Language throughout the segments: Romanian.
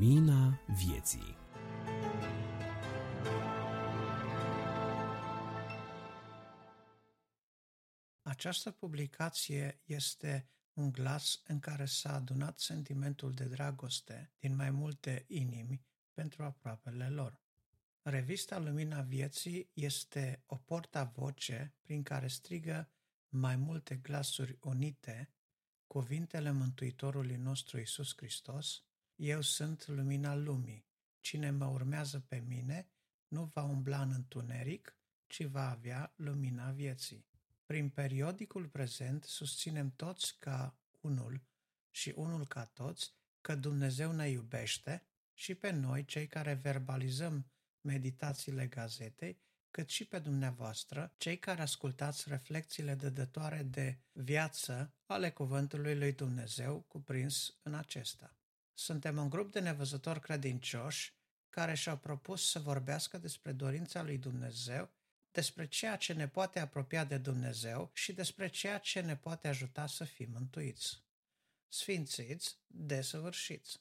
Lumina vieții Această publicație este un glas în care s-a adunat sentimentul de dragoste din mai multe inimi pentru aproapele lor. Revista Lumina Vieții este o porta-voce prin care strigă mai multe glasuri unite cuvintele Mântuitorului nostru Isus Hristos, Eu sunt lumina lumii. Cine mă urmează pe mine nu va umbla în întuneric, ci va avea lumina vieții. Prin periodicul prezent susținem toți ca unul și unul ca toți că Dumnezeu ne iubește și pe noi, cei care verbalizăm meditațiile gazetei, cât și pe dumneavoastră, cei care ascultați reflexiile dădătoare de viață ale Cuvântului lui Dumnezeu cuprins în acesta. Suntem un grup de nevăzători credincioși care și-au propus să vorbească despre dorința lui Dumnezeu, despre ceea ce ne poate apropia de Dumnezeu și despre ceea ce ne poate ajuta să fim mântuiți. Sfințiți, desăvârșiți.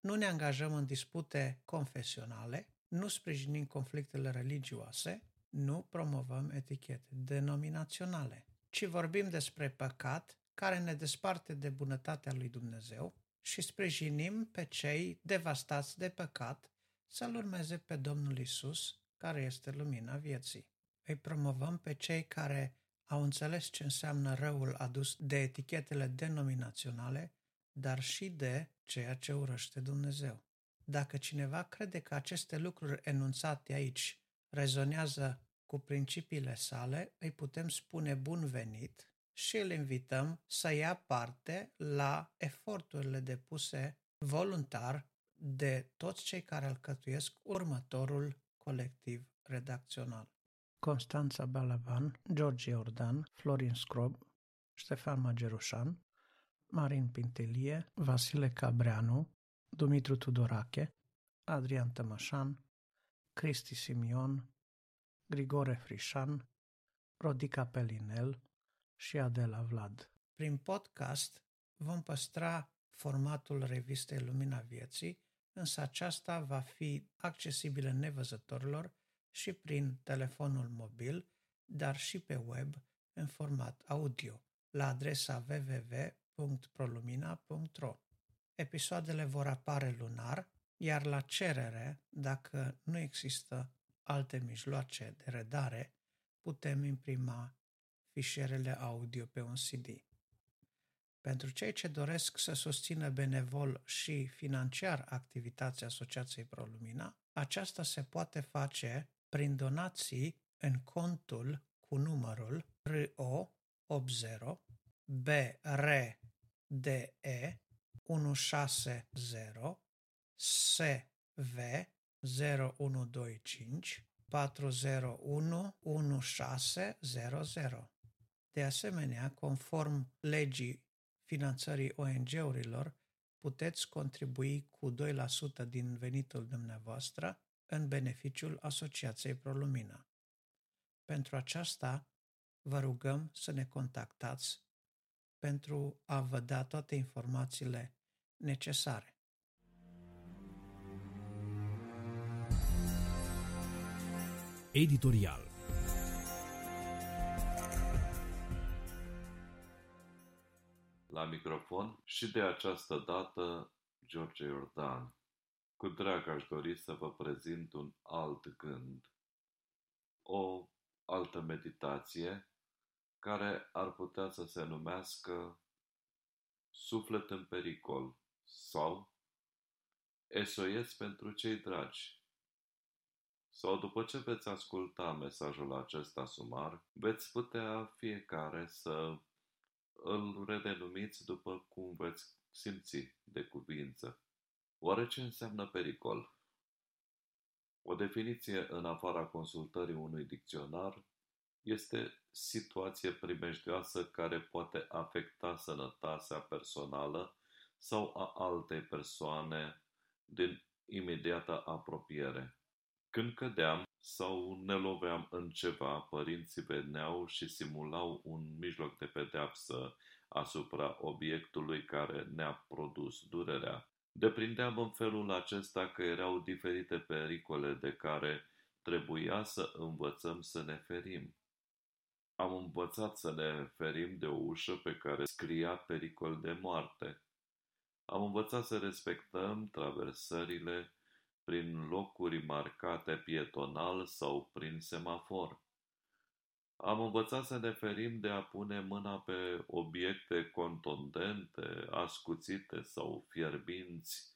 Nu ne angajăm în dispute confesionale, nu sprijinim conflictele religioase, nu promovăm etichete denominaționale, ci vorbim despre păcat care ne desparte de bunătatea lui Dumnezeu și sprijinim pe cei devastați de păcat să-L urmeze pe Domnul Isus, care este lumina vieții. Îi promovăm pe cei care au înțeles ce înseamnă răul adus de etichetele denominaționale, dar și de ceea ce urăște Dumnezeu. Dacă cineva crede că aceste lucruri enunțate aici rezonează cu principiile sale, îi putem spune bun venit și îl invităm să ia parte la eforturile depuse voluntar de toți cei care alcătuiesc următorul colectiv redacțional. Constanța Balaban, George Iordan, Florin Scrob, Ștefan Magerușan, Marin Pintelie, Vasile Cabreanu, Dumitru Tudorache, Adrian Tămășan, Cristi Simion, Grigore Frișan, Rodica Pelinel și Adela Vlad. Prin podcast vom păstra formatul revistei Lumina Vieții, însă aceasta va fi accesibilă nevăzătorilor și prin telefonul mobil, dar și pe web în format audio la adresa www.prolumina.ro. Episoadele vor apare lunar, iar la cerere, dacă nu există alte mijloace de redare, putem imprima fișierele audio pe un CD. Pentru cei ce doresc să susțină benevol și financiar activitatea Asociației ProLumina, aceasta se poate face prin donații în contul cu numărul RO 80 BRDE 160 SV 0125 401 1600. De asemenea, conform legii finanțării ONG-urilor, puteți contribui cu 2% din venitul dumneavoastră în beneficiul Asociației ProLumina. Pentru aceasta, vă rugăm să ne contactați pentru a vă da toate informațiile necesare. Editorial La microfon și de această dată George Iordan. Cu drag aș dori să vă prezint un alt gând, o altă meditație care ar putea să se numească Suflet în pericol sau SOS pentru cei dragi. Sau după ce veți asculta mesajul acesta sumar, veți putea fiecare să îl redenumiți după cum veți simți de cuvință. Oare ce înseamnă pericol? O definiție în afara consultării unui dicționar este situație primejdioasă care poate afecta sănătatea personală sau a altei persoane din imediată apropiere. Când cădeam sau ne loveam în ceva, părinții veneau și simulau un mijloc de pedeapsă asupra obiectului care ne-a produs durerea. Deprindeam în felul acesta că erau diferite pericole de care trebuia să învățăm să ne ferim. Am învățat să ne ferim de o ușă pe care scria pericol de moarte. Am învățat să respectăm traversările prin locuri marcate pietonal sau prin semafor. Am învățat să ne ferim de a pune mâna pe obiecte contundente, ascuțite sau fierbinți.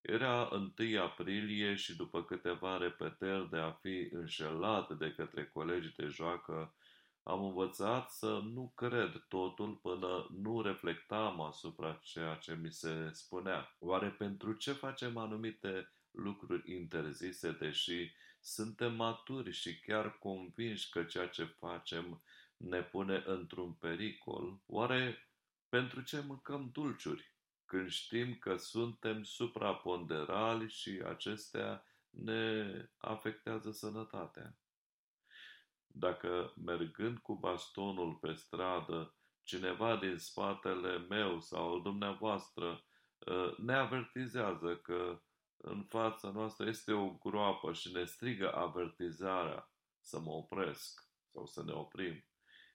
Era 1 aprilie și după câteva repetări de a fi înșelat de către colegii de joacă, am învățat să nu cred totul până nu reflectam asupra ceea ce mi se spunea. Oare pentru ce facem anumite lucruri interzise, deși suntem maturi și chiar convinși că ceea ce facem ne pune într-un pericol? Oare pentru ce mâncăm dulciuri? Când știm că suntem supraponderali și acestea ne afectează sănătatea. Dacă mergând cu bastonul pe stradă, cineva din spatele meu sau al dumneavoastră ă, ne avertizează că în fața noastră este o groapă și ne strigă avertizarea să mă opresc sau să ne oprim.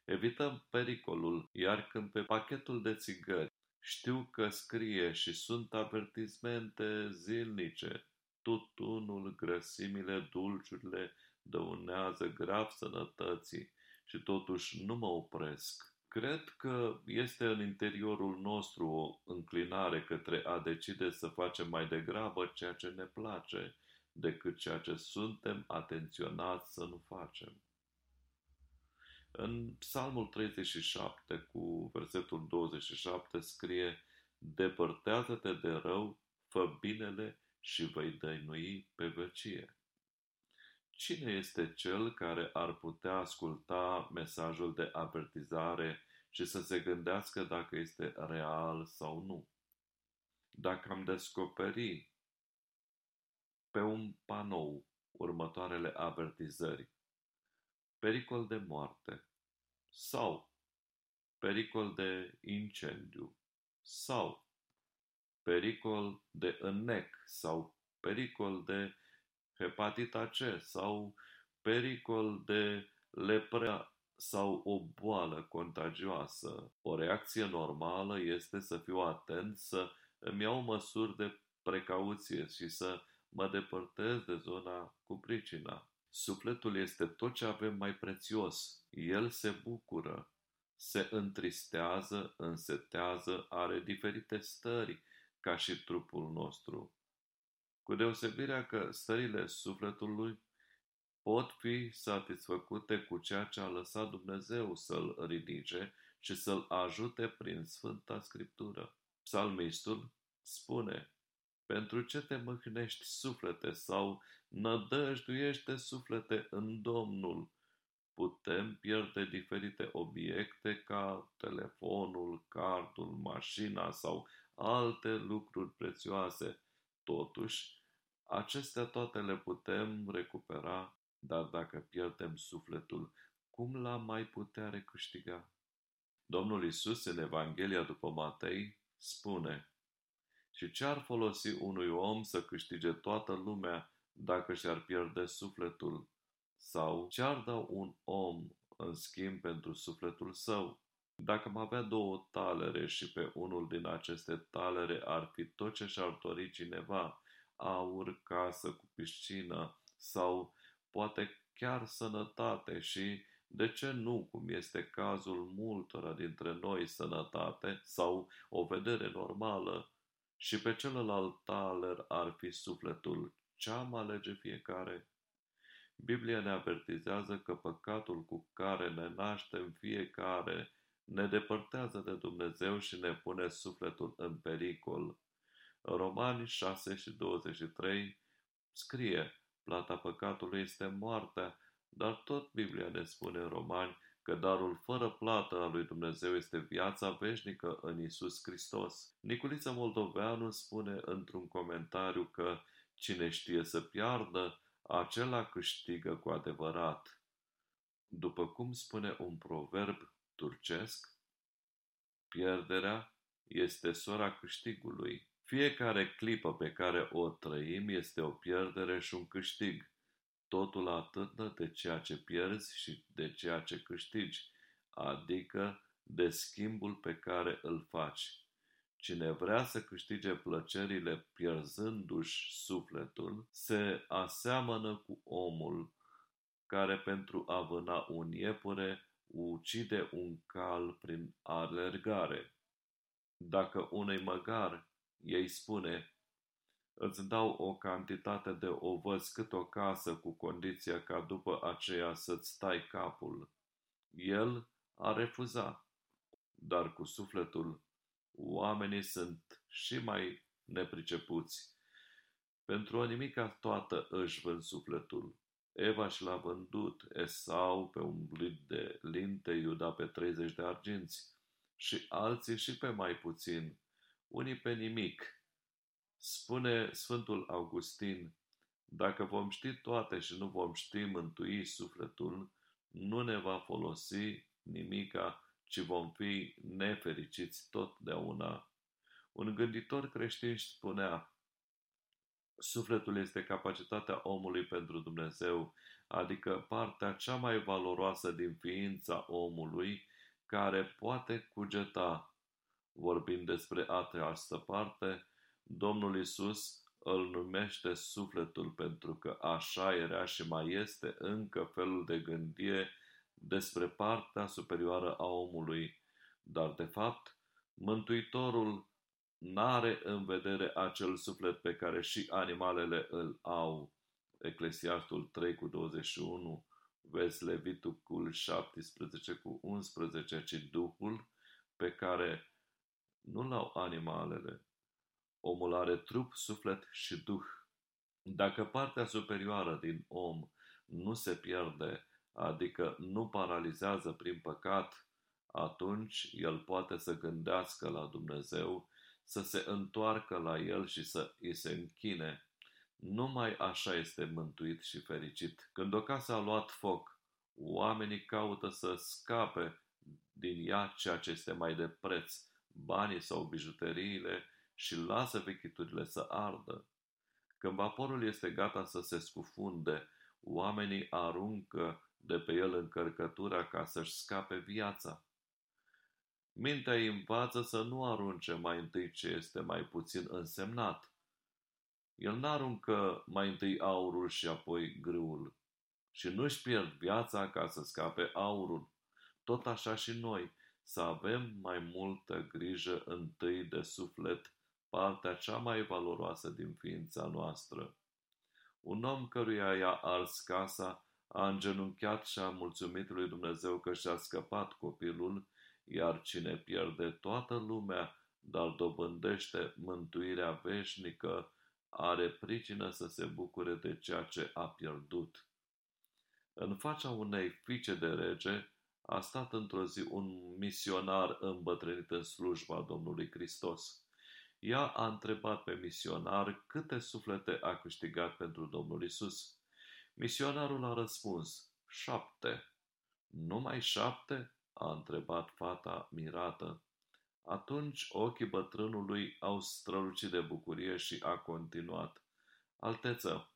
Evităm pericolul, iar când pe pachetul de țigări știu că scrie și sunt avertizmente zilnice, tutunul, grăsimile, dulciurile dăunează grav sănătății și totuși nu mă opresc Cred că este în interiorul nostru o înclinare către a decide să facem mai degrabă ceea ce ne place decât ceea ce suntem atenționați să nu facem. În Psalmul 37 cu versetul 27 scrie Depărtează-te de rău, fă binele și vei dăinui pe vecie. Cine este cel care ar putea asculta mesajul de avertizare și să se gândească dacă este real sau nu? Dacă am descoperi pe un panou următoarele avertizări, pericol de moarte sau pericol de incendiu sau pericol de înnec sau pericol de hepatita C sau pericol de leprea sau o boală contagioasă. O reacție normală este să fiu atent, să îmi iau măsuri de precauție și să mă depărtez de zona cu pricina. Sufletul este tot ce avem mai prețios. El se bucură, se întristează, însetează, are diferite stări ca și trupul nostru cu deosebirea că stările sufletului pot fi satisfăcute cu ceea ce a lăsat Dumnezeu să-l ridice și să-l ajute prin Sfânta Scriptură. Psalmistul spune, pentru ce te mâhnești suflete sau nădăjduiește suflete în Domnul? Putem pierde diferite obiecte ca telefonul, cardul, mașina sau alte lucruri prețioase. Totuși, Acestea toate le putem recupera, dar dacă pierdem sufletul, cum l-am mai putea recâștiga? Domnul Isus în Evanghelia după Matei spune Și ce ar folosi unui om să câștige toată lumea dacă și-ar pierde sufletul? Sau ce ar da un om în schimb pentru sufletul său? Dacă am avea două talere și pe unul din aceste talere ar fi tot ce și-ar dori cineva, aur, casă cu piscină sau poate chiar sănătate și, de ce nu, cum este cazul multora dintre noi, sănătate sau o vedere normală, și pe celălalt taler ar fi sufletul, ce am alege fiecare? Biblia ne avertizează că păcatul cu care ne naștem fiecare ne depărtează de Dumnezeu și ne pune sufletul în pericol. Romani 6 și 23 scrie, plata păcatului este moartea, dar tot Biblia ne spune în Romani că darul fără plată al lui Dumnezeu este viața veșnică în Isus Hristos. Niculiță Moldoveanu spune într-un comentariu că cine știe să piardă, acela câștigă cu adevărat. După cum spune un proverb turcesc, pierderea este sora câștigului. Fiecare clipă pe care o trăim este o pierdere și un câștig. Totul atât de ceea ce pierzi și de ceea ce câștigi, adică de schimbul pe care îl faci. Cine vrea să câștige plăcerile pierzându-și sufletul, se aseamănă cu omul care pentru a vâna un iepure ucide un cal prin alergare. Dacă unui măgar ei spune, îți dau o cantitate de ovăz cât o casă cu condiția ca după aceea să-ți tai capul, el a refuzat, dar cu sufletul oamenii sunt și mai nepricepuți. Pentru o nimica toată își vând sufletul. Eva și l-a vândut, Esau pe un blit de linte, Iuda pe 30 de arginți și alții și pe mai puțin, unii pe nimic. Spune Sfântul Augustin, dacă vom ști toate și nu vom ști mântui sufletul, nu ne va folosi nimica ci vom fi nefericiți totdeauna. Un gânditor creștin spunea, sufletul este capacitatea omului pentru Dumnezeu, adică partea cea mai valoroasă din ființa omului care poate cugeta. Vorbind despre această parte, Domnul Isus îl numește sufletul pentru că așa era și mai este încă felul de gândire despre partea superioară a omului, dar de fapt, Mântuitorul n-are în vedere acel suflet pe care și animalele îl au. Eclesiastul 3 cu 21, vezi Leviticul 17 cu 11, ci Duhul pe care nu l-au animalele. Omul are trup, suflet și duh. Dacă partea superioară din om nu se pierde, adică nu paralizează prin păcat, atunci el poate să gândească la Dumnezeu, să se întoarcă la El și să îi se închine. Numai așa este mântuit și fericit. Când o casă a luat foc, oamenii caută să scape din ea ceea ce este mai de preț, banii sau bijuteriile, și lasă vechiturile să ardă. Când vaporul este gata să se scufunde, oamenii aruncă de pe el încărcătura ca să-și scape viața. Mintea îi învață să nu arunce mai întâi ce este mai puțin însemnat. El n-aruncă mai întâi aurul și apoi grâul și nu-și pierd viața ca să scape aurul. Tot așa și noi, să avem mai multă grijă întâi de suflet, partea cea mai valoroasă din ființa noastră. Un om căruia i-a ars casa a îngenunchiat și a mulțumit lui Dumnezeu că și-a scăpat copilul, iar cine pierde toată lumea, dar dobândește mântuirea veșnică, are pricină să se bucure de ceea ce a pierdut. În fața unei fiice de rege a stat într-o zi un misionar îmbătrânit în slujba Domnului Hristos. Ea a întrebat pe misionar câte suflete a câștigat pentru Domnul Isus. Misionarul a răspuns, șapte. Numai șapte? A întrebat fata mirată. Atunci ochii bătrânului au strălucit de bucurie și a continuat. Alteță,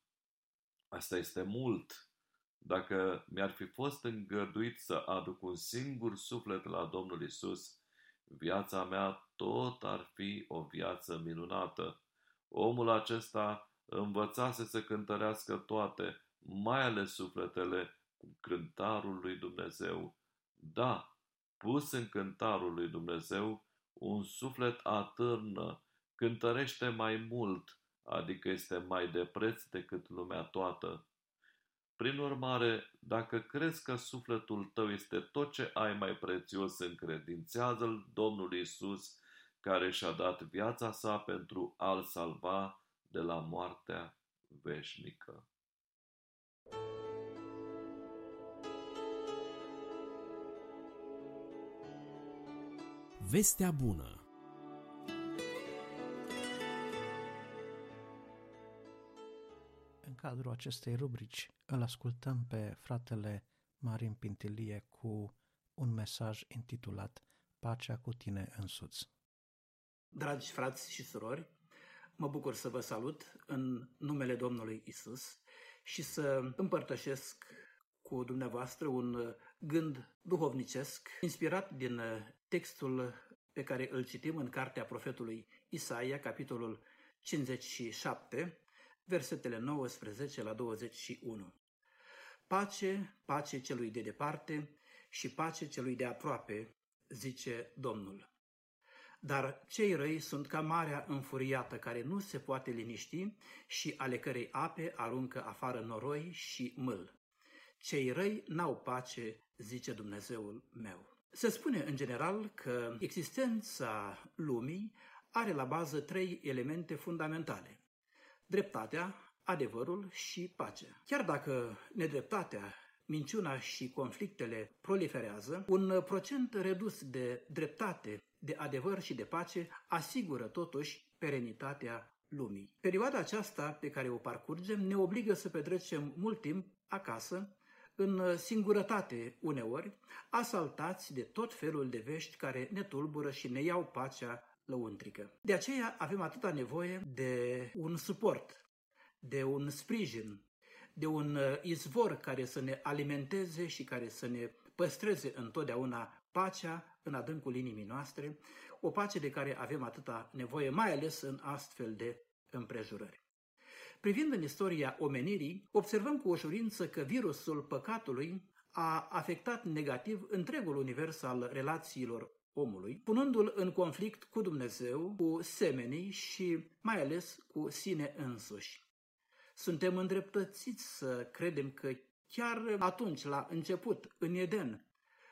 asta este mult. Dacă mi-ar fi fost îngăduit să aduc un singur suflet la Domnul Isus, viața mea tot ar fi o viață minunată. Omul acesta învățase să cântărească toate, mai ales sufletele, cu cântarul lui Dumnezeu. Da, pus în cântarul lui Dumnezeu, un suflet atârnă, cântărește mai mult, adică este mai de preț decât lumea toată. Prin urmare, dacă crezi că sufletul tău este tot ce ai mai prețios, încredințează-l Domnul Isus, care și-a dat viața sa pentru a-l salva de la moartea veșnică. Vestea bună În cadrul acestei rubrici îl ascultăm pe fratele Marin Pintilie cu un mesaj intitulat Pacea cu tine însuți. Dragi frați și surori, Mă bucur să vă salut în numele Domnului Isus și să împărtășesc cu dumneavoastră un gând duhovnicesc inspirat din textul pe care îl citim în cartea profetului Isaia, capitolul 57, versetele 19 la 21. Pace, pace celui de departe și pace celui de aproape, zice Domnul. Dar cei răi sunt ca marea înfuriată care nu se poate liniști și ale cărei ape aruncă afară noroi și mâl. Cei răi n-au pace, zice Dumnezeul meu. Se spune în general că existența lumii are la bază trei elemente fundamentale. Dreptatea, adevărul și pacea. Chiar dacă nedreptatea, minciuna și conflictele proliferează, un procent redus de dreptate, de adevăr și de pace asigură totuși perenitatea lumii. Perioada aceasta pe care o parcurgem ne obligă să petrecem mult timp acasă, în singurătate uneori, asaltați de tot felul de vești care ne tulbură și ne iau pacea lăuntrică. De aceea avem atâta nevoie de un suport, de un sprijin, de un uh, izvor care să ne alimenteze și care să ne păstreze întotdeauna pacea în adâncul inimii noastre, o pace de care avem atâta nevoie, mai ales în astfel de împrejurări. Privind în istoria omenirii, observăm cu ușurință că virusul păcatului a afectat negativ întregul univers al relațiilor omului, punându-l în conflict cu Dumnezeu, cu semenii și mai ales cu sine însuși. Suntem îndreptățiți să credem că chiar atunci, la început, în Eden,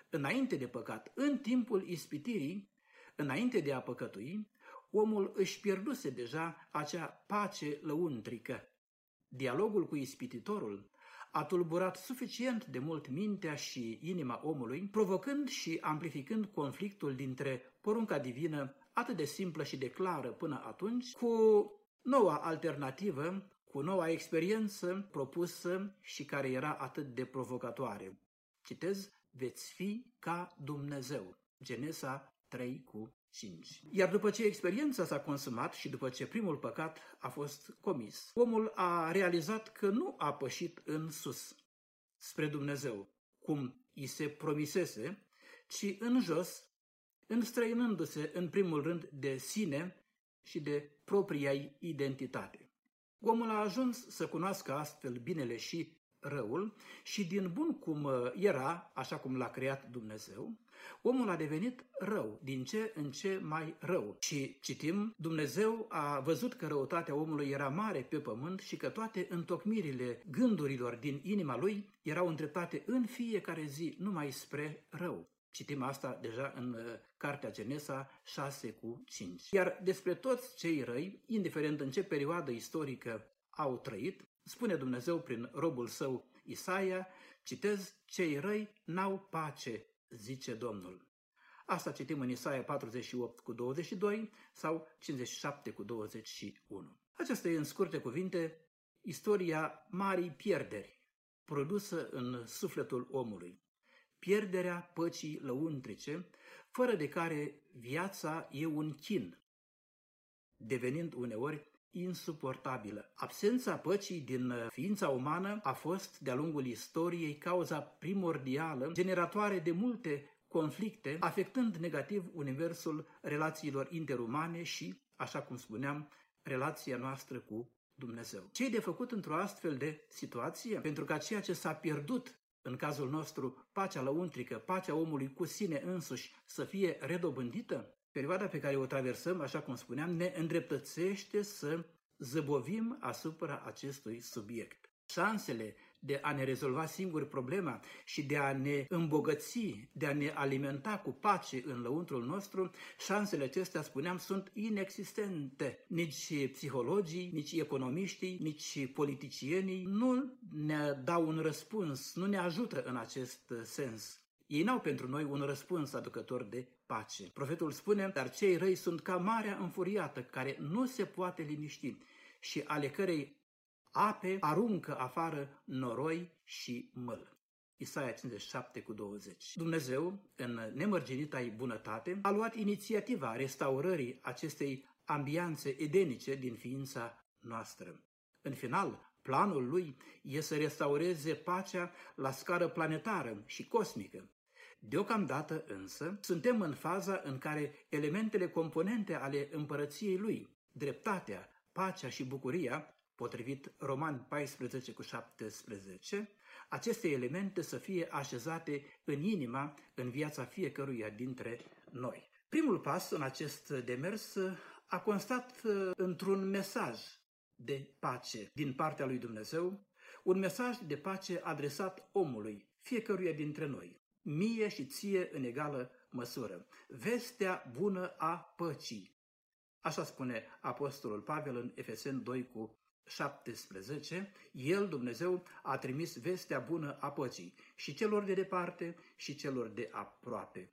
înainte de păcat, în timpul ispitirii, înainte de a păcătui, omul își pierduse deja acea pace lăuntrică. Dialogul cu ispititorul a tulburat suficient de mult mintea și inima omului, provocând și amplificând conflictul dintre porunca divină, atât de simplă și de clară până atunci, cu noua alternativă, cu noua experiență propusă și care era atât de provocatoare. Citez, veți fi ca Dumnezeu. Genesa 3 cu 5. Iar după ce experiența s-a consumat și după ce primul păcat a fost comis, omul a realizat că nu a pășit în sus, spre Dumnezeu, cum i se promisese, ci în jos, înstrăinându-se în primul rând de sine și de propria identitate. Omul a ajuns să cunoască astfel binele și răul și din bun cum era, așa cum l-a creat Dumnezeu, Omul a devenit rău, din ce în ce mai rău. Și citim, Dumnezeu a văzut că răutatea omului era mare pe pământ și că toate întocmirile gândurilor din inima lui erau îndreptate în fiecare zi numai spre rău. Citim asta deja în uh, Cartea Genesa 6 cu 5. Iar despre toți cei răi, indiferent în ce perioadă istorică au trăit, spune Dumnezeu prin robul său Isaia, citez, cei răi n-au pace, zice Domnul. Asta citim în Isaia 48 cu 22 sau 57 cu 21. Aceasta e în scurte cuvinte istoria marii pierderi produsă în sufletul omului. Pierderea păcii lăuntrice, fără de care viața e un chin, devenind uneori insuportabilă. Absența păcii din ființa umană a fost, de-a lungul istoriei, cauza primordială, generatoare de multe conflicte, afectând negativ universul relațiilor interumane și, așa cum spuneam, relația noastră cu Dumnezeu. Ce de făcut într-o astfel de situație? Pentru ca ceea ce s-a pierdut în cazul nostru, pacea lăuntrică, pacea omului cu sine însuși să fie redobândită? Perioada pe care o traversăm, așa cum spuneam, ne îndreptățește să zăbovim asupra acestui subiect. Șansele de a ne rezolva singuri problema și de a ne îmbogăți, de a ne alimenta cu pace în lăuntrul nostru, șansele acestea, spuneam, sunt inexistente. Nici psihologii, nici economiștii, nici politicienii nu ne dau un răspuns, nu ne ajută în acest sens. Ei n-au pentru noi un răspuns aducător de pace. Profetul spune, dar cei răi sunt ca marea înfuriată, care nu se poate liniști și ale cărei ape aruncă afară noroi și măl. Isaia 57 cu 20. Dumnezeu, în nemărginita bunătate, a luat inițiativa restaurării acestei ambianțe edenice din ființa noastră. În final, planul lui e să restaureze pacea la scară planetară și cosmică. Deocamdată însă suntem în faza în care elementele componente ale împărăției lui, dreptatea, pacea și bucuria, potrivit Roman 14 cu 17, aceste elemente să fie așezate în inima, în viața fiecăruia dintre noi. Primul pas în acest demers a constat uh, într-un mesaj de pace din partea lui Dumnezeu, un mesaj de pace adresat omului, fiecăruia dintre noi, mie și ție în egală măsură. Vestea bună a păcii. Așa spune Apostolul Pavel în Efesen 2 cu 17, El, Dumnezeu, a trimis vestea bună a păcii și celor de departe și celor de aproape.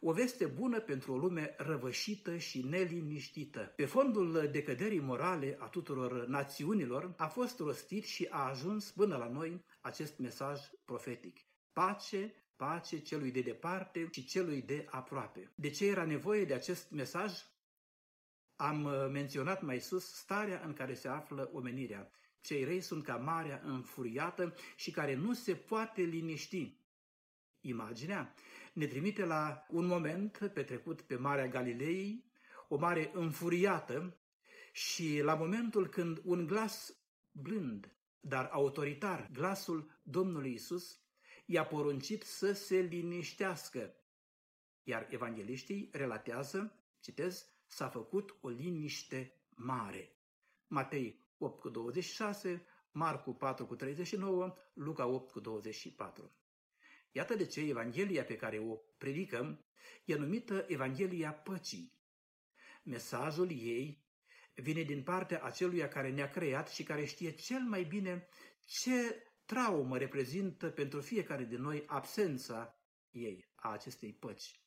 O veste bună pentru o lume răvășită și neliniștită. Pe fondul decăderii morale a tuturor națiunilor a fost rostit și a ajuns până la noi acest mesaj profetic. Pace, pace celui de departe și celui de aproape. De ce era nevoie de acest mesaj? Am uh, menționat mai sus starea în care se află omenirea. Cei răi sunt ca marea înfuriată și care nu se poate liniști. Imaginea ne trimite la un moment petrecut pe Marea Galilei, o mare înfuriată și la momentul când un glas blând, dar autoritar, glasul Domnului Isus, i-a poruncit să se liniștească. Iar evangeliștii relatează, citez, s-a făcut o liniște mare. Matei 8 cu 26, Marcu 4 cu 39, Luca 8 cu 24. Iată de ce Evanghelia pe care o predicăm e numită Evanghelia păcii. Mesajul ei vine din partea aceluia care ne-a creat și care știe cel mai bine ce traumă reprezintă pentru fiecare din noi absența ei, a acestei păci.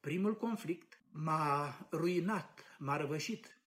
Primul conflict m-a ruinat, m-a răvășit.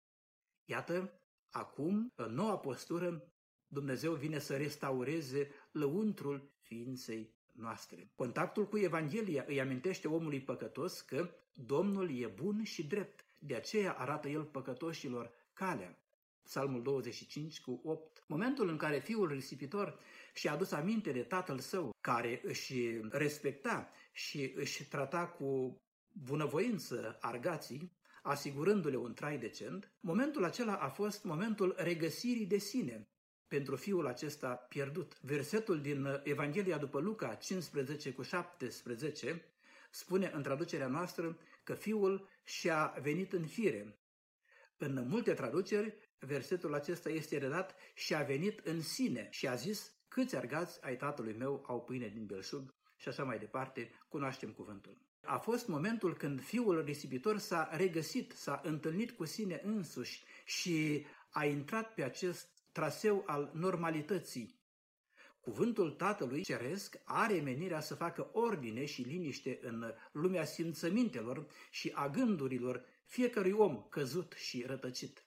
Iată, acum, în noua postură, Dumnezeu vine să restaureze lăuntrul ființei noastre. Contactul cu Evanghelia îi amintește omului păcătos că Domnul e bun și drept, de aceea arată el păcătoșilor calea. Psalmul 25 cu 8. Momentul în care fiul risipitor și-a adus aminte de tatăl său, care își respecta și își trata cu bunăvoință argații, asigurându-le un trai decent, momentul acela a fost momentul regăsirii de sine pentru fiul acesta pierdut. Versetul din Evanghelia după Luca 15 cu 17 spune în traducerea noastră că fiul și-a venit în fire. În multe traduceri, versetul acesta este redat și a venit în sine și a zis câți argați ai tatălui meu au pâine din belșug și așa mai departe, cunoaștem cuvântul. A fost momentul când fiul risipitor s-a regăsit, s-a întâlnit cu sine însuși și a intrat pe acest traseu al normalității. Cuvântul Tatălui Ceresc are menirea să facă ordine și liniște în lumea simțămintelor și a gândurilor fiecărui om căzut și rătăcit.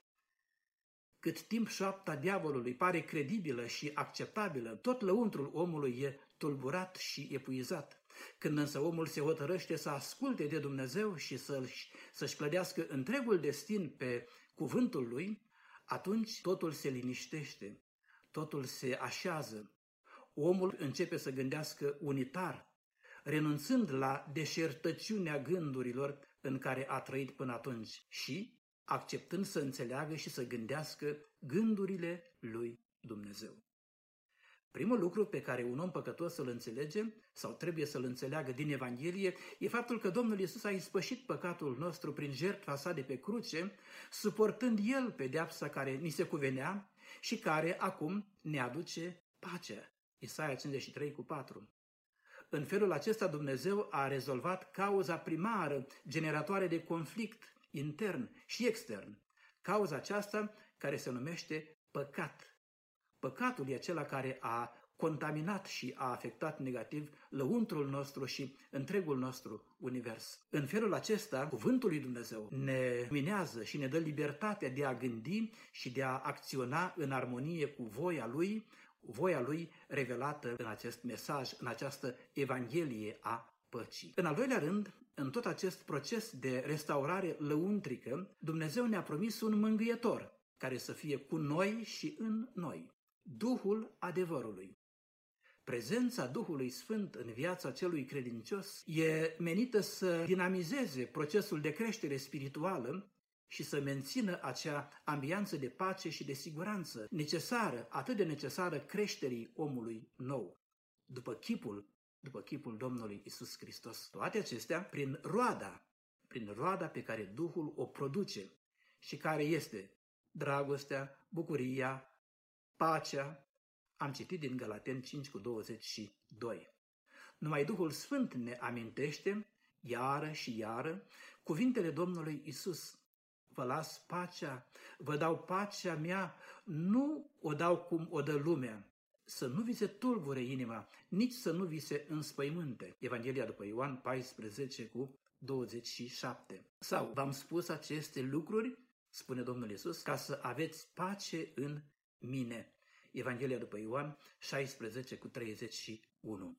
Cât timp șoapta diavolului pare credibilă și acceptabilă, tot lăuntrul omului e tulburat și epuizat. Când însă omul se hotărăște să asculte de Dumnezeu și să-și, să-și clădească întregul destin pe cuvântul lui, atunci totul se liniștește, totul se așează. Omul începe să gândească unitar, renunțând la deșertăciunea gândurilor în care a trăit până atunci și acceptând să înțeleagă și să gândească gândurile lui Dumnezeu. Primul lucru pe care un om păcătos să-l înțelege sau trebuie să-l înțeleagă din Evanghelie e faptul că Domnul Isus a ispășit păcatul nostru prin jertfa sa de pe cruce, suportând El pedeapsa care ni se cuvenea și care acum ne aduce pacea. Isaia 53 cu 4. În felul acesta Dumnezeu a rezolvat cauza primară generatoare de conflict intern și extern. Cauza aceasta care se numește păcat Păcatul e acela care a contaminat și a afectat negativ lăuntrul nostru și întregul nostru univers. În felul acesta, cuvântul lui Dumnezeu ne minează și ne dă libertatea de a gândi și de a acționa în armonie cu voia lui, voia lui revelată în acest mesaj, în această evanghelie a păcii. În al doilea rând, în tot acest proces de restaurare lăuntrică, Dumnezeu ne-a promis un mângâietor care să fie cu noi și în noi, Duhul adevărului. Prezența Duhului Sfânt în viața celui credincios e menită să dinamizeze procesul de creștere spirituală și să mențină acea ambianță de pace și de siguranță necesară, atât de necesară creșterii omului nou, după chipul, după chipul Domnului Isus Hristos. Toate acestea prin roada, prin roada pe care Duhul o produce și care este dragostea, bucuria, pacea, am citit din Galaten 5 cu 22. Numai Duhul Sfânt ne amintește, iară și iară, cuvintele Domnului Isus. Vă las pacea, vă dau pacea mea, nu o dau cum o dă lumea. Să nu vi se tulbure inima, nici să nu vi se înspăimânte. Evanghelia după Ioan 14 cu 27. Sau v-am spus aceste lucruri, spune Domnul Isus, ca să aveți pace în mine. Evanghelia după Ioan 16 cu 31.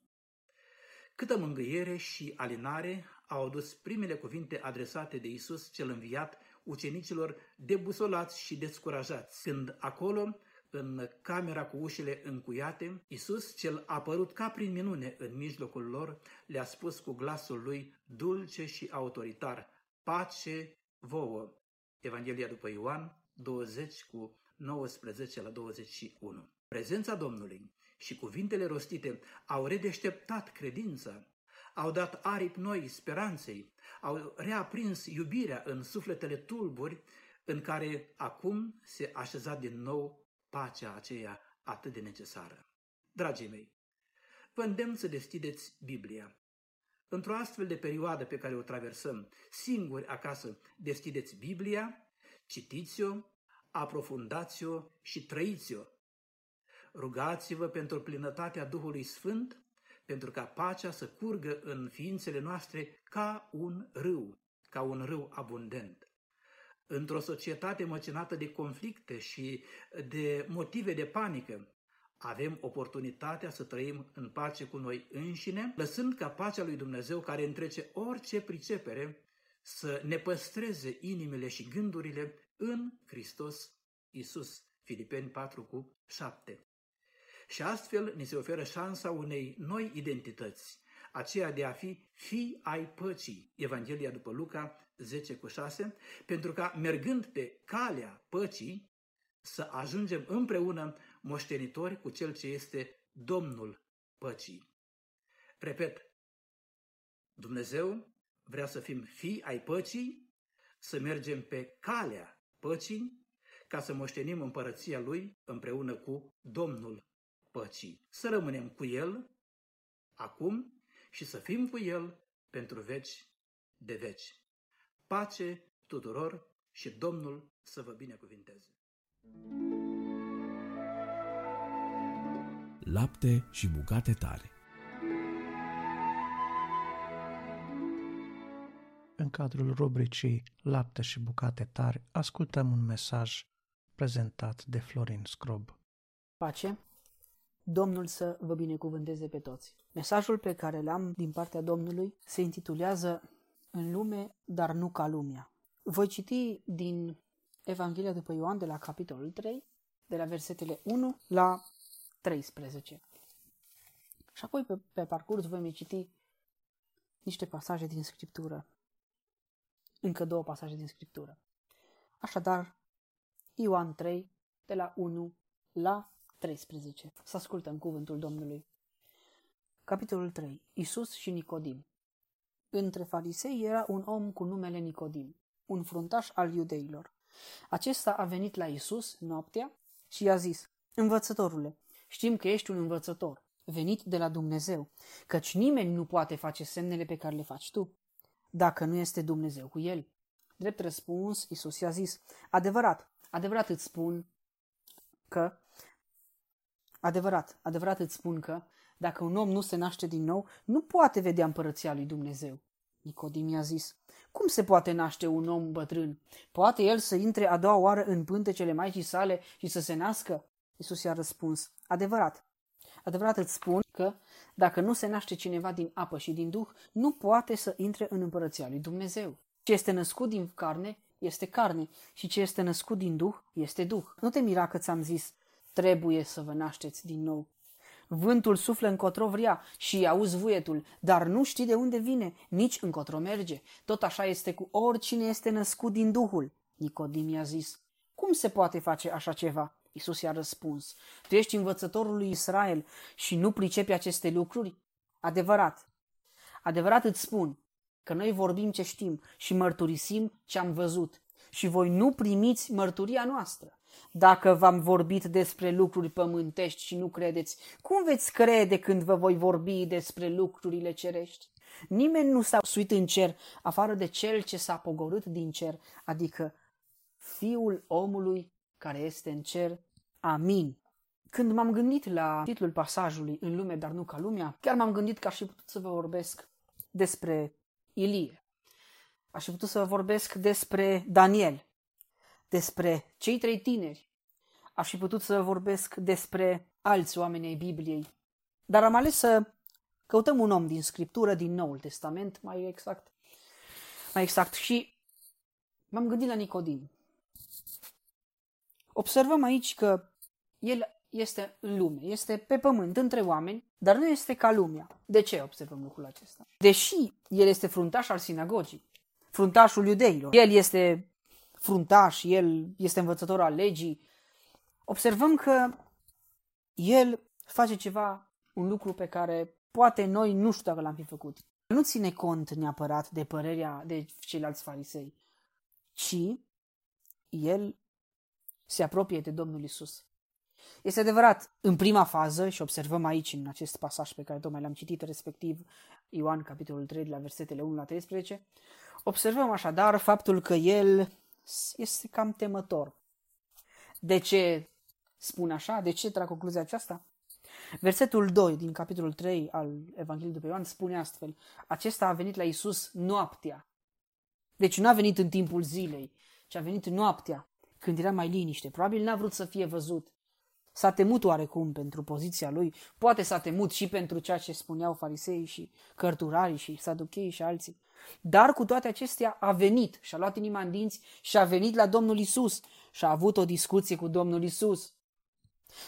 Câtă mângâiere și alinare au adus primele cuvinte adresate de Isus cel înviat ucenicilor debusolați și descurajați, când acolo, în camera cu ușile încuiate, Isus, cel apărut ca prin minune în mijlocul lor, le-a spus cu glasul lui dulce și autoritar, pace vouă. Evanghelia după Ioan 20 cu 19 la 21. Prezența Domnului și cuvintele rostite au redeșteptat credința, au dat aripi noi speranței, au reaprins iubirea în sufletele tulburi în care acum se așeza din nou pacea aceea atât de necesară. Dragii mei, vă îndemn să deschideți Biblia. Într-o astfel de perioadă pe care o traversăm, singuri acasă, deschideți Biblia, citiți-o, aprofundați-o și trăiți-o. Rugați-vă pentru plinătatea Duhului Sfânt, pentru ca pacea să curgă în ființele noastre ca un râu, ca un râu abundent. Într-o societate măcinată de conflicte și de motive de panică, avem oportunitatea să trăim în pace cu noi înșine, lăsând ca pacea lui Dumnezeu, care întrece orice pricepere, să ne păstreze inimile și gândurile în Hristos Isus. Filipeni 4 cu 7. Și astfel ni se oferă șansa unei noi identități, aceea de a fi fi ai păcii, Evanghelia după Luca 10 cu 6, pentru ca mergând pe calea păcii să ajungem împreună moștenitori cu Cel ce este Domnul păcii. Repet, Dumnezeu vrea să fim fii ai păcii, să mergem pe calea păcii, ca să moștenim împărăția Lui împreună cu Domnul păcii. Să rămânem cu El acum și să fim cu El pentru veci de veci. Pace tuturor și Domnul să vă binecuvinteze. Lapte și bucate tare În cadrul rubricii Lapte și bucate tari, ascultăm un mesaj prezentat de Florin Scrob. Pace! Domnul să vă binecuvânteze pe toți. Mesajul pe care l-am din partea Domnului se intitulează În lume, dar nu ca lumea. Voi citi din Evanghelia după Ioan de la capitolul 3, de la versetele 1 la 13. Și apoi pe, pe parcurs voi mai citi niște pasaje din Scriptură încă două pasaje din Scriptură. Așadar, Ioan 3, de la 1 la 13. Să ascultăm cuvântul Domnului. Capitolul 3. Isus și Nicodim. Între farisei era un om cu numele Nicodim, un fruntaș al iudeilor. Acesta a venit la Isus noaptea și i-a zis, Învățătorule, știm că ești un învățător, venit de la Dumnezeu, căci nimeni nu poate face semnele pe care le faci tu, dacă nu este Dumnezeu cu el? Drept răspuns, Isus i-a zis, adevărat, adevărat îți spun că, adevărat, adevărat îți spun că, dacă un om nu se naște din nou, nu poate vedea împărăția lui Dumnezeu. Nicodim i-a zis, cum se poate naște un om bătrân? Poate el să intre a doua oară în pântecele Maicii sale și să se nască? Isus i-a răspuns, adevărat, adevărat îți spun că dacă nu se naște cineva din apă și din duh, nu poate să intre în împărăția lui Dumnezeu. Ce este născut din carne este carne și ce este născut din duh este duh. Nu te mira că ți-am zis, trebuie să vă nașteți din nou. Vântul suflă încotro vrea și auzi vuietul, dar nu știi de unde vine, nici încotro merge. Tot așa este cu oricine este născut din Duhul. Nicodim i-a zis, cum se poate face așa ceva? Isus i-a răspuns, tu ești învățătorul lui Israel și nu pricepi aceste lucruri? Adevărat, adevărat îți spun că noi vorbim ce știm și mărturisim ce am văzut și voi nu primiți mărturia noastră. Dacă v-am vorbit despre lucruri pământești și nu credeți, cum veți crede când vă voi vorbi despre lucrurile cerești? Nimeni nu s-a suit în cer afară de cel ce s-a pogorât din cer, adică Fiul omului care este în cer. Amin. Când m-am gândit la titlul pasajului În lume, dar nu ca lumea, chiar m-am gândit că aș fi putut să vă vorbesc despre Ilie. Aș fi putut să vă vorbesc despre Daniel, despre cei trei tineri. Aș fi putut să vorbesc despre alți oameni ai Bibliei. Dar am ales să căutăm un om din Scriptură, din Noul Testament, mai exact. Mai exact. Și m-am gândit la Nicodim. Observăm aici că el este în lume, este pe pământ, între oameni, dar nu este ca lumea. De ce observăm lucrul acesta? Deși el este fruntaș al sinagogii, fruntașul iudeilor, el este fruntaș, el este învățător al legii, observăm că el face ceva, un lucru pe care poate noi nu știu dacă l-am fi făcut. Nu ține cont neapărat de părerea de ceilalți farisei, ci el se apropie de Domnul Isus. Este adevărat, în prima fază, și observăm aici în acest pasaj pe care tocmai l-am citit, respectiv Ioan, capitolul 3, de la versetele 1 la 13, observăm așadar faptul că el este cam temător. De ce spun așa? De ce trag concluzia aceasta? Versetul 2 din capitolul 3 al Evangheliei după Ioan spune astfel, acesta a venit la Isus noaptea. Deci nu a venit în timpul zilei, ci a venit noaptea, când era mai liniște. Probabil n-a vrut să fie văzut. S-a temut oarecum pentru poziția lui, poate s-a temut și pentru ceea ce spuneau farisei și cărturarii și saducheii și alții. Dar cu toate acestea a venit și a luat inima în dinți și a venit la Domnul Isus și a avut o discuție cu Domnul Isus.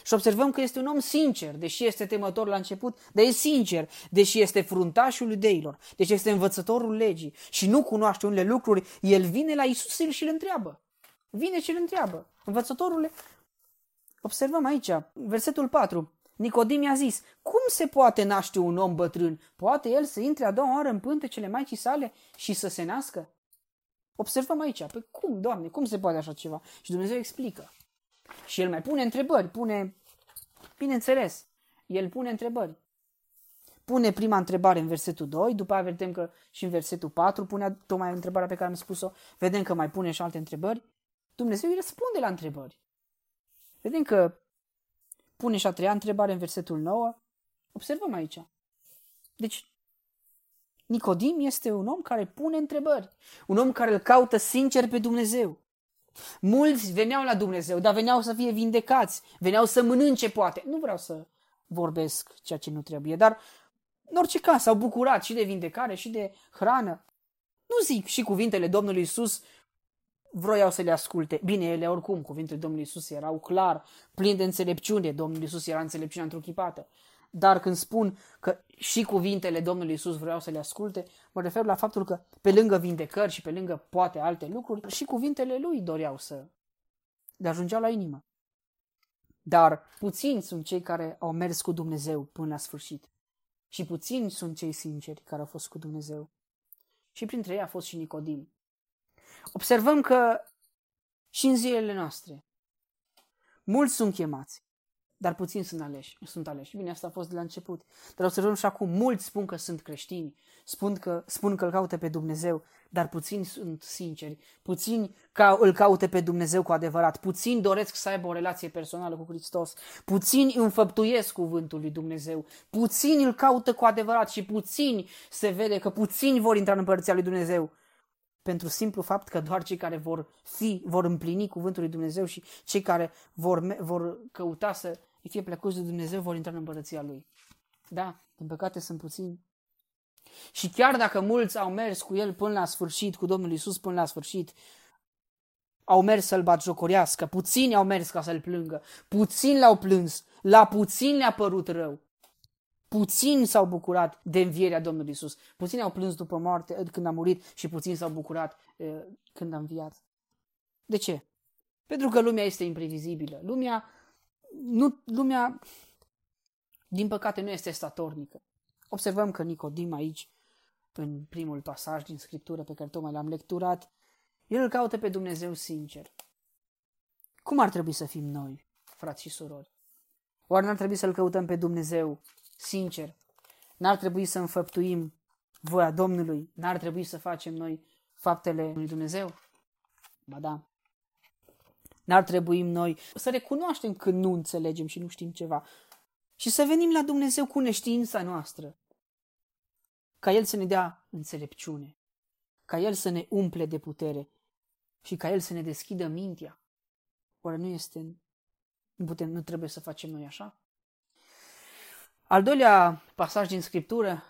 Și observăm că este un om sincer, deși este temător la început, dar e sincer, deși este fruntașul iudeilor, deși este învățătorul legii și nu cunoaște unele lucruri, el vine la Isus și îl întreabă. Vine și îl întreabă. Învățătorule, observăm aici, versetul 4. Nicodim i-a zis, cum se poate naște un om bătrân? Poate el să intre a doua oară în pântecele Maicii sale și să se nască? Observăm aici, păi cum, Doamne, cum se poate așa ceva? Și Dumnezeu explică. Și el mai pune întrebări, pune, bineînțeles, el pune întrebări. Pune prima întrebare în versetul 2, după aia vedem că și în versetul 4 pune tocmai întrebarea pe care am spus-o, vedem că mai pune și alte întrebări. Dumnezeu îi răspunde la întrebări. Vedem că pune și a treia întrebare în versetul 9. Observăm aici. Deci, Nicodim este un om care pune întrebări. Un om care îl caută sincer pe Dumnezeu. Mulți veneau la Dumnezeu, dar veneau să fie vindecați, veneau să mănânce poate. Nu vreau să vorbesc ceea ce nu trebuie, dar în orice caz s-au bucurat și de vindecare și de hrană. Nu zic și cuvintele Domnului Isus vroiau să le asculte. Bine, ele oricum, cuvintele Domnului Isus erau clar, plin de înțelepciune. Domnul Isus era înțelepciunea întruchipată. Dar când spun că și cuvintele Domnului Isus vreau să le asculte, mă refer la faptul că pe lângă vindecări și pe lângă poate alte lucruri, și cuvintele lui doreau să le ajungeau la inimă. Dar puțini sunt cei care au mers cu Dumnezeu până la sfârșit. Și puțini sunt cei sinceri care au fost cu Dumnezeu. Și printre ei a fost și Nicodim. Observăm că și în zilele noastre mulți sunt chemați, dar puțini sunt aleși. Sunt aleși. Bine, asta a fost de la început. Dar observăm și acum, mulți spun că sunt creștini, spun că, spun că îl caută pe Dumnezeu, dar puțini sunt sinceri, puțini ca, îl caută pe Dumnezeu cu adevărat, puțini doresc să aibă o relație personală cu Hristos, puțini înfăptuiesc cuvântul lui Dumnezeu, puțini îl caută cu adevărat și puțini se vede că puțini vor intra în împărăția lui Dumnezeu pentru simplu fapt că doar cei care vor fi, vor împlini cuvântul lui Dumnezeu și cei care vor, vor căuta să fie plăcuți de Dumnezeu, vor intra în împărăția Lui. Da, din păcate sunt puțini. Și chiar dacă mulți au mers cu El până la sfârșit, cu Domnul Isus până la sfârșit, au mers să-L batjocorească, puțini au mers ca să-L plângă, puțini l-au plâns, la puțini le-a părut rău. Puțini s-au bucurat de învierea Domnului Isus. Puțini au plâns după moarte, când a murit și puțini s-au bucurat e, când a înviat. De ce? Pentru că lumea este imprevizibilă. Lumea, nu, lumea din păcate, nu este statornică. Observăm că Nicodim aici, în primul pasaj din Scriptură pe care tocmai l-am lecturat, el îl caută pe Dumnezeu sincer. Cum ar trebui să fim noi, frați și surori? Oare n-ar trebui să-L căutăm pe Dumnezeu sincer? N-ar trebui să înfăptuim voia Domnului? N-ar trebui să facem noi faptele lui Dumnezeu? Ba da. N-ar trebui noi să recunoaștem când nu înțelegem și nu știm ceva și să venim la Dumnezeu cu neștiința noastră. Ca El să ne dea înțelepciune, ca El să ne umple de putere și ca El să ne deschidă mintea. Oare nu este, nu, putem, nu trebuie să facem noi așa? Al doilea pasaj din Scriptură,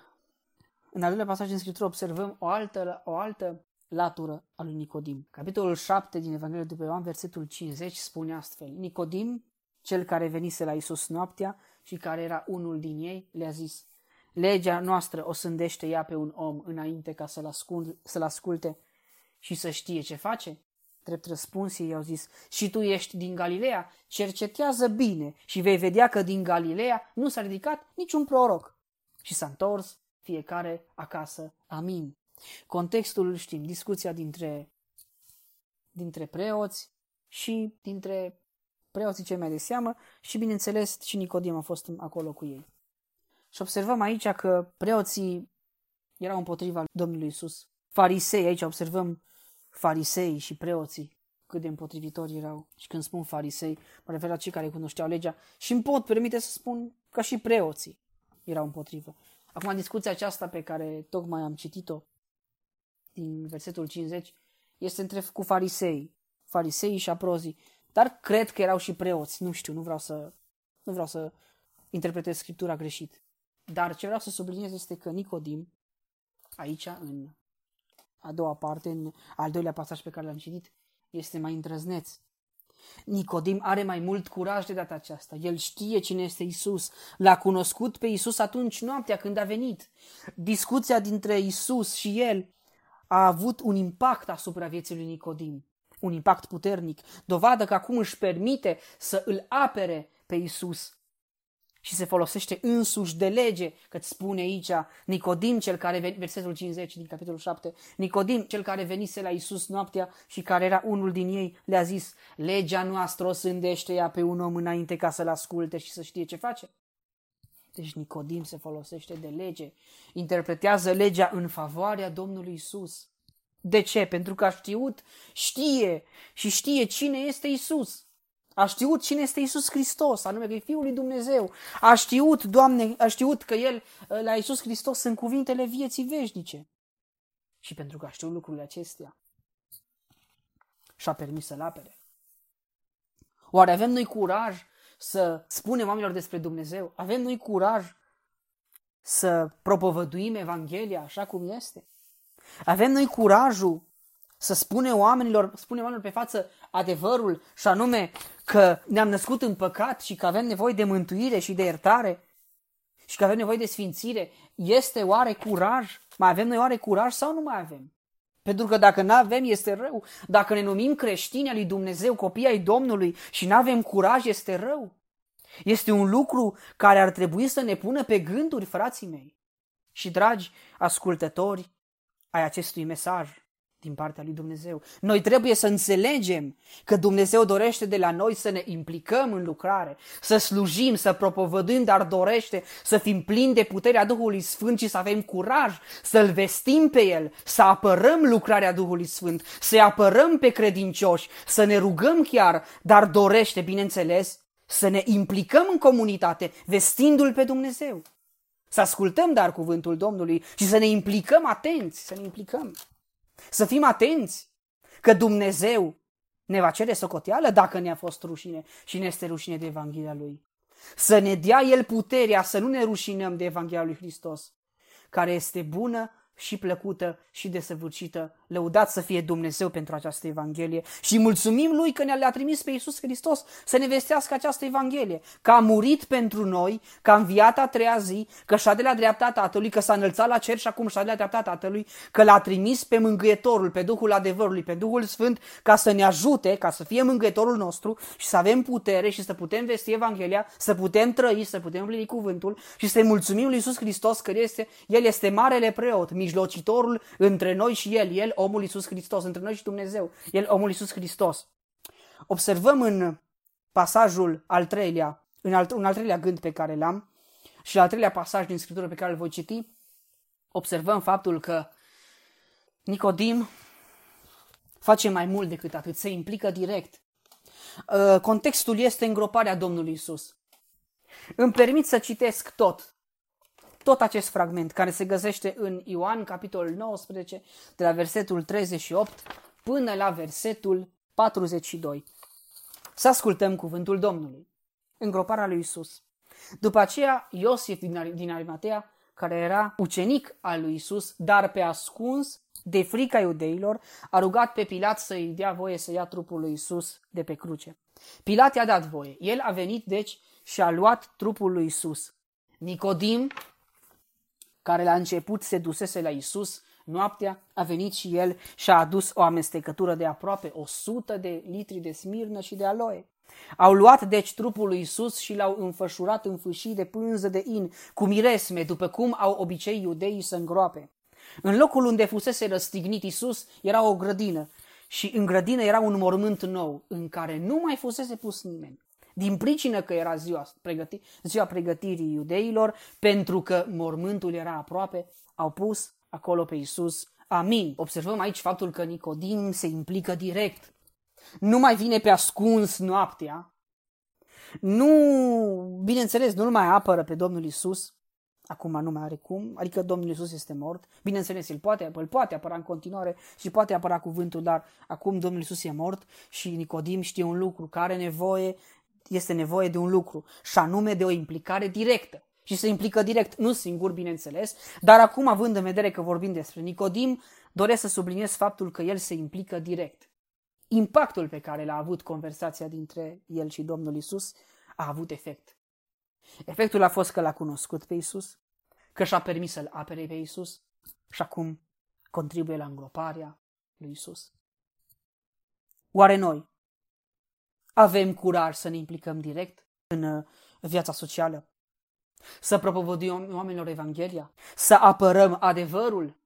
în al doilea pasaj din Scriptură observăm o altă, o altă latură a lui Nicodim. Capitolul 7 din Evanghelia după Ioan, versetul 50, spune astfel. Nicodim, cel care venise la Isus noaptea, și care era unul din ei, le-a zis, legea noastră o sândește ea pe un om înainte ca să-l, ascund, să-l asculte și să știe ce face? Drept răspuns ei au zis, și tu ești din Galileea, cercetează bine și vei vedea că din Galileea nu s-a ridicat niciun proroc. Și s-a întors fiecare acasă. Amin. Contextul știm, discuția dintre, dintre preoți și dintre preoții cei mai de seamă și, bineînțeles, și Nicodim a fost acolo cu ei. Și observăm aici că preoții erau împotriva Domnului Isus. Farisei, aici observăm farisei și preoții cât de împotrivitori erau. Și când spun farisei, mă refer la cei care cunoșteau legea și îmi pot permite să spun că și preoții erau împotrivă. Acum, discuția aceasta pe care tocmai am citit-o din versetul 50 este între cu farisei, farisei și aprozii. Dar cred că erau și preoți. Nu știu, nu vreau să, nu vreau să interpretez scriptura greșit. Dar ce vreau să subliniez este că Nicodim, aici, în a doua parte, în al doilea pasaj pe care l-am citit, este mai îndrăzneț. Nicodim are mai mult curaj de data aceasta. El știe cine este Isus. L-a cunoscut pe Isus atunci noaptea când a venit. Discuția dintre Isus și el a avut un impact asupra vieții lui Nicodim un impact puternic, dovadă că acum își permite să îl apere pe Isus și se folosește însuși de lege, că spune aici Nicodim, cel care, versetul 50 din capitolul 7, Nicodim, cel care venise la Isus noaptea și care era unul din ei, le-a zis, legea noastră o sândește ea pe un om înainte ca să-l asculte și să știe ce face. Deci Nicodim se folosește de lege, interpretează legea în favoarea Domnului Isus. De ce? Pentru că a știut, știe și știe cine este Isus. A știut cine este Isus Hristos, anume că e Fiul lui Dumnezeu. A știut, Doamne, a știut că El, la Isus Hristos, sunt cuvintele vieții veșnice. Și pentru că a știut lucrurile acestea, și-a permis să-L apere. Oare avem noi curaj să spunem oamenilor despre Dumnezeu? Avem noi curaj să propovăduim Evanghelia așa cum este? Avem noi curajul să spunem oamenilor, spunem oamenilor pe față adevărul și anume că ne-am născut în păcat și că avem nevoie de mântuire și de iertare și că avem nevoie de sfințire. Este oare curaj? Mai avem noi oare curaj sau nu mai avem? Pentru că dacă nu avem, este rău. Dacă ne numim creștini al lui Dumnezeu, copii ai Domnului și nu avem curaj, este rău. Este un lucru care ar trebui să ne pună pe gânduri, frații mei. Și dragi ascultători, ai acestui mesaj din partea lui Dumnezeu. Noi trebuie să înțelegem că Dumnezeu dorește de la noi să ne implicăm în lucrare, să slujim, să propovădâim, dar dorește să fim plini de puterea Duhului Sfânt și să avem curaj să-L vestim pe El, să apărăm lucrarea Duhului Sfânt, să-i apărăm pe credincioși, să ne rugăm chiar, dar dorește, bineînțeles, să ne implicăm în comunitate, vestindu-L pe Dumnezeu. Să ascultăm dar cuvântul Domnului și să ne implicăm atenți, să ne implicăm. Să fim atenți că Dumnezeu ne va cere socoteală dacă ne-a fost rușine și ne este rușine de Evanghelia Lui. să ne dea El puterea să nu ne rușinăm de Evanghelia lui Hristos, care este bună și plăcută și desăvârșită. Lăudat să fie Dumnezeu pentru această Evanghelie. Și mulțumim Lui că ne-a trimis pe Iisus Hristos să ne vestească această Evanghelie, că a murit pentru noi, că a înviat a treia zi, că și-a de la dreapta Tatălui, că s-a înălțat la cer și acum și-a de la dreapta Tatălui, că l-a trimis pe Mângâietorul, pe Duhul adevărului, pe Duhul Sfânt, ca să ne ajute, ca să fie Mângâietorul nostru și să avem putere și să putem vesti Evanghelia, să putem trăi, să putem plini cuvântul și să-i mulțumim lui Iisus Hristos că este, El este marele preot, mijlocitorul între noi și El, El, omul Iisus Hristos, între noi și Dumnezeu, El, omul Iisus Hristos. Observăm în pasajul al treilea, în al, un al treilea gând pe care l-am și al treilea pasaj din Scriptură pe care îl voi citi, observăm faptul că Nicodim face mai mult decât atât, se implică direct. Uh, contextul este îngroparea Domnului Isus. Îmi permit să citesc tot tot acest fragment care se găsește în Ioan, capitolul 19, de la versetul 38 până la versetul 42. Să ascultăm cuvântul Domnului. Îngroparea lui Isus. După aceea, Iosif din Arimatea, care era ucenic al lui Isus, dar pe ascuns, de frica iudeilor, a rugat pe Pilat să-i dea voie să ia trupul lui Isus de pe cruce. Pilat i-a dat voie. El a venit, deci, și a luat trupul lui Isus. Nicodim, care la început se dusese la Isus, noaptea a venit și el și a adus o amestecătură de aproape 100 de litri de smirnă și de aloe. Au luat deci trupul lui Isus și l-au înfășurat în fâșii de pânză de in, cu miresme, după cum au obicei iudeii să îngroape. În locul unde fusese răstignit Isus era o grădină și în grădină era un mormânt nou, în care nu mai fusese pus nimeni din pricină că era ziua, pregăti, ziua pregătirii iudeilor, pentru că mormântul era aproape, au pus acolo pe Isus. Amin. Observăm aici faptul că Nicodim se implică direct. Nu mai vine pe ascuns noaptea. Nu, bineînțeles, nu-l mai apără pe Domnul Isus. Acum nu mai are cum, adică Domnul Isus este mort. Bineînțeles, el poate, îl poate apăra în continuare și poate apăra cuvântul, dar acum Domnul Isus e mort și Nicodim știe un lucru, care are nevoie este nevoie de un lucru, și anume de o implicare directă. Și se implică direct, nu singur, bineînțeles, dar acum, având în vedere că vorbim despre Nicodim, doresc să subliniez faptul că el se implică direct. Impactul pe care l-a avut conversația dintre el și Domnul Isus a avut efect. Efectul a fost că l-a cunoscut pe Isus, că și-a permis să-l apere pe Isus și acum contribuie la îngroparea lui Isus. Oare noi avem curaj să ne implicăm direct în uh, viața socială, să propovăduim oamenilor Evanghelia, să apărăm adevărul.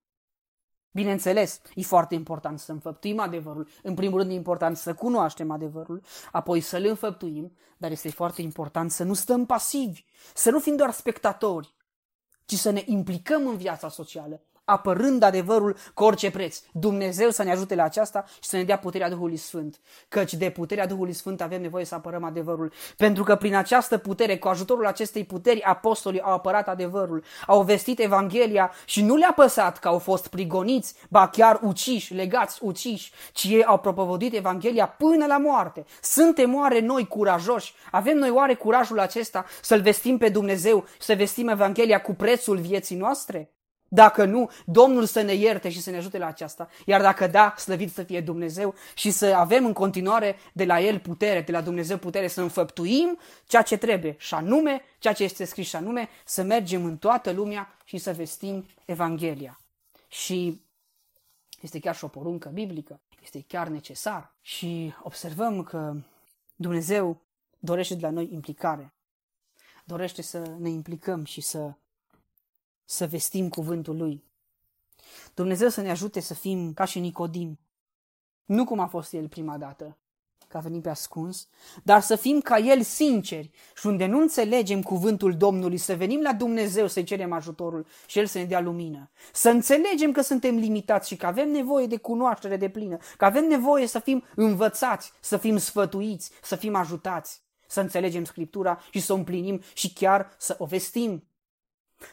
Bineînțeles, e foarte important să înfăptuim adevărul. În primul rând e important să cunoaștem adevărul, apoi să-l înfăptuim, dar este foarte important să nu stăm pasivi, să nu fim doar spectatori, ci să ne implicăm în viața socială, apărând adevărul cu orice preț. Dumnezeu să ne ajute la aceasta și să ne dea puterea Duhului Sfânt. Căci de puterea Duhului Sfânt avem nevoie să apărăm adevărul. Pentru că prin această putere, cu ajutorul acestei puteri, apostolii au apărat adevărul, au vestit Evanghelia și nu le-a păsat că au fost prigoniți, ba chiar uciși, legați, uciși, ci ei au propovăduit Evanghelia până la moarte. Suntem oare noi curajoși? Avem noi oare curajul acesta să-L vestim pe Dumnezeu, să vestim Evanghelia cu prețul vieții noastre? Dacă nu, Domnul să ne ierte și să ne ajute la aceasta. Iar dacă da, slăvit să fie Dumnezeu și să avem în continuare de la El putere, de la Dumnezeu putere să înfăptuim ceea ce trebuie și anume, ceea ce este scris și anume, să mergem în toată lumea și să vestim Evanghelia. Și este chiar și o poruncă biblică, este chiar necesar. Și observăm că Dumnezeu dorește de la noi implicare. Dorește să ne implicăm și să să vestim cuvântul Lui. Dumnezeu să ne ajute să fim ca și Nicodim. Nu cum a fost el prima dată, că a venit pe ascuns, dar să fim ca el sinceri și unde nu înțelegem cuvântul Domnului, să venim la Dumnezeu să-i cerem ajutorul și El să ne dea lumină. Să înțelegem că suntem limitați și că avem nevoie de cunoaștere de plină, că avem nevoie să fim învățați, să fim sfătuiți, să fim ajutați, să înțelegem Scriptura și să o împlinim și chiar să o vestim.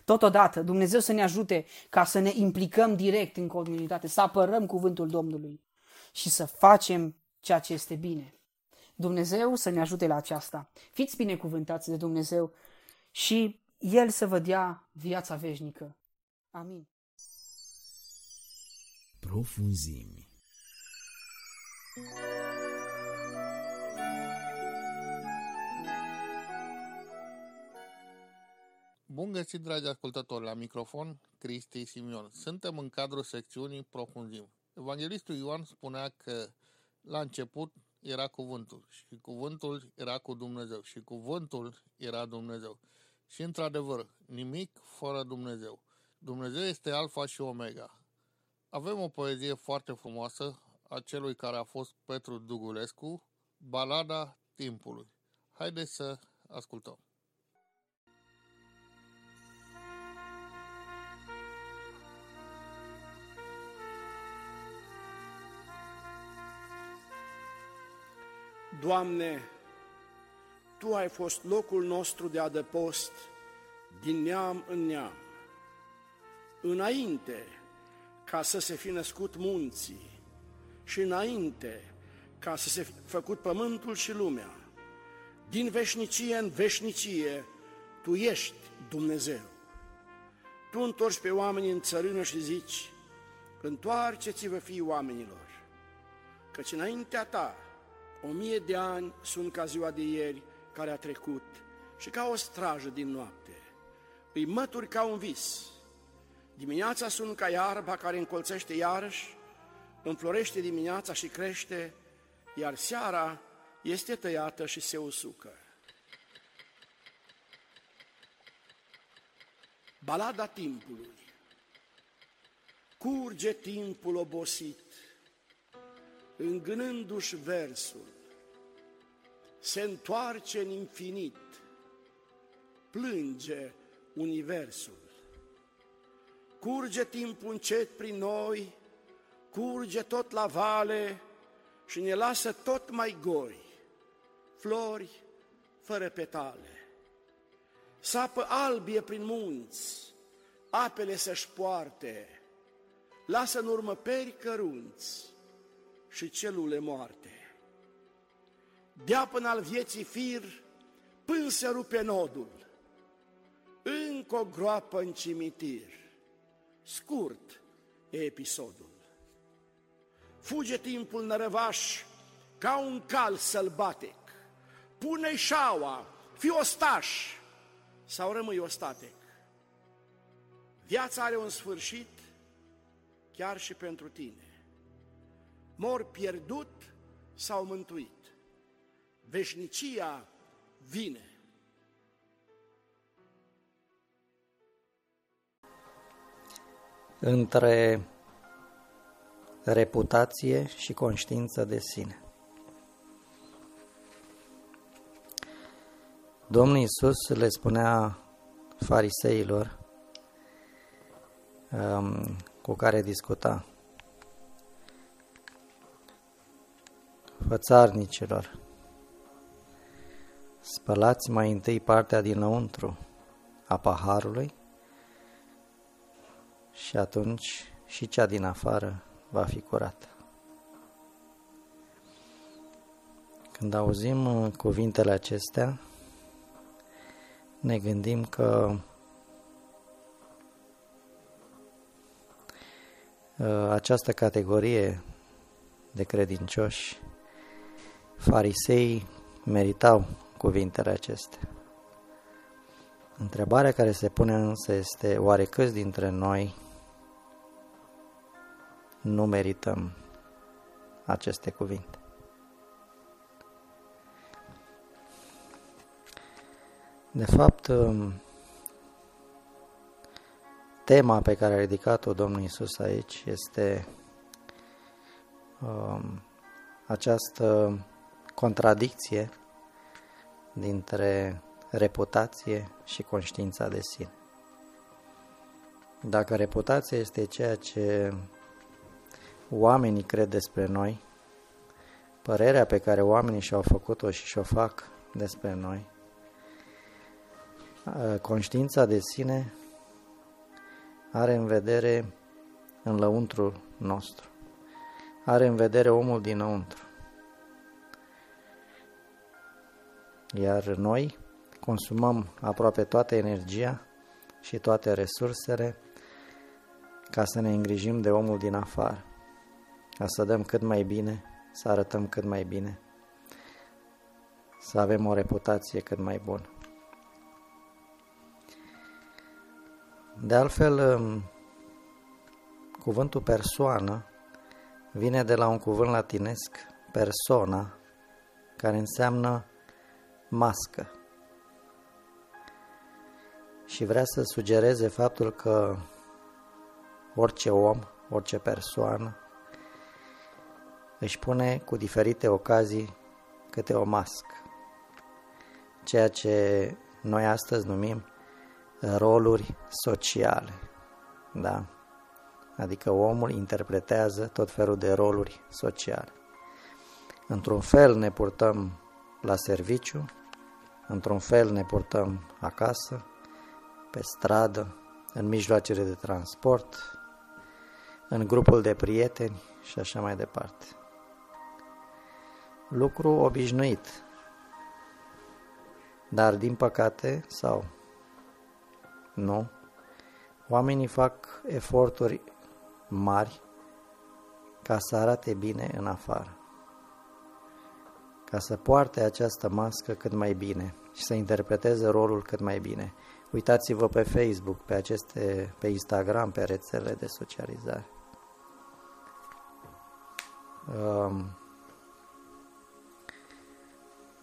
Totodată, Dumnezeu să ne ajute ca să ne implicăm direct în comunitate, să apărăm cuvântul Domnului și să facem ceea ce este bine. Dumnezeu să ne ajute la aceasta. Fiți binecuvântați de Dumnezeu și El să vă dea viața veșnică. Amin. Profunzimi. Bun găsit, dragi ascultători, la microfon, Cristi Simion. Suntem în cadrul secțiunii Profunzim. Evanghelistul Ioan spunea că la început era cuvântul și cuvântul era cu Dumnezeu și cuvântul era Dumnezeu. Și într-adevăr, nimic fără Dumnezeu. Dumnezeu este alfa și omega. Avem o poezie foarte frumoasă a celui care a fost Petru Dugulescu, Balada timpului. Haideți să ascultăm. Doamne, Tu ai fost locul nostru de adăpost din neam în neam. Înainte ca să se fi născut munții și înainte ca să se fi făcut pământul și lumea, din veșnicie în veșnicie, Tu ești Dumnezeu. Tu întorci pe oameni în țărână și zici, întoarceți-vă fii oamenilor, căci înaintea Ta o mie de ani sunt ca ziua de ieri care a trecut și ca o strajă din noapte. Îi mături ca un vis. Dimineața sunt ca iarba care încolțește iarăși, înflorește dimineața și crește, iar seara este tăiată și se usucă. Balada timpului. Curge timpul obosit, îngânându-și versul, se întoarce în infinit, plânge universul. Curge timpul încet prin noi, curge tot la vale și ne lasă tot mai goi, flori fără petale. Sapă albie prin munți, apele să-și poarte, lasă în urmă peri cărunți, și celule moarte. Dea până al vieții fir, până se rupe nodul, încă o groapă în cimitir, scurt e episodul. Fuge timpul nărăvaș ca un cal sălbatic, pune șaua, fi ostaș sau rămâi ostatec. Viața are un sfârșit chiar și pentru tine mor pierdut sau mântuit. Veșnicia vine. Între reputație și conștiință de sine. Domnul Iisus le spunea fariseilor um, cu care discuta, fățarnicilor, spălați mai întâi partea dinăuntru a paharului și atunci și cea din afară va fi curată. Când auzim uh, cuvintele acestea, ne gândim că uh, această categorie de credincioși Farisei meritau cuvintele acestea. Întrebarea care se pune însă este, oare câți dintre noi nu merităm aceste cuvinte? De fapt, um, tema pe care a ridicat-o Domnul Isus aici este um, această contradicție dintre reputație și conștiința de sine. Dacă reputația este ceea ce oamenii cred despre noi, părerea pe care oamenii și-au făcut-o și și-o fac despre noi, conștiința de sine are în vedere în lăuntru nostru, are în vedere omul dinăuntru. Iar noi consumăm aproape toată energia și toate resursele ca să ne îngrijim de omul din afară, ca să dăm cât mai bine, să arătăm cât mai bine, să avem o reputație cât mai bună. De altfel, um, cuvântul persoană vine de la un cuvânt latinesc, persona, care înseamnă mască. Și vrea să sugereze faptul că orice om, orice persoană, își pune cu diferite ocazii câte o mască. Ceea ce noi astăzi numim roluri sociale. Da? Adică omul interpretează tot felul de roluri sociale. Într-un fel ne purtăm la serviciu, într-un fel ne purtăm acasă, pe stradă, în mijloacele de transport, în grupul de prieteni și așa mai departe. Lucru obișnuit, dar din păcate sau nu, oamenii fac eforturi mari ca să arate bine în afară, ca să poarte această mască cât mai bine și să interpreteze rolul cât mai bine. Uitați-vă pe Facebook, pe aceste, pe Instagram, pe rețelele de socializare. Um,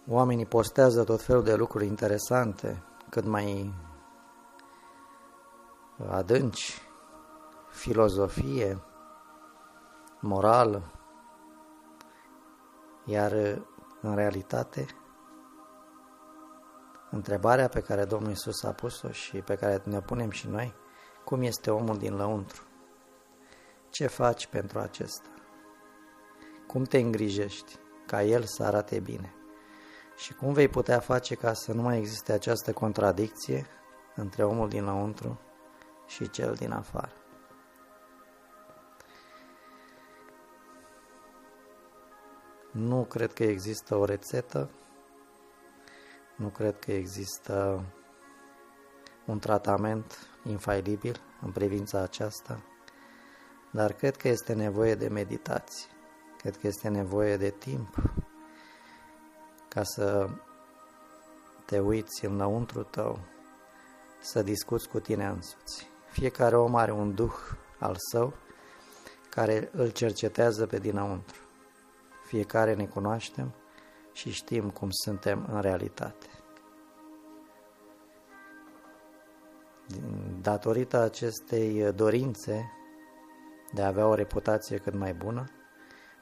oamenii postează tot felul de lucruri interesante, cât mai adânci, filozofie, morală, iar în realitate întrebarea pe care Domnul Isus a pus-o și pe care ne punem și noi, cum este omul din lăuntru? Ce faci pentru acesta? Cum te îngrijești ca el să arate bine? Și cum vei putea face ca să nu mai existe această contradicție între omul din lăuntru și cel din afară? Nu cred că există o rețetă, nu cred că există un tratament infailibil în privința aceasta, dar cred că este nevoie de meditație, cred că este nevoie de timp ca să te uiți înăuntru tău, să discuți cu tine însuți. Fiecare om are un duh al său care îl cercetează pe dinăuntru. Fiecare ne cunoaștem și știm cum suntem în realitate. Datorită acestei dorințe de a avea o reputație cât mai bună,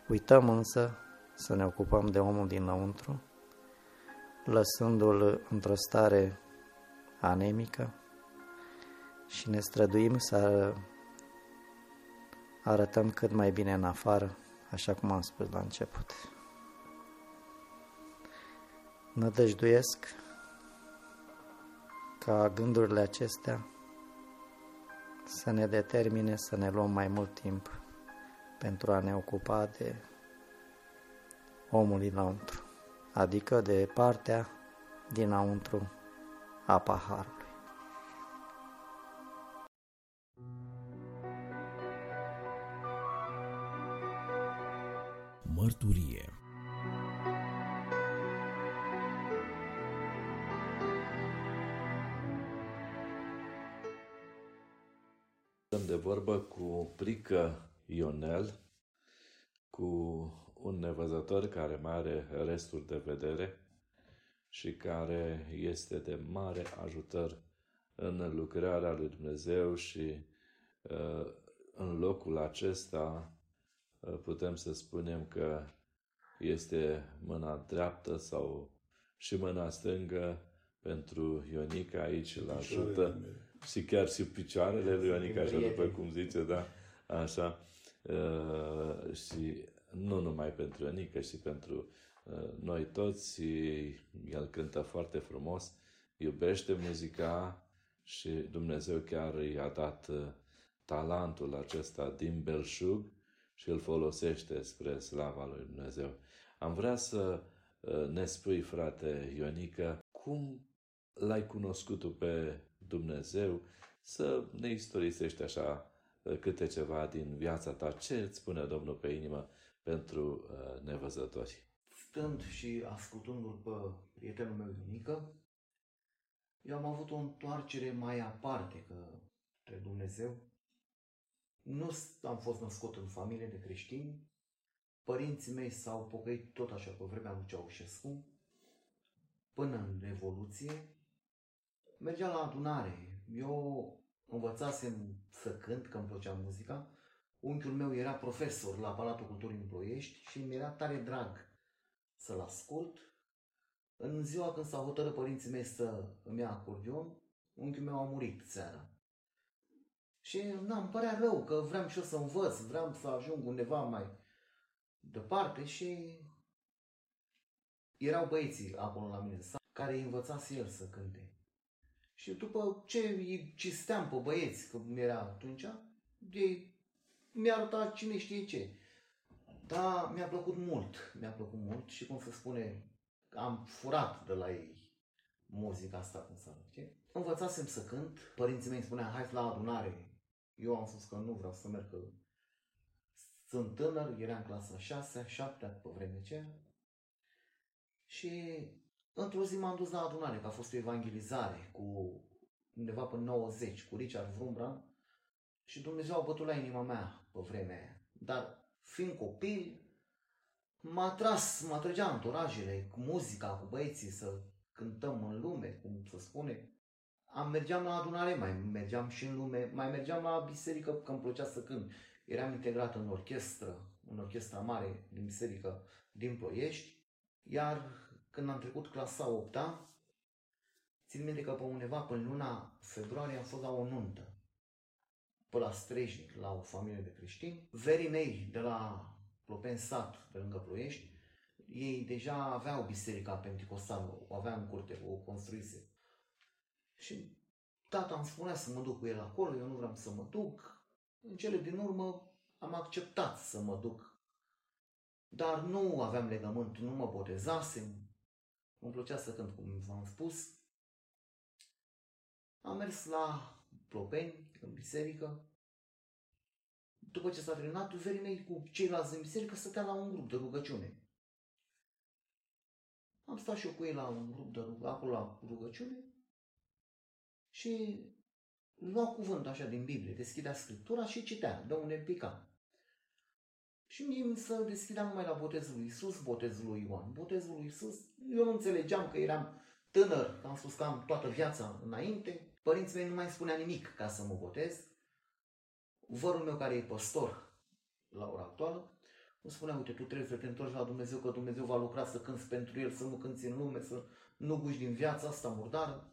uităm însă să ne ocupăm de omul dinăuntru, lăsându-l într-o stare anemică și ne străduim să arătăm cât mai bine în afară, așa cum am spus la început. Nădăjduiesc ca gândurile acestea să ne determine să ne luăm mai mult timp pentru a ne ocupa de omul dinăuntru, adică de partea dinăuntru a paharului. Mărturie de vorbă cu Prică Ionel, cu un nevăzător care mai are resturi de vedere și care este de mare ajutor în lucrarea lui Dumnezeu și uh, în locul acesta uh, putem să spunem că este mâna dreaptă sau și mâna stângă pentru Ionica aici îl ajută și chiar și picioarele lui Ionica, așa după cum zice, da, așa. Uh, și nu numai pentru Ionica, și pentru uh, noi toți. El cântă foarte frumos, iubește muzica și Dumnezeu chiar i-a dat uh, talentul acesta din belșug și îl folosește spre slava lui Dumnezeu. Am vrea să uh, ne spui, frate Ionica, cum l-ai cunoscut tu pe Dumnezeu, să ne istorisești așa uh, câte ceva din viața ta. Ce îți spune Domnul pe inimă pentru nevăzători? Stând și ascultându-l pe prietenul meu Ionica, eu am avut o întoarcere mai aparte către Dumnezeu. Nu am fost născut în familie de creștini. Părinții mei s-au pocăit tot așa pe vremea lui Ceaușescu, până în Revoluție. Mergeam la adunare. Eu învățasem să cânt, că îmi plăcea muzica. Unchiul meu era profesor la Palatul Culturii în Ploiești și mi era tare drag să-l ascult în ziua când s-au hotărât părinții mei să îmi ia acordion, unchiul meu a murit seara. Și na, îmi părea rău că vreau și eu să învăț, vreau să ajung undeva mai departe și erau băieții acolo la mine care îi învățase el să cânte. Și după ce îi cisteam pe băieți, că era atunci, ei mi-a arătat cine știe ce. Dar mi-a plăcut mult, mi-a plăcut mult și cum se spune, am furat de la ei muzica asta, cum să știi? Învățasem să cânt, părinții mei îmi spuneau, hai la adunare. Eu am spus că nu vreau să merg, că sunt tânăr, eram în clasa 6 7 pe vremea aceea. Și într-o zi m-am dus la adunare, că a fost o evangelizare cu undeva pe 90, cu Richard Vrumbran. Și Dumnezeu a bătut la inima mea pe vremea aia. Dar fiind copil, m-a tras, mă trăgea în orajele, cu muzica, cu băieții, să cântăm în lume, cum să spune. Am mergeam la adunare, mai mergeam și în lume, mai mergeam la biserică, că îmi plăcea să cânt. Eram integrat în orchestră, în orchestra mare din biserică din Ploiești, iar când am trecut clasa 8 -a, țin minte că pe undeva până luna februarie am fost la o nuntă pe la Strejnic, la o familie de creștini. Verii mei de la Plopen sat, pe lângă Ploiești, ei deja aveau biserica penticostală, o aveam în curte, o construise. Și tata îmi spunea să mă duc cu el acolo, eu nu vreau să mă duc. În cele din urmă am acceptat să mă duc. Dar nu aveam legământ, nu mă botezasem. Îmi plăcea să cânt, cum v-am spus. Am mers la Plopeni, în biserică, după ce s-a terminat, verii mei cu ceilalți din biserică stătea la un grup de rugăciune. Am stat și eu cu ei la un grup de rugăciune, acolo la rugăciune și lua cuvânt așa din Biblie, deschidea Scriptura și citea de unde pica. Și mie îmi să deschideam numai la botezul lui Isus, botezul lui Ioan. Botezul lui Isus, eu nu înțelegeam că eram tânăr, că am spus că am toată viața înainte. Părinții mei nu mai spunea nimic ca să mă botez vărul meu care e păstor la ora actuală, îmi spunea, uite, tu trebuie să te întorci la Dumnezeu, că Dumnezeu va lucra să cânți pentru El, să nu cânți în lume, să nu guși din viața asta murdară.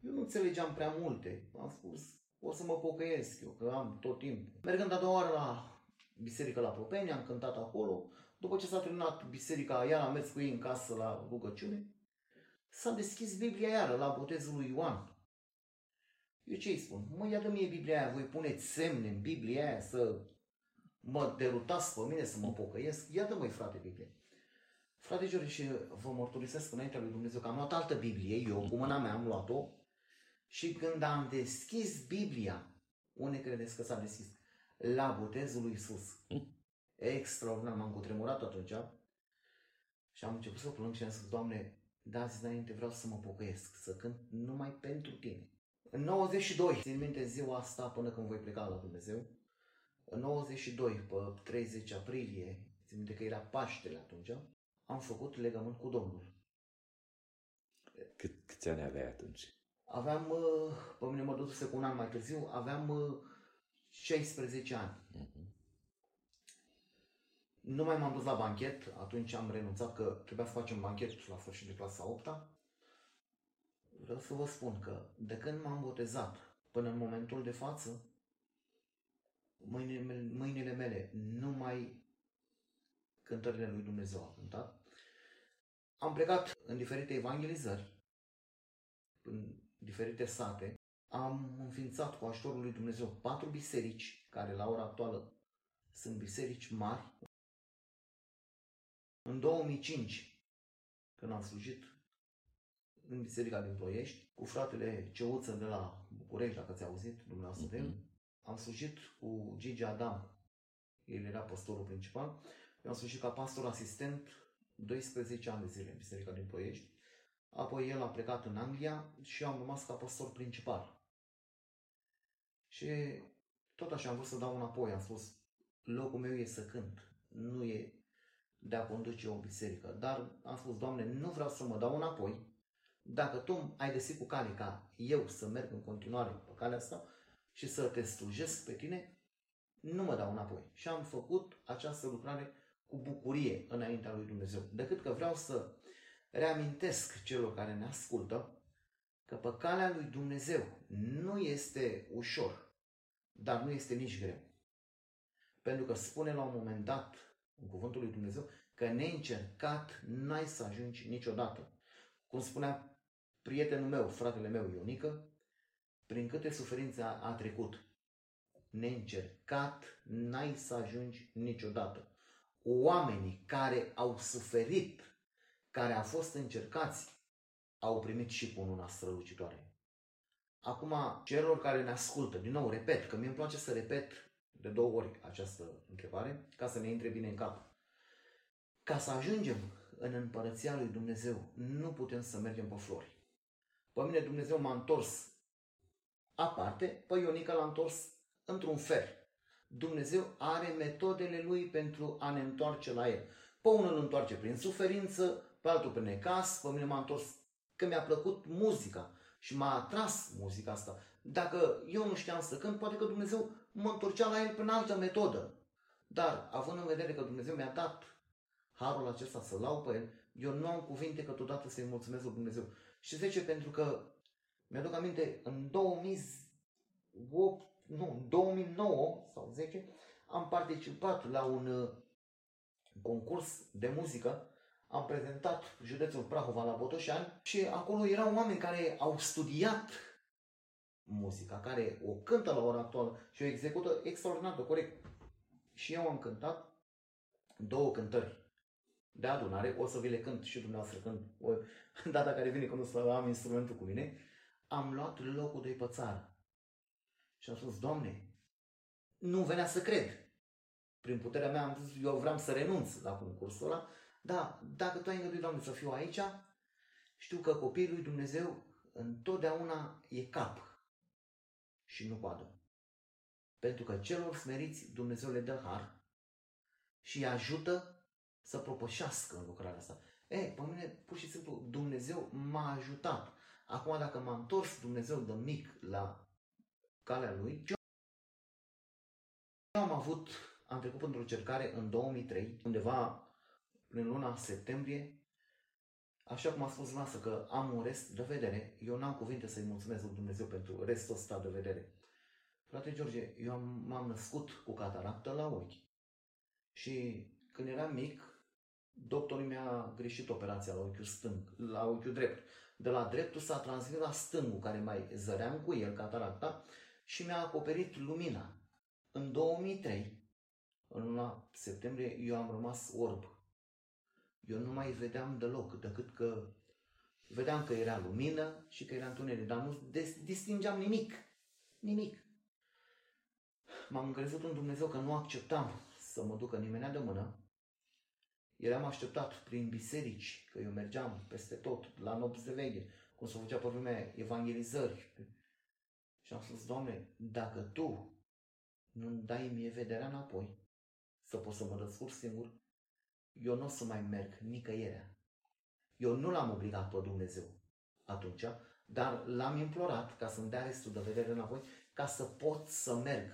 Eu nu înțelegeam prea multe. Am spus, o să mă pocăiesc eu, că am tot timpul. Mergând a doua oară la biserică la Propeni, am cântat acolo. După ce s-a terminat biserica, iar am mers cu ei în casă la rugăciune. S-a deschis Biblia iară la botezul lui Ioan. Eu ce îi spun? Mă, iată mie Biblia aia, voi puneți semne în Biblia aia să mă derutați pe mine, să mă pocăiesc. Iată măi, frate, Biblie. Frate George, și vă mărturisesc înaintea lui Dumnezeu că am luat altă Biblie, eu cu mâna mea am luat-o și când am deschis Biblia, unde credeți că s-a deschis? La botezul lui Isus. Extraordinar, m-am cutremurat atunci și am început să plâng și am zis, Doamne, da, zis înainte vreau să mă pocăiesc, să cânt numai pentru Tine. În 92, țin minte ziua asta până când voi pleca la Dumnezeu, în 92, pe 30 aprilie, țin minte că era Paștele atunci, am făcut legământ cu Domnul. Cât, câți ani aveai atunci? Aveam, uh, pe mine mă dusese cu un an mai târziu, aveam 16 uh, ani. Uh-huh. Nu mai m-am dus la banchet, atunci am renunțat că trebuia să facem banchet la sfârșit de clasa 8 -a vreau să vă spun că de când m-am botezat până în momentul de față, mâinile, mâinile mele numai cântările lui Dumnezeu au cântat. Am plecat în diferite evangelizări, în diferite sate. Am înființat cu ajutorul lui Dumnezeu patru biserici, care la ora actuală sunt biserici mari. În 2005 când am slujit în biserica din Ploiești, cu fratele Ceuță de la București, dacă ți a auzit dumneavoastră de el. Am slujit cu Gigi Adam, el era pastorul principal. Eu am slujit ca pastor asistent 12 ani de zile în biserica din Ploiești. Apoi el a plecat în Anglia și eu am rămas ca pastor principal. Și tot așa am vrut să dau înapoi. Am spus, locul meu e să cânt, nu e de a conduce o biserică. Dar am spus, Doamne, nu vreau să mă dau înapoi. Dacă Tu ai găsit cu cale ca eu să merg în continuare pe calea asta și să te slujesc pe Tine, nu mă dau înapoi. Și am făcut această lucrare cu bucurie înaintea lui Dumnezeu. Decât că vreau să reamintesc celor care ne ascultă că pe calea lui Dumnezeu nu este ușor, dar nu este nici greu. Pentru că spune la un moment dat în cuvântul lui Dumnezeu că neîncercat n-ai să ajungi niciodată. Cum spunea prietenul meu, fratele meu Ionică, prin câte suferințe a, a trecut. Neîncercat n-ai să ajungi niciodată. Oamenii care au suferit, care au fost încercați, au primit și una strălucitoare. Acum, celor care ne ascultă, din nou, repet, că mi îmi place să repet de două ori această întrebare, ca să ne intre bine în cap. Ca să ajungem în împărăția lui Dumnezeu, nu putem să mergem pe flori. Pe mine Dumnezeu m-a întors aparte, pe Ionica l-a întors într-un fel. Dumnezeu are metodele lui pentru a ne întoarce la el. Pe unul îl întoarce prin suferință, pe altul prin necas, pe mine m-a întors că mi-a plăcut muzica și m-a atras muzica asta. Dacă eu nu știam să cânt, poate că Dumnezeu mă întorcea la el prin altă metodă. Dar, având în vedere că Dumnezeu mi-a dat harul acesta să lau pe el, eu nu am cuvinte că totodată să-i mulțumesc lui Dumnezeu. Și zice pentru că mi-aduc aminte, în 2008, nu, 2009 sau 10, am participat la un uh, concurs de muzică, am prezentat județul Prahova la Botoșani și acolo erau oameni care au studiat muzica, care o cântă la ora actuală și o execută extraordinar de corect. Și eu am cântat două cântări de adunare, o să vi le cânt și dumneavoastră când, o, data care vine când o să am instrumentul cu mine, am luat locul de pe țară. Și am spus, Doamne, nu venea să cred. Prin puterea mea am zis, eu vreau să renunț la concursul ăla, dar dacă Tu ai îngăduit, Doamne, să fiu aici, știu că copilul lui Dumnezeu întotdeauna e cap și nu coadă. Pentru că celor smeriți Dumnezeu le dă har și îi ajută să propășească în lucrarea asta. E, pe mine, pur și simplu, Dumnezeu m-a ajutat. Acum, dacă m-a întors Dumnezeu de mic la calea Lui, eu am avut, am trecut într-o cercare în 2003, undeva prin luna septembrie, așa cum a spus lasă că am un rest de vedere, eu n-am cuvinte să-i mulțumesc lui Dumnezeu pentru restul ăsta de vedere. Frate George, eu am, m-am născut cu cataractă la ochi. Și când eram mic, doctorul mi-a greșit operația la ochiul stâng, la ochiul drept. De la dreptul s-a transmis la stângul, care mai zăream cu el, cataracta, și mi-a acoperit lumina. În 2003, în luna septembrie, eu am rămas orb. Eu nu mai vedeam deloc, decât că vedeam că era lumină și că era întuneric, dar nu distingeam nimic. Nimic. M-am încrezut în Dumnezeu că nu acceptam să mă ducă nimeni de mână Eram așteptat prin biserici, că eu mergeam peste tot, la nopți de veche, cum se făcea pe vremea evangelizări. Și am spus, Doamne, dacă Tu nu-mi dai mie vederea înapoi, să pot să mă descurc singur, eu nu o să mai merg nicăieri. Eu nu l-am obligat pe Dumnezeu atunci, dar l-am implorat ca să-mi dea restul de vedere înapoi, ca să pot să merg.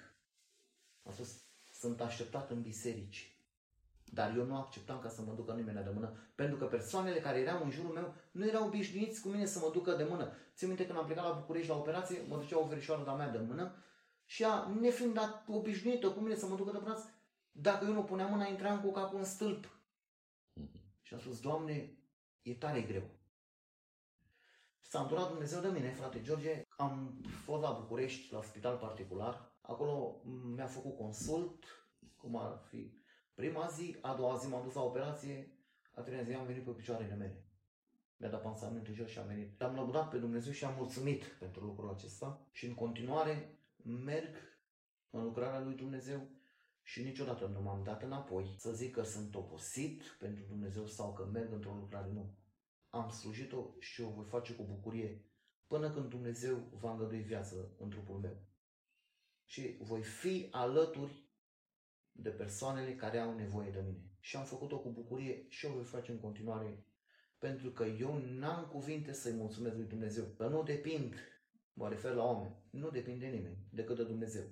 Am spus, sunt așteptat în biserici, dar eu nu acceptam ca să mă ducă nimeni de mână, pentru că persoanele care erau în jurul meu nu erau obișnuiți cu mine să mă ducă de mână. Țin minte când am plecat la București la operație, mă ducea o verișoară de-a mea de mână și ea, nefiind dat obișnuită cu mine să mă ducă de braț, dacă eu nu puneam mâna, intram cu capul în stâlp. Mm-hmm. Și am spus, Doamne, e tare greu. S-a înturat Dumnezeu de mine, frate George. Am fost la București, la spital particular. Acolo mi-a făcut consult, cum ar fi Prima zi, a doua zi m-am dus la operație, a treia zi am venit pe picioarele mele. mi-a dat pansamentul jos și am venit. Am lăudat pe Dumnezeu și am mulțumit pentru lucrul acesta și în continuare merg în lucrarea lui Dumnezeu și niciodată nu m-am dat înapoi să zic că sunt obosit pentru Dumnezeu sau că merg într-o lucrare. Nu. Am slujit-o și o voi face cu bucurie până când Dumnezeu va îngădui viață în trupul meu. Și voi fi alături de persoanele care au nevoie de mine. Și am făcut-o cu bucurie și o voi face în continuare pentru că eu n-am cuvinte să-i mulțumesc lui Dumnezeu. Că nu depind, mă refer la oameni, nu depind de nimeni, decât de Dumnezeu.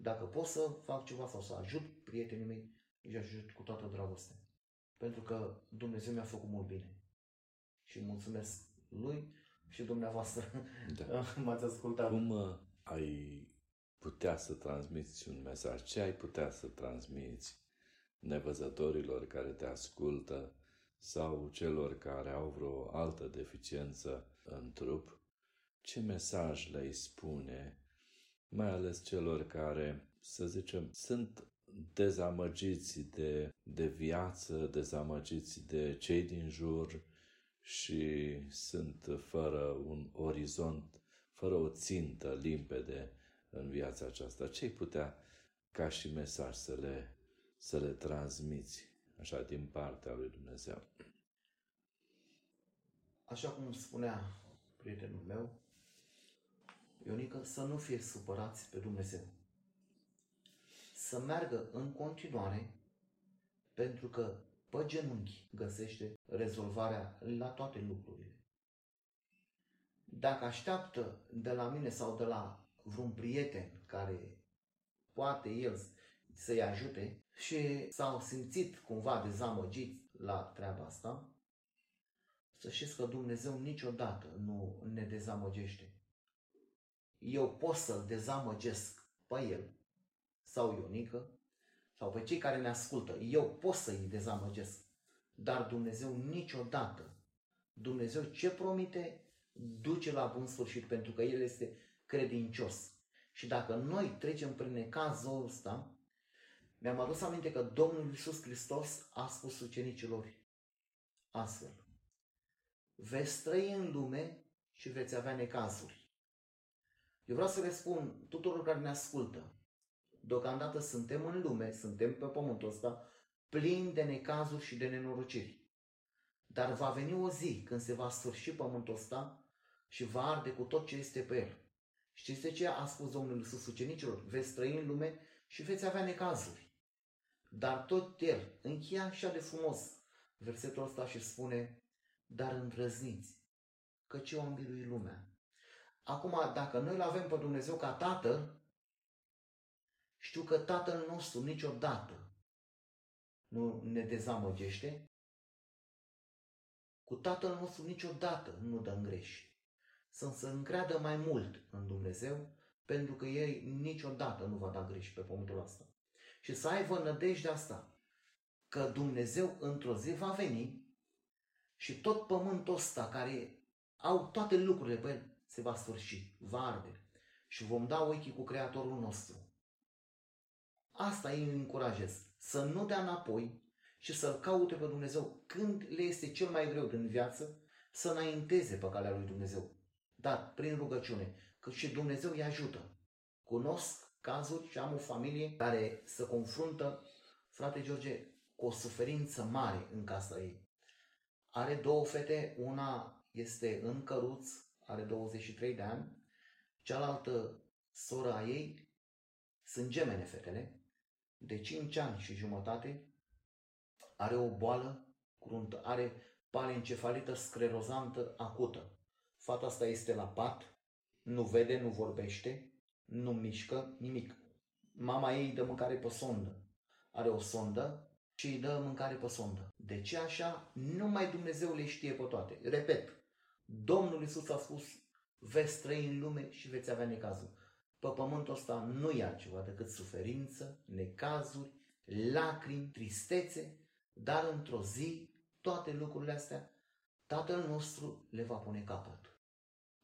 Dacă pot să fac ceva sau să ajut prietenii mei, îi ajut cu toată dragostea. Pentru că Dumnezeu mi-a făcut mult bine. Și mulțumesc lui și dumneavoastră da. m-ați ascultat. Cum uh, ai putea să transmiți un mesaj? Ce ai putea să transmiți nevăzătorilor care te ascultă sau celor care au vreo altă deficiență în trup? Ce mesaj le-ai spune, mai ales celor care, să zicem, sunt dezamăgiți de, de viață, dezamăgiți de cei din jur și sunt fără un orizont, fără o țintă limpede în viața aceasta. Ce-ai putea ca și mesaj să le, să le transmiți așa din partea lui Dumnezeu? Așa cum spunea prietenul meu, Ionică, să nu fie supărați pe Dumnezeu. Să meargă în continuare pentru că pe genunchi găsește rezolvarea la toate lucrurile. Dacă așteaptă de la mine sau de la vreun prieten care poate el să-i ajute și s-au simțit cumva dezamăgiți la treaba asta, să știți că Dumnezeu niciodată nu ne dezamăgește. Eu pot să-l dezamăgesc pe el sau Ionică sau pe cei care ne ascultă. Eu pot să-i dezamăgesc. Dar Dumnezeu niciodată, Dumnezeu ce promite, duce la bun sfârșit pentru că El este credincios. Și dacă noi trecem prin necazul ăsta, mi-am adus aminte că Domnul Iisus Hristos a spus ucenicilor astfel. Veți trăi în lume și veți avea necazuri. Eu vreau să le spun tuturor care ne ascultă, deocamdată suntem în lume, suntem pe pământul ăsta, plin de necazuri și de nenorociri. Dar va veni o zi când se va sfârși pământul ăsta și va arde cu tot ce este pe el. Știți de ce a spus Domnul Iisus ucenicilor? Veți trăi în lume și veți avea necazuri. Dar tot el încheia așa de frumos versetul ăsta și spune, dar îndrăzniți, ce o îmbilui lumea. Acum, dacă noi îl avem pe Dumnezeu ca Tatăl, știu că Tatăl nostru niciodată nu ne dezamăgește, cu Tatăl nostru niciodată nu dăm greș. Să se încreadă mai mult în Dumnezeu, pentru că ei niciodată nu va da greș pe pământul ăsta. Și să aibă nădejdea asta, că Dumnezeu într-o zi va veni și tot pământul ăsta care au toate lucrurile pe el se va sfârși, va arde și vom da ochii cu Creatorul nostru. Asta îi încurajez, să nu dea înapoi și să-L caute pe Dumnezeu când le este cel mai greu din viață, să înainteze pe calea lui Dumnezeu. Dar prin rugăciune, că și Dumnezeu îi ajută. Cunosc cazuri și am o familie care se confruntă, frate George, cu o suferință mare în casa ei. Are două fete, una este în căruț, are 23 de ani, cealaltă sora a ei, sunt gemene fetele, de 5 ani și jumătate, are o boală cruntă, are palencefalită sclerozantă acută. Fata asta este la pat, nu vede, nu vorbește, nu mișcă nimic. Mama ei dă mâncare pe sondă. Are o sondă și îi dă mâncare pe sondă. De ce așa? Numai Dumnezeu le știe pe toate. Repet, Domnul Isus a spus, veți trăi în lume și veți avea necazuri. Pe pământul ăsta nu e altceva decât suferință, necazuri, lacrimi, tristețe, dar într-o zi toate lucrurile astea Tatăl nostru le va pune capăt.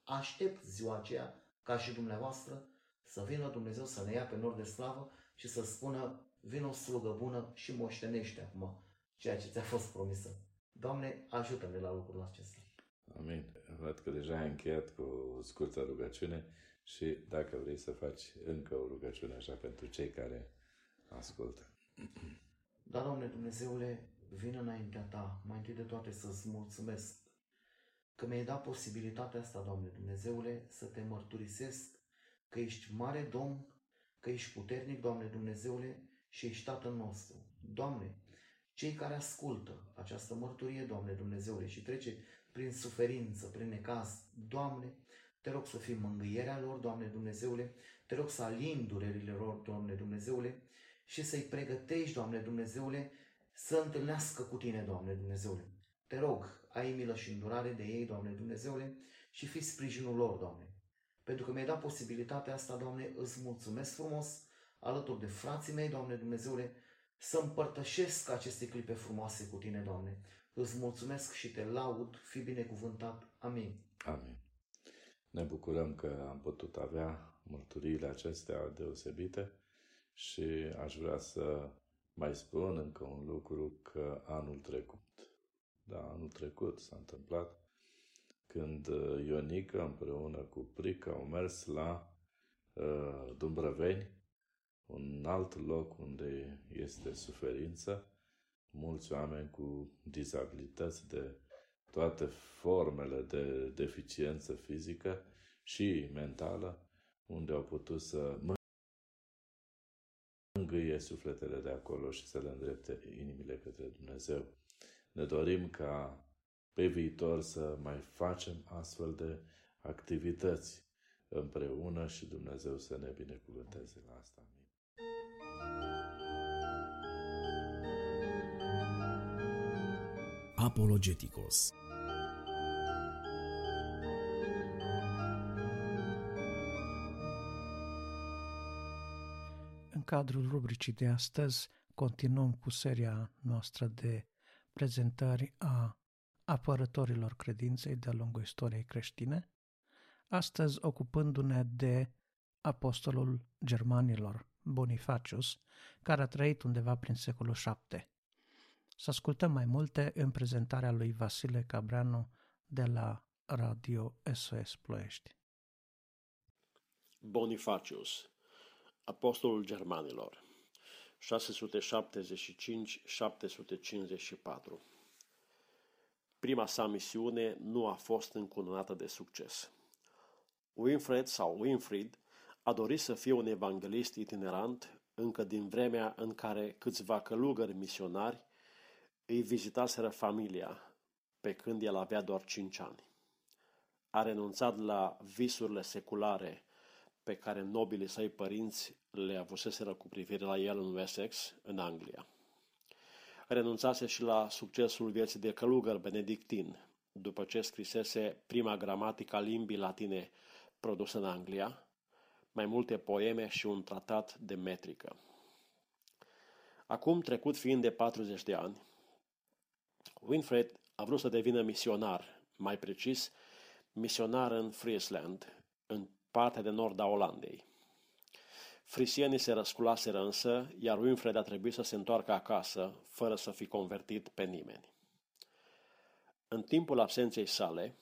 Aștept ziua aceea, ca și dumneavoastră, să vină Dumnezeu să ne ia pe nor de slavă și să spună, vină o slugă bună și moștenește acum ceea ce ți-a fost promisă. Doamne, ajută-ne la lucrul acesta. Amin. Văd că deja ai încheiat cu o scurtă rugăciune și dacă vrei să faci încă o rugăciune așa pentru cei care ascultă. Da, Doamne Dumnezeule, vin înaintea Ta, mai întâi de toate să-ți mulțumesc că mi-ai dat posibilitatea asta, Doamne Dumnezeule, să te mărturisesc că ești mare Domn, că ești puternic, Doamne Dumnezeule, și ești Tatăl nostru. Doamne, cei care ascultă această mărturie, Doamne Dumnezeule, și trece prin suferință, prin necaz, Doamne, te rog să fii mângâierea lor, Doamne Dumnezeule, te rog să alin durerile lor, Doamne Dumnezeule, și să-i pregătești, Doamne Dumnezeule, să întâlnească cu Tine, Doamne Dumnezeule. Te rog, ai milă și îndurare de ei, Doamne Dumnezeule, și fi sprijinul lor, Doamne. Pentru că mi-ai dat posibilitatea asta, Doamne, îți mulțumesc frumos, alături de frații mei, Doamne Dumnezeule, să împărtășesc aceste clipe frumoase cu Tine, Doamne. Îți mulțumesc și te laud, fi binecuvântat. Amin. Amin. Ne bucurăm că am putut avea mărturiile acestea deosebite și aș vrea să mai spun încă un lucru că anul trecut, da, anul trecut s-a întâmplat când uh, Ionica împreună cu Prica au mers la uh, Dumbrăveni, un alt loc unde este suferință, mulți oameni cu dizabilități de toate formele de deficiență fizică și mentală, unde au putut să mângâie sufletele de acolo și să le îndrepte inimile către Dumnezeu. Ne dorim ca pe viitor să mai facem astfel de activități împreună și Dumnezeu să ne binecuvânteze la asta. Apologeticos În cadrul rubricii de astăzi continuăm cu seria noastră de prezentări a apărătorilor credinței de-a lungul istoriei creștine, astăzi ocupându-ne de apostolul germanilor, Bonifacius, care a trăit undeva prin secolul VII. Să ascultăm mai multe în prezentarea lui Vasile Cabreanu de la Radio SOS Ploiești. Bonifacius, apostolul germanilor, 675-754 Prima sa misiune nu a fost încununată de succes. Winfred sau Winfried a dorit să fie un evanghelist itinerant încă din vremea în care câțiva călugări misionari îi vizitaseră familia, pe când el avea doar cinci ani. A renunțat la visurile seculare pe care nobilii săi părinți le avuseseră cu privire la el în Wessex, în Anglia. Renunțase și la succesul vieții de călugăr benedictin, după ce scrisese prima gramatică a limbii latine produsă în Anglia, mai multe poeme și un tratat de metrică. Acum, trecut fiind de 40 de ani, Winfred a vrut să devină misionar, mai precis, misionar în Friesland, în partea de nord a Olandei. Frisienii se răsculaseră însă, iar Winfred a trebuit să se întoarcă acasă, fără să fi convertit pe nimeni. În timpul absenței sale,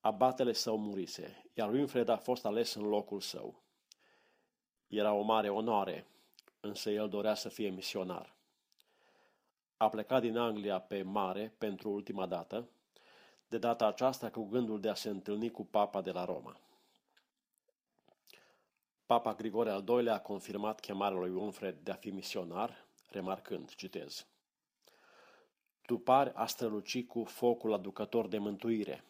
abatele său murise, iar Winfred a fost ales în locul său. Era o mare onoare, însă el dorea să fie misionar. A plecat din Anglia pe mare pentru ultima dată, de data aceasta cu gândul de a se întâlni cu papa de la Roma. Papa Grigore al II-lea a confirmat chemarea lui Winfred de a fi misionar, remarcând, citez, Tu pari a străluci cu focul aducător de mântuire,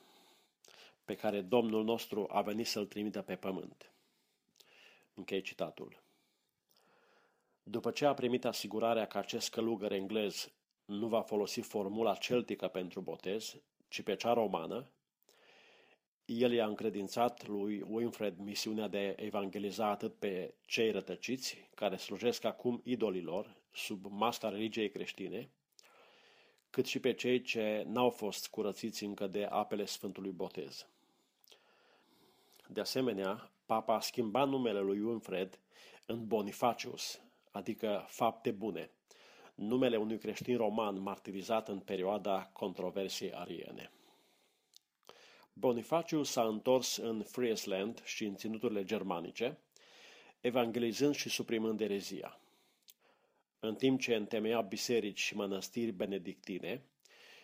pe care Domnul nostru a venit să-l trimită pe pământ. Închei citatul. După ce a primit asigurarea că acest călugăr englez nu va folosi formula celtică pentru botez, ci pe cea romană, el i-a încredințat lui Winfred misiunea de a evangeliza atât pe cei rătăciți, care slujesc acum idolilor, sub masca religiei creștine, cât și pe cei ce n-au fost curățiți încă de apele Sfântului Botez. De asemenea, papa a schimbat numele lui Winfred în Bonifacius, adică fapte bune, numele unui creștin roman martirizat în perioada controversiei ariene. Bonifaciu s-a întors în Friesland și în ținuturile germanice, evangelizând și suprimând erezia. În timp ce întemeia biserici și mănăstiri benedictine,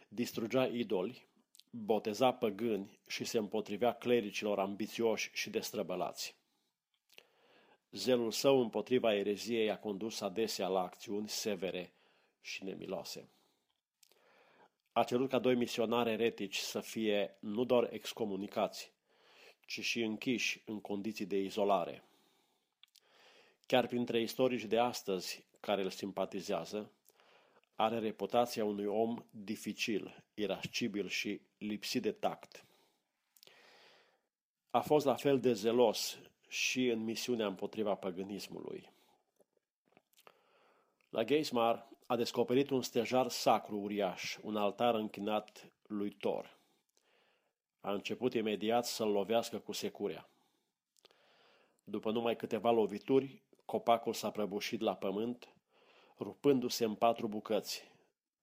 distrugea idoli, boteza păgâni și se împotrivea clericilor ambițioși și destrăbălați. Zelul său împotriva ereziei a condus adesea la acțiuni severe și nemiloase. A cerut ca doi misionari eretici să fie nu doar excomunicați, ci și închiși în condiții de izolare. Chiar printre istorici de astăzi care îl simpatizează, are reputația unui om dificil, irascibil și lipsit de tact. A fost la fel de zelos și în misiunea împotriva păgânismului. La Geismar a descoperit un stejar sacru uriaș, un altar închinat lui Thor. A început imediat să-l lovească cu securea. După numai câteva lovituri, copacul s-a prăbușit la pământ, rupându-se în patru bucăți,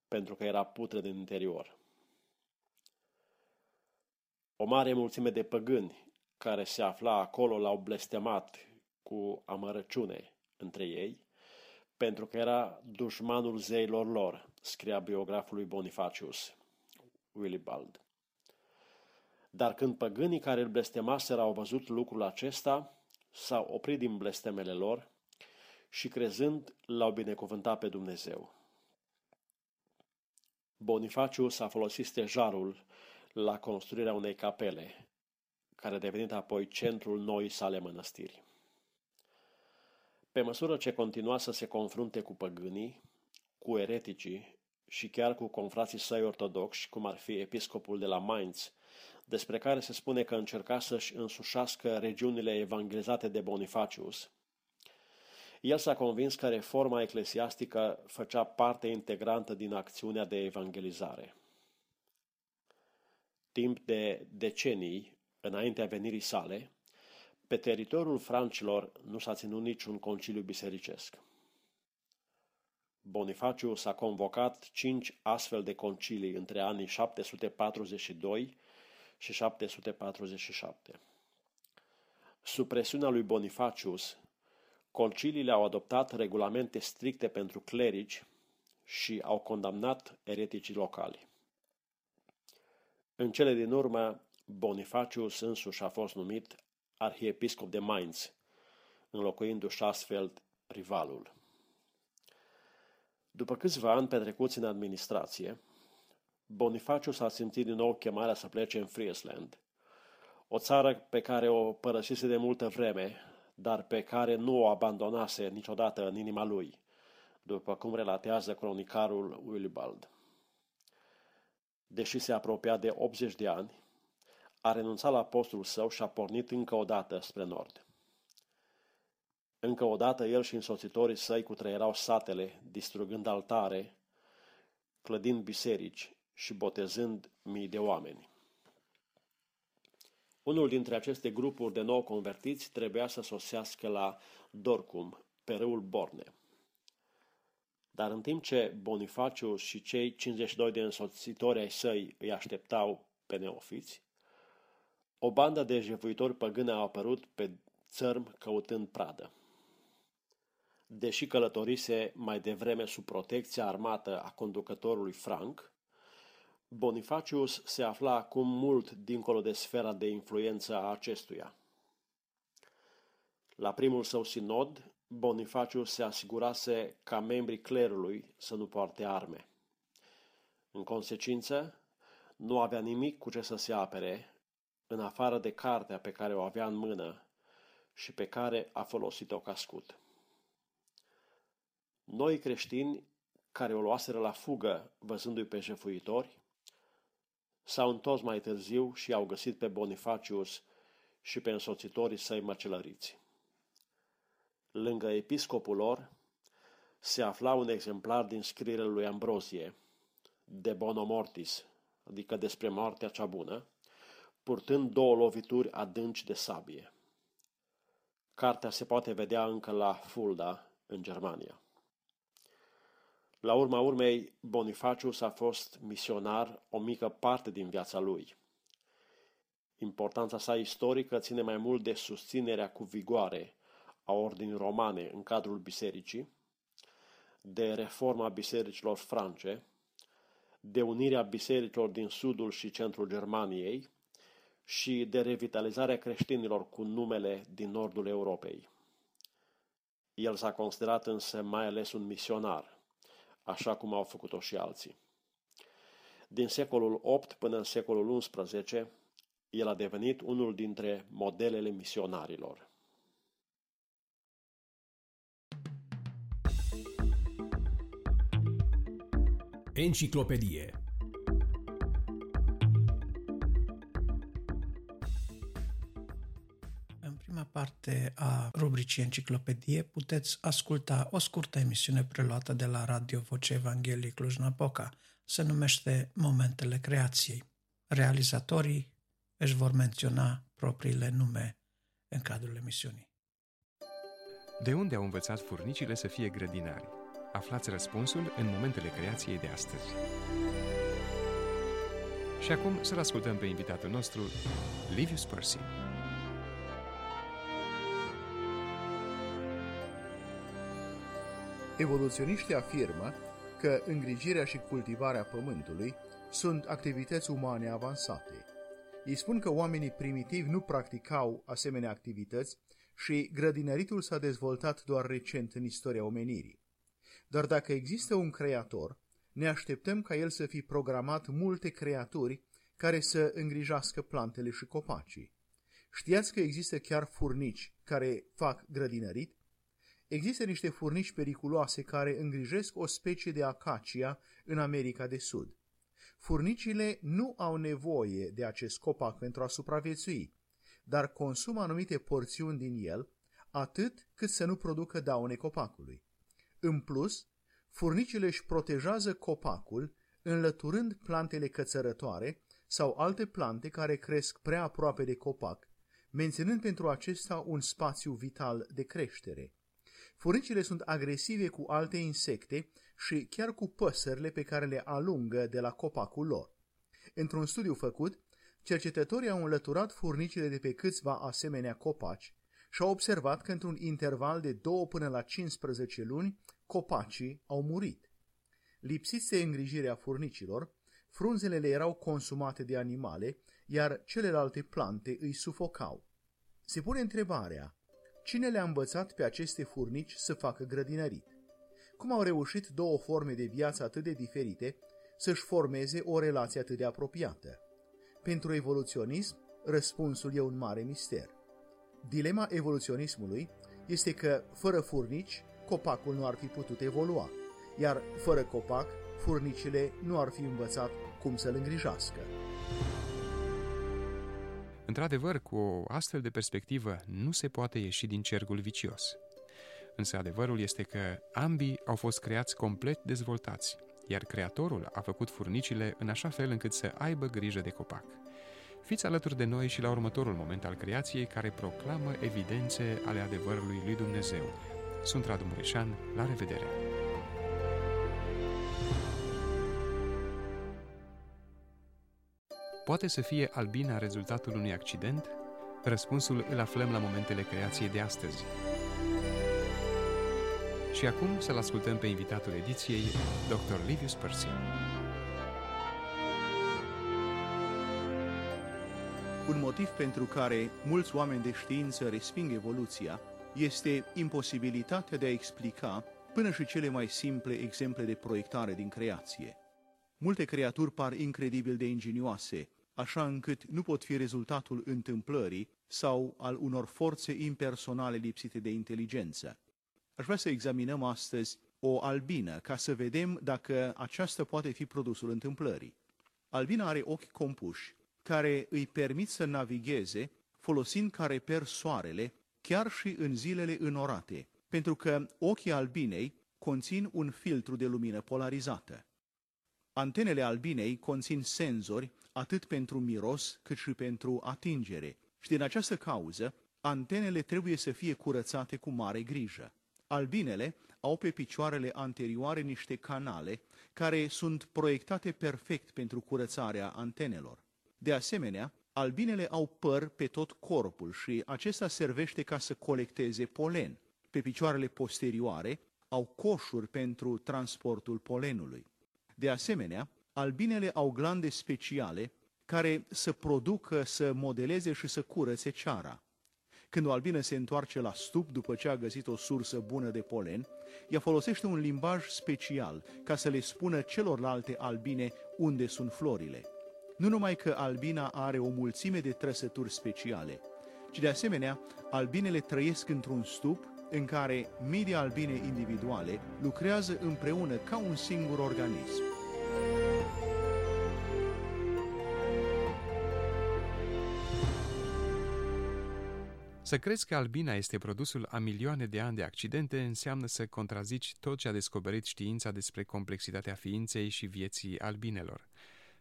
pentru că era putre din interior. O mare mulțime de păgâni care se afla acolo l-au blestemat cu amărăciune între ei, pentru că era dușmanul zeilor lor, scria biograful lui Bonifacius, Willibald. Dar când păgânii care îl blestemaseră au văzut lucrul acesta, s-au oprit din blestemele lor și crezând l-au binecuvântat pe Dumnezeu. Bonifacius a folosit stejarul la construirea unei capele, care a devenit apoi centrul noii sale mănăstiri. Pe măsură ce continua să se confrunte cu păgânii, cu ereticii și chiar cu confrații săi ortodoxi, cum ar fi episcopul de la Mainz, despre care se spune că încerca să-și însușească regiunile evangelizate de Bonifacius, el s-a convins că reforma eclesiastică făcea parte integrantă din acțiunea de evangelizare. Timp de decenii, înaintea venirii sale, pe teritoriul francilor nu s-a ținut niciun conciliu bisericesc. Bonifaciu s-a convocat cinci astfel de concilii între anii 742 și 747. Sub presiunea lui Bonifacius, conciliile au adoptat regulamente stricte pentru clerici și au condamnat ereticii locali. În cele din urmă, Bonifacius însuși a fost numit arhiepiscop de Mainz, înlocuindu-și astfel rivalul. După câțiva ani petrecuți în administrație, Bonifacius s-a simțit din nou chemarea să plece în Friesland, o țară pe care o părăsise de multă vreme, dar pe care nu o abandonase niciodată în inima lui, după cum relatează cronicarul Willibald. Deși se apropia de 80 de ani, a renunțat la postul său și a pornit încă o dată spre nord. Încă o dată el și însoțitorii săi cutreierau satele, distrugând altare, clădind biserici și botezând mii de oameni. Unul dintre aceste grupuri de nou convertiți trebuia să sosească la Dorcum, pe râul Borne. Dar în timp ce Bonifaciu și cei 52 de însoțitori ai săi îi așteptau pe neofiți, o bandă de jefuitori păgâne a apărut pe țărm căutând pradă. Deși călătorise mai devreme sub protecția armată a conducătorului Frank, Bonifacius se afla acum mult dincolo de sfera de influență a acestuia. La primul său sinod, Bonifacius se asigurase ca membrii clerului să nu poarte arme. În consecință, nu avea nimic cu ce să se apere, în afară de cartea pe care o avea în mână și pe care a folosit-o ca scut. Noi creștini care o luaseră la fugă văzându-i pe jefuitori, s-au întors mai târziu și au găsit pe Bonifacius și pe însoțitorii săi măcelăriți. Lângă episcopul lor se afla un exemplar din scrierea lui Ambrosie, de Bonomortis, adică despre moartea cea bună, purtând două lovituri adânci de sabie. Cartea se poate vedea încă la Fulda, în Germania. La urma urmei, Bonifacius a fost misionar o mică parte din viața lui. Importanța sa istorică ține mai mult de susținerea cu vigoare a ordinii romane în cadrul bisericii, de reforma bisericilor france, de unirea bisericilor din sudul și centrul Germaniei și de revitalizarea creștinilor cu numele din nordul Europei. El s-a considerat însă mai ales un misionar, așa cum au făcut-o și alții. Din secolul VIII până în secolul XI, el a devenit unul dintre modelele misionarilor. Enciclopedie parte a rubricii Enciclopedie puteți asculta o scurtă emisiune preluată de la Radio Voce Evangheliei Cluj-Napoca. Se numește Momentele Creației. Realizatorii își vor menționa propriile nume în cadrul emisiunii. De unde au învățat furnicile să fie grădinari? Aflați răspunsul în momentele creației de astăzi. Și acum să-l ascultăm pe invitatul nostru, Livius Percy. Evoluționiștii afirmă că îngrijirea și cultivarea pământului sunt activități umane avansate. Ei spun că oamenii primitivi nu practicau asemenea activități și grădinăritul s-a dezvoltat doar recent în istoria omenirii. Dar dacă există un creator, ne așteptăm ca el să fi programat multe creaturi care să îngrijească plantele și copacii. Știați că există chiar furnici care fac grădinărit? Există niște furnici periculoase care îngrijesc o specie de acacia în America de Sud. Furnicile nu au nevoie de acest copac pentru a supraviețui, dar consumă anumite porțiuni din el, atât cât să nu producă daune copacului. În plus, furnicile își protejează copacul înlăturând plantele cățărătoare sau alte plante care cresc prea aproape de copac, menținând pentru acesta un spațiu vital de creștere. Furnicile sunt agresive cu alte insecte și chiar cu păsările pe care le alungă de la copacul lor. Într-un studiu făcut, cercetătorii au înlăturat furnicile de pe câțiva asemenea copaci și au observat că într-un interval de 2 până la 15 luni, copacii au murit. Lipsiți de îngrijirea furnicilor, frunzele erau consumate de animale, iar celelalte plante îi sufocau. Se pune întrebarea, cine le-a învățat pe aceste furnici să facă grădinărit? Cum au reușit două forme de viață atât de diferite să-și formeze o relație atât de apropiată? Pentru evoluționism, răspunsul e un mare mister. Dilema evoluționismului este că, fără furnici, copacul nu ar fi putut evolua, iar fără copac, furnicile nu ar fi învățat cum să-l îngrijească. Într-adevăr, cu o astfel de perspectivă nu se poate ieși din cercul vicios. Însă adevărul este că ambii au fost creați complet dezvoltați, iar creatorul a făcut furnicile în așa fel încât să aibă grijă de copac. Fiți alături de noi și la următorul moment al creației care proclamă evidențe ale adevărului lui Dumnezeu. Sunt Radu Mureșan, la revedere! Poate să fie albina rezultatul unui accident? Răspunsul îl aflăm la momentele creației de astăzi. Și acum să-l ascultăm pe invitatul ediției, Dr. Livius Percy. Un motiv pentru care mulți oameni de știință resping evoluția este imposibilitatea de a explica până și cele mai simple exemple de proiectare din creație. Multe creaturi par incredibil de ingenioase, așa încât nu pot fi rezultatul întâmplării sau al unor forțe impersonale lipsite de inteligență. Aș vrea să examinăm astăzi o albină ca să vedem dacă aceasta poate fi produsul întâmplării. Albina are ochi compuși, care îi permit să navigheze folosind ca reper soarele chiar și în zilele înorate, pentru că ochii albinei conțin un filtru de lumină polarizată. Antenele albinei conțin senzori atât pentru miros cât și pentru atingere și din această cauză antenele trebuie să fie curățate cu mare grijă. Albinele au pe picioarele anterioare niște canale care sunt proiectate perfect pentru curățarea antenelor. De asemenea, albinele au păr pe tot corpul și acesta servește ca să colecteze polen. Pe picioarele posterioare au coșuri pentru transportul polenului. De asemenea, albinele au glande speciale care să producă, să modeleze și să curățe ceara. Când o albină se întoarce la stup după ce a găsit o sursă bună de polen, ea folosește un limbaj special ca să le spună celorlalte albine unde sunt florile. Nu numai că albina are o mulțime de trăsături speciale, ci de asemenea, albinele trăiesc într-un stup în care mii de albine individuale lucrează împreună ca un singur organism. Să crezi că albina este produsul a milioane de ani de accidente înseamnă să contrazici tot ce a descoperit știința despre complexitatea ființei și vieții albinelor.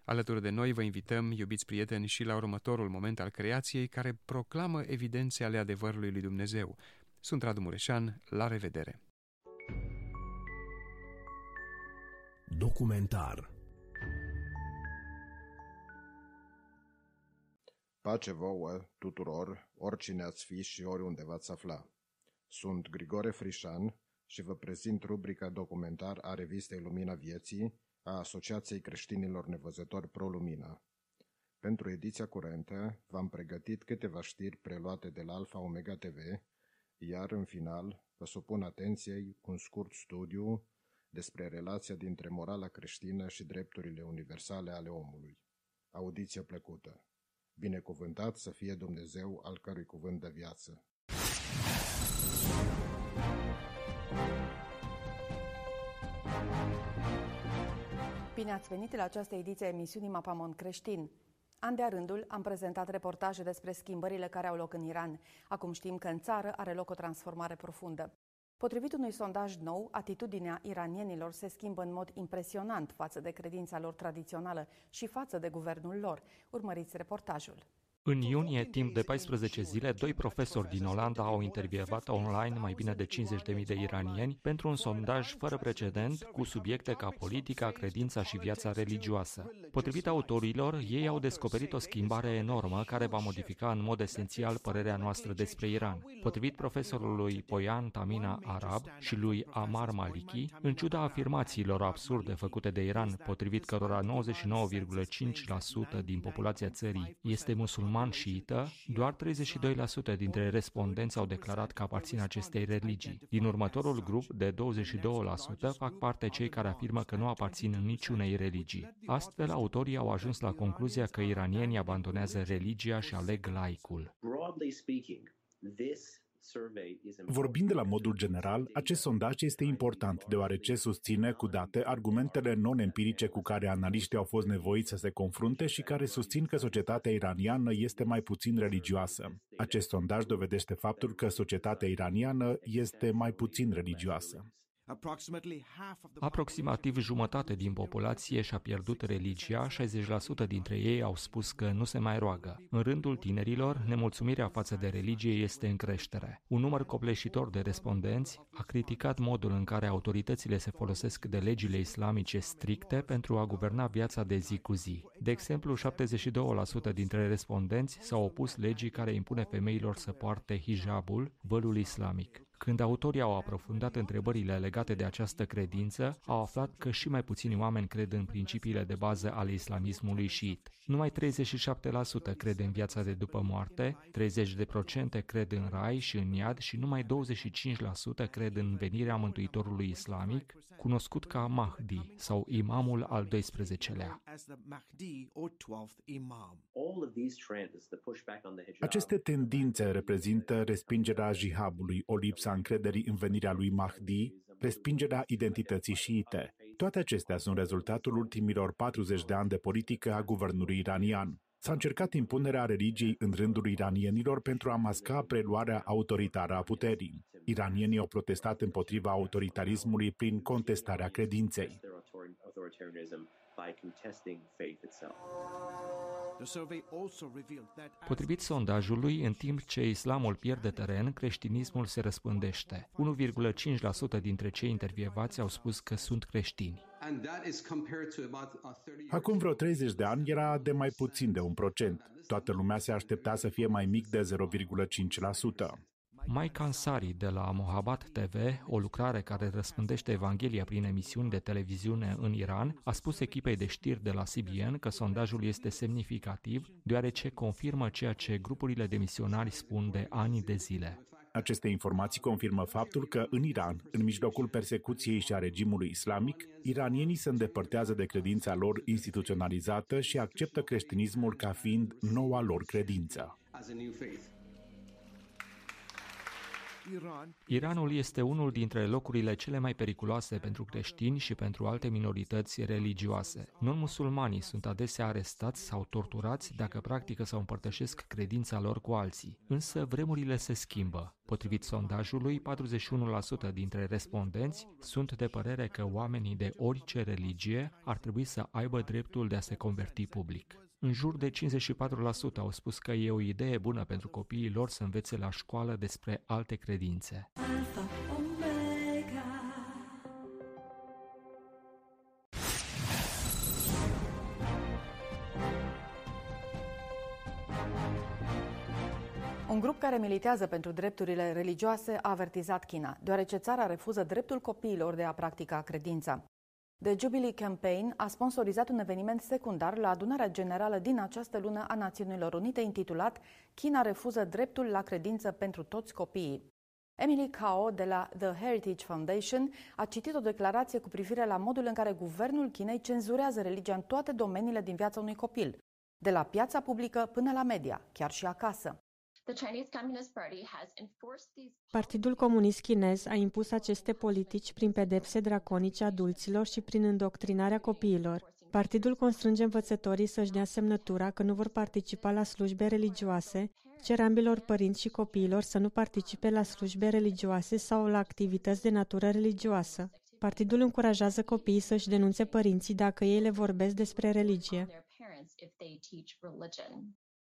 Alături de noi vă invităm, iubiți prieteni, și la următorul moment al creației care proclamă evidențe ale adevărului lui Dumnezeu. Sunt Radu Mureșan, la revedere! Documentar Pace vouă tuturor, oricine ați fi și oriunde v-ați afla. Sunt Grigore Frișan și vă prezint rubrica documentar a revistei Lumina Vieții a Asociației Creștinilor Nevăzători Pro Lumina. Pentru ediția curentă v-am pregătit câteva știri preluate de la Alfa Omega TV, iar în final vă supun atenției un scurt studiu despre relația dintre morala creștină și drepturile universale ale omului. Audiție plăcută! Binecuvântat să fie Dumnezeu al cărui cuvânt de viață. Bine ați venit la această ediție a emisiunii Mapamon Creștin. An de rândul am prezentat reportaje despre schimbările care au loc în Iran. Acum știm că în țară are loc o transformare profundă. Potrivit unui sondaj nou, atitudinea iranienilor se schimbă în mod impresionant față de credința lor tradițională și față de guvernul lor. Urmăriți reportajul. În iunie, timp de 14 zile, doi profesori din Olanda au intervievat online mai bine de 50.000 de iranieni pentru un sondaj fără precedent cu subiecte ca politica, credința și viața religioasă. Potrivit autorilor, ei au descoperit o schimbare enormă care va modifica în mod esențial părerea noastră despre Iran. Potrivit profesorului Poyan Tamina Arab și lui Amar Maliki, în ciuda afirmațiilor absurde făcute de Iran, potrivit cărora 99,5% din populația țării este musulman musulman șiită, doar 32% dintre respondenți au declarat că aparțin acestei religii. Din următorul grup, de 22%, fac parte cei care afirmă că nu aparțin niciunei religii. Astfel, autorii au ajuns la concluzia că iranienii abandonează religia și aleg laicul. Vorbind de la modul general, acest sondaj este important, deoarece susține cu date argumentele non-empirice cu care analiștii au fost nevoiți să se confrunte și care susțin că societatea iraniană este mai puțin religioasă. Acest sondaj dovedește faptul că societatea iraniană este mai puțin religioasă. Aproximativ jumătate din populație și-a pierdut religia, 60% dintre ei au spus că nu se mai roagă. În rândul tinerilor, nemulțumirea față de religie este în creștere. Un număr copleșitor de respondenți a criticat modul în care autoritățile se folosesc de legile islamice stricte pentru a guverna viața de zi cu zi. De exemplu, 72% dintre respondenți s-au opus legii care impune femeilor să poarte hijabul, vălul islamic. Când autorii au aprofundat întrebările legate de această credință, au aflat că și mai puțini oameni cred în principiile de bază ale islamismului șiit. Numai 37% cred în viața de după moarte, 30% cred în rai și în iad și numai 25% cred în venirea Mântuitorului Islamic, cunoscut ca Mahdi sau Imamul al 12-lea. Aceste tendințe reprezintă respingerea jihabului, o lipsă a încrederii în venirea lui Mahdi, respingerea identității șiite. Toate acestea sunt rezultatul ultimilor 40 de ani de politică a guvernului iranian. S-a încercat impunerea religiei în rândul iranienilor pentru a masca preluarea autoritară a puterii. Iranienii au protestat împotriva autoritarismului prin contestarea credinței. Potrivit sondajului, în timp ce islamul pierde teren, creștinismul se răspândește. 1,5% dintre cei intervievați au spus că sunt creștini. Acum vreo 30 de ani era de mai puțin de un procent. Toată lumea se aștepta să fie mai mic de 0,5%. Mike Ansari de la Mohabbat TV, o lucrare care răspândește Evanghelia prin emisiuni de televiziune în Iran, a spus echipei de știri de la CBN că sondajul este semnificativ, deoarece confirmă ceea ce grupurile de misionari spun de ani de zile. Aceste informații confirmă faptul că în Iran, în mijlocul persecuției și a regimului islamic, iranienii se îndepărtează de credința lor instituționalizată și acceptă creștinismul ca fiind noua lor credință. Iranul este unul dintre locurile cele mai periculoase pentru creștini și pentru alte minorități religioase. Non-musulmanii sunt adesea arestați sau torturați dacă practică sau împărtășesc credința lor cu alții. Însă vremurile se schimbă. Potrivit sondajului, 41% dintre respondenți sunt de părere că oamenii de orice religie ar trebui să aibă dreptul de a se converti public. În jur de 54% au spus că e o idee bună pentru copiii lor să învețe la școală despre alte credințe. Un grup care militează pentru drepturile religioase a avertizat China, deoarece țara refuză dreptul copiilor de a practica credința. The Jubilee Campaign a sponsorizat un eveniment secundar la adunarea generală din această lună a Națiunilor Unite intitulat China refuză dreptul la credință pentru toți copiii. Emily Cao de la The Heritage Foundation a citit o declarație cu privire la modul în care guvernul Chinei cenzurează religia în toate domeniile din viața unui copil, de la piața publică până la media, chiar și acasă. Partidul Comunist Chinez a impus aceste politici prin pedepse draconice adulților și prin îndoctrinarea copiilor. Partidul constrânge învățătorii să-și dea semnătura că nu vor participa la slujbe religioase, cer ambilor părinți și copiilor să nu participe la slujbe religioase sau la activități de natură religioasă. Partidul încurajează copiii să-și denunțe părinții dacă ei le vorbesc despre religie.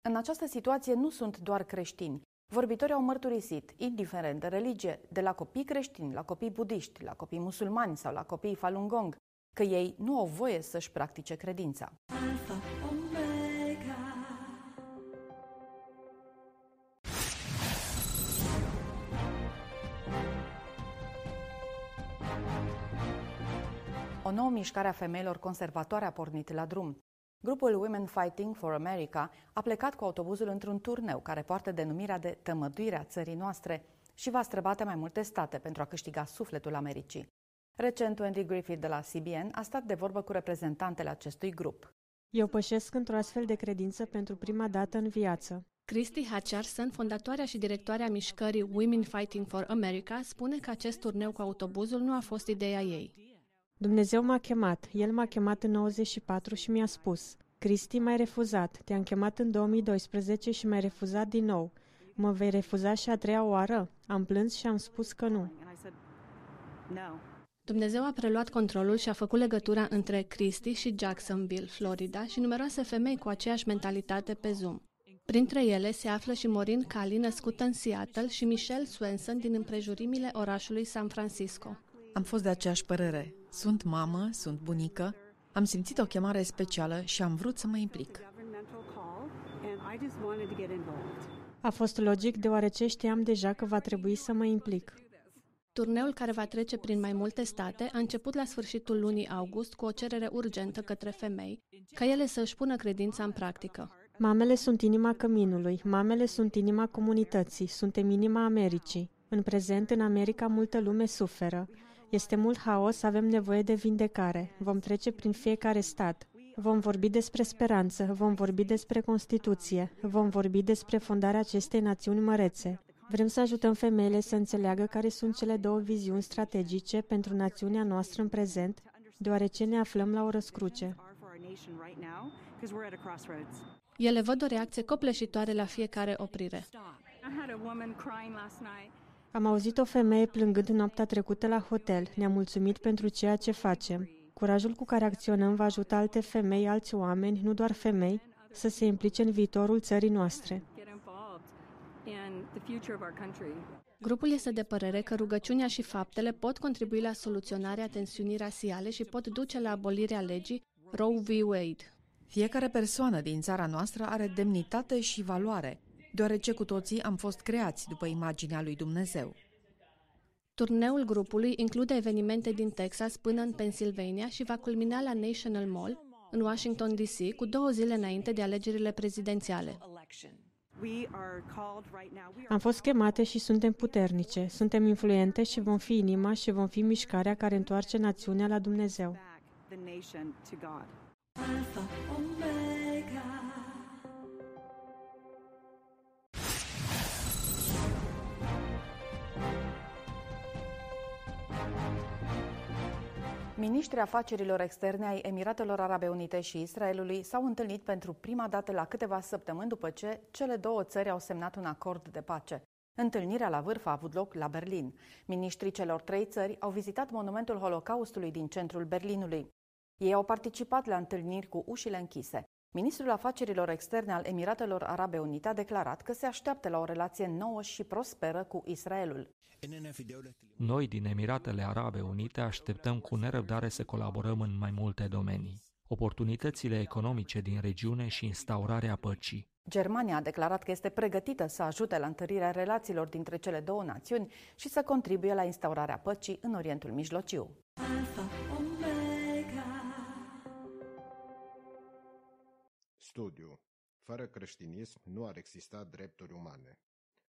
În această situație nu sunt doar creștini. Vorbitorii au mărturisit, indiferent de religie, de la copii creștini, la copii budiști, la copii musulmani sau la copii Falun Gong, că ei nu au voie să-și practice credința. Alpha, Omega. O nouă mișcare a femeilor conservatoare a pornit la drum. Grupul Women Fighting for America a plecat cu autobuzul într-un turneu care poartă denumirea de Tămăduirea țării noastre și va străbate mai multe state pentru a câștiga sufletul Americii. Recent, Wendy Griffith de la CBN a stat de vorbă cu reprezentantele acestui grup. Eu pășesc într-o astfel de credință pentru prima dată în viață. Christy Hutcherson, fondatoarea și directoarea mișcării Women Fighting for America, spune că acest turneu cu autobuzul nu a fost ideea ei. Dumnezeu m-a chemat, El m-a chemat în 94 și mi-a spus, Cristi, m-ai refuzat, te-am chemat în 2012 și m-ai refuzat din nou. Mă vei refuza și a treia oară? Am plâns și am spus că nu. Dumnezeu a preluat controlul și a făcut legătura între Cristi și Jacksonville, Florida și numeroase femei cu aceeași mentalitate pe Zoom. Printre ele se află și Maureen Cali, născută în Seattle, și Michelle Swenson din împrejurimile orașului San Francisco. Am fost de aceeași părere. Sunt mamă, sunt bunică, am simțit o chemare specială și am vrut să mă implic. A fost logic deoarece știam deja că va trebui să mă implic. Turneul care va trece prin mai multe state a început la sfârșitul lunii august cu o cerere urgentă către femei, ca ele să își pună credința în practică. Mamele sunt inima căminului, mamele sunt inima comunității, suntem inima Americii. În prezent, în America, multă lume suferă. Este mult haos, avem nevoie de vindecare. Vom trece prin fiecare stat. Vom vorbi despre speranță, vom vorbi despre Constituție, vom vorbi despre fondarea acestei națiuni mărețe. Vrem să ajutăm femeile să înțeleagă care sunt cele două viziuni strategice pentru națiunea noastră în prezent, deoarece ne aflăm la o răscruce. Ele văd o reacție copleșitoare la fiecare oprire. Am auzit o femeie plângând noaptea trecută la hotel. Ne-a mulțumit pentru ceea ce facem. Curajul cu care acționăm va ajuta alte femei, alți oameni, nu doar femei, să se implice în viitorul țării noastre. Grupul este de părere că rugăciunea și faptele pot contribui la soluționarea tensiunii rasiale și pot duce la abolirea legii Roe v. Wade. Fiecare persoană din țara noastră are demnitate și valoare, deoarece cu toții am fost creați după imaginea lui Dumnezeu. Turneul grupului include evenimente din Texas până în Pennsylvania și va culmina la National Mall, în Washington DC, cu două zile înainte de alegerile prezidențiale. Am fost chemate și suntem puternice, suntem influente și vom fi inima și vom fi mișcarea care întoarce națiunea la Dumnezeu. Alpha, Omega. Ministrii afacerilor externe ai Emiratelor Arabe Unite și Israelului s-au întâlnit pentru prima dată la câteva săptămâni după ce cele două țări au semnat un acord de pace. Întâlnirea la vârf a avut loc la Berlin. Ministrii celor trei țări au vizitat monumentul Holocaustului din centrul Berlinului. Ei au participat la întâlniri cu ușile închise. Ministrul Afacerilor Externe al Emiratelor Arabe Unite a declarat că se așteaptă la o relație nouă și prosperă cu Israelul. Noi din Emiratele Arabe Unite așteptăm cu nerăbdare să colaborăm în mai multe domenii. Oportunitățile economice din regiune și instaurarea păcii. Germania a declarat că este pregătită să ajute la întărirea relațiilor dintre cele două națiuni și să contribuie la instaurarea păcii în Orientul Mijlociu. Alpha, Studiu. Fără creștinism nu ar exista drepturi umane.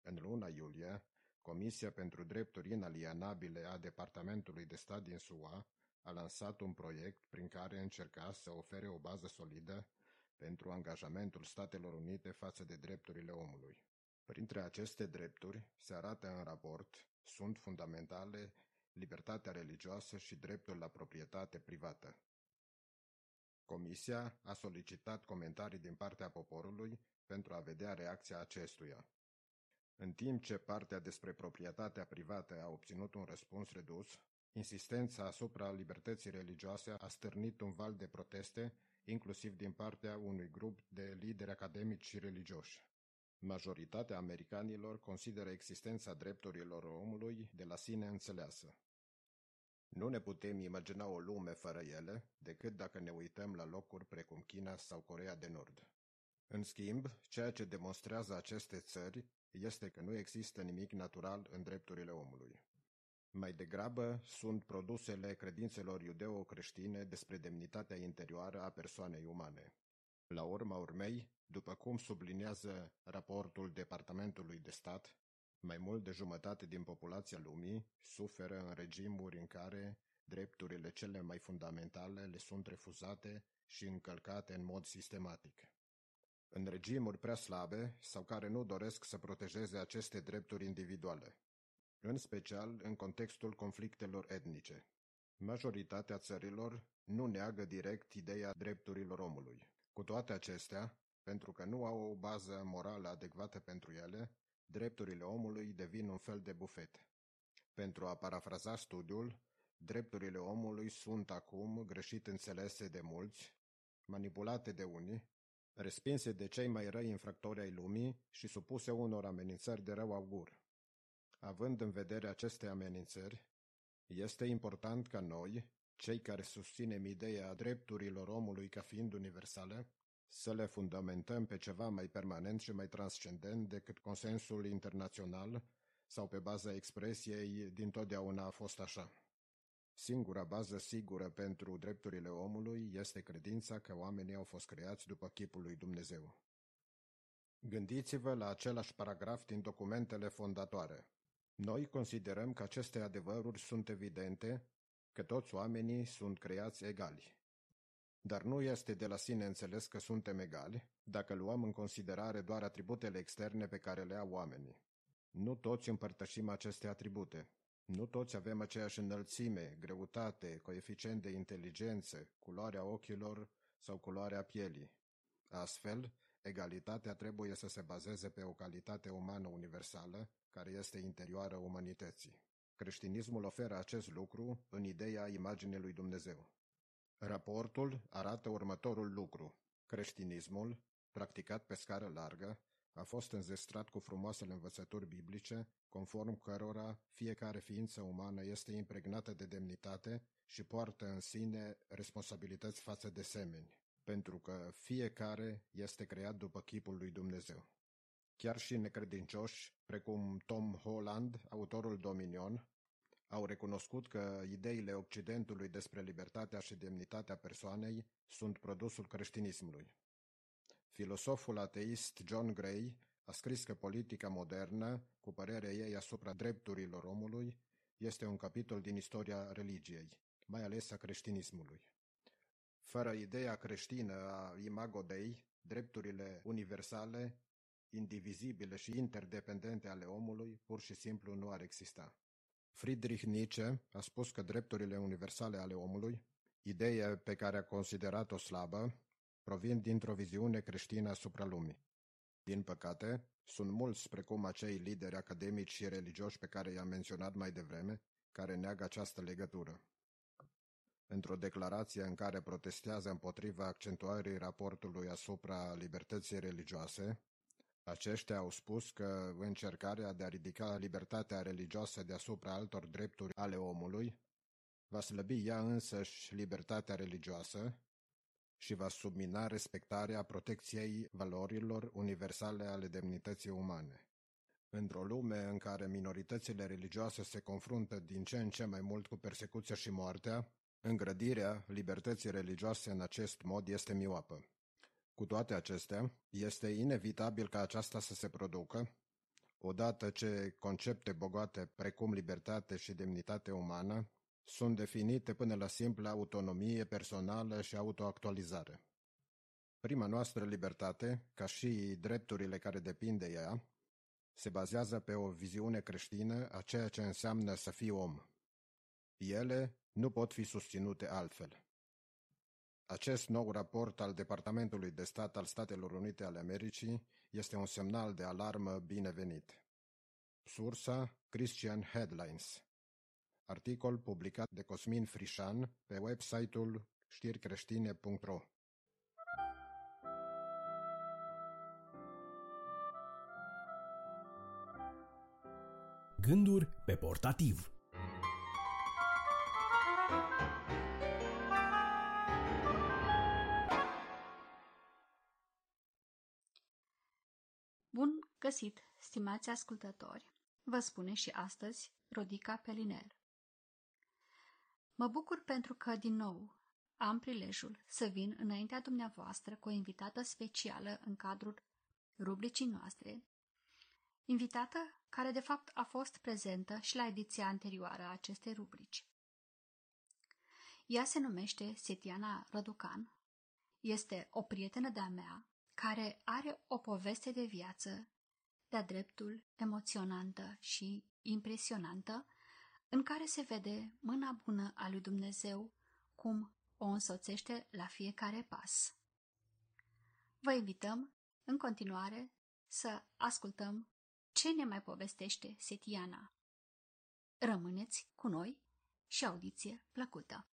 În luna iulie, Comisia pentru Drepturi Inalienabile a Departamentului de Stat din SUA a lansat un proiect prin care încerca să ofere o bază solidă pentru angajamentul Statelor Unite față de drepturile omului. Printre aceste drepturi, se arată în raport, sunt fundamentale libertatea religioasă și dreptul la proprietate privată. Comisia a solicitat comentarii din partea poporului pentru a vedea reacția acestuia. În timp ce partea despre proprietatea privată a obținut un răspuns redus, insistența asupra libertății religioase a stârnit un val de proteste, inclusiv din partea unui grup de lideri academici și religioși. Majoritatea americanilor consideră existența drepturilor omului de la sine înțeleasă. Nu ne putem imagina o lume fără ele, decât dacă ne uităm la locuri precum China sau Coreea de Nord. În schimb, ceea ce demonstrează aceste țări este că nu există nimic natural în drepturile omului. Mai degrabă sunt produsele credințelor iudeo-creștine despre demnitatea interioară a persoanei umane. La urma urmei, după cum subliniază raportul Departamentului de Stat, mai mult de jumătate din populația lumii suferă în regimuri în care drepturile cele mai fundamentale le sunt refuzate și încălcate în mod sistematic. În regimuri prea slabe sau care nu doresc să protejeze aceste drepturi individuale, în special în contextul conflictelor etnice. Majoritatea țărilor nu neagă direct ideea drepturilor omului. Cu toate acestea, pentru că nu au o bază morală adecvată pentru ele, drepturile omului devin un fel de bufet. Pentru a parafraza studiul, drepturile omului sunt acum greșit înțelese de mulți, manipulate de unii, respinse de cei mai răi infractori ai lumii și supuse unor amenințări de rău augur. Având în vedere aceste amenințări, este important ca noi, cei care susținem ideea drepturilor omului ca fiind universale, să le fundamentăm pe ceva mai permanent și mai transcendent decât consensul internațional sau pe baza expresiei din totdeauna a fost așa. Singura bază sigură pentru drepturile omului este credința că oamenii au fost creați după chipul lui Dumnezeu. Gândiți-vă la același paragraf din documentele fondatoare. Noi considerăm că aceste adevăruri sunt evidente, că toți oamenii sunt creați egali. Dar nu este de la sine înțeles că suntem egali, dacă luăm în considerare doar atributele externe pe care le au oamenii. Nu toți împărtășim aceste atribute. Nu toți avem aceeași înălțime, greutate, coeficient de inteligență, culoarea ochilor sau culoarea pielii. Astfel, egalitatea trebuie să se bazeze pe o calitate umană universală, care este interioară umanității. Creștinismul oferă acest lucru în ideea imaginii lui Dumnezeu. Raportul arată următorul lucru. Creștinismul, practicat pe scară largă, a fost înzestrat cu frumoasele învățături biblice, conform cărora fiecare ființă umană este impregnată de demnitate și poartă în sine responsabilități față de semeni. pentru că fiecare este creat după chipul lui Dumnezeu. Chiar și necredincioși, precum Tom Holland, autorul Dominion, au recunoscut că ideile Occidentului despre libertatea și demnitatea persoanei sunt produsul creștinismului. Filosoful ateist John Gray a scris că politica modernă, cu părerea ei asupra drepturilor omului, este un capitol din istoria religiei, mai ales a creștinismului. Fără ideea creștină a Imago Dei, drepturile universale, indivizibile și interdependente ale omului pur și simplu nu ar exista. Friedrich Nietzsche a spus că drepturile universale ale omului, ideea pe care a considerat-o slabă, provin dintr-o viziune creștină asupra lumii. Din păcate, sunt mulți, precum acei lideri academici și religioși pe care i-am menționat mai devreme, care neagă această legătură. Într-o declarație în care protestează împotriva accentuării raportului asupra libertății religioase, aceștia au spus că încercarea de a ridica libertatea religioasă deasupra altor drepturi ale omului va slăbi ea însăși libertatea religioasă și va submina respectarea protecției valorilor universale ale demnității umane. Într-o lume în care minoritățile religioase se confruntă din ce în ce mai mult cu persecuția și moartea, îngrădirea libertății religioase în acest mod este mioapă. Cu toate acestea, este inevitabil ca aceasta să se producă, odată ce concepte bogate precum libertate și demnitate umană sunt definite până la simpla autonomie personală și autoactualizare. Prima noastră libertate, ca și drepturile care depind de ea, se bazează pe o viziune creștină a ceea ce înseamnă să fii om. Ele nu pot fi susținute altfel. Acest nou raport al Departamentului de Stat al Statelor Unite ale Americii este un semnal de alarmă binevenit. Sursa Christian Headlines. Articol publicat de Cosmin Frișan pe website-ul știricreștine.ro Gânduri pe portativ găsit, stimați ascultători! Vă spune și astăzi Rodica Pelinel. Mă bucur pentru că, din nou, am prilejul să vin înaintea dumneavoastră cu o invitată specială în cadrul rubricii noastre, invitată care de fapt a fost prezentă și la ediția anterioară a acestei rubrici. Ea se numește Setiana Răducan, este o prietenă de-a mea care are o poveste de viață de-a dreptul emoționantă și impresionantă, în care se vede mâna bună a lui Dumnezeu cum o însoțește la fiecare pas. Vă invităm în continuare să ascultăm ce ne mai povestește Setiana. Rămâneți cu noi și audiție plăcută!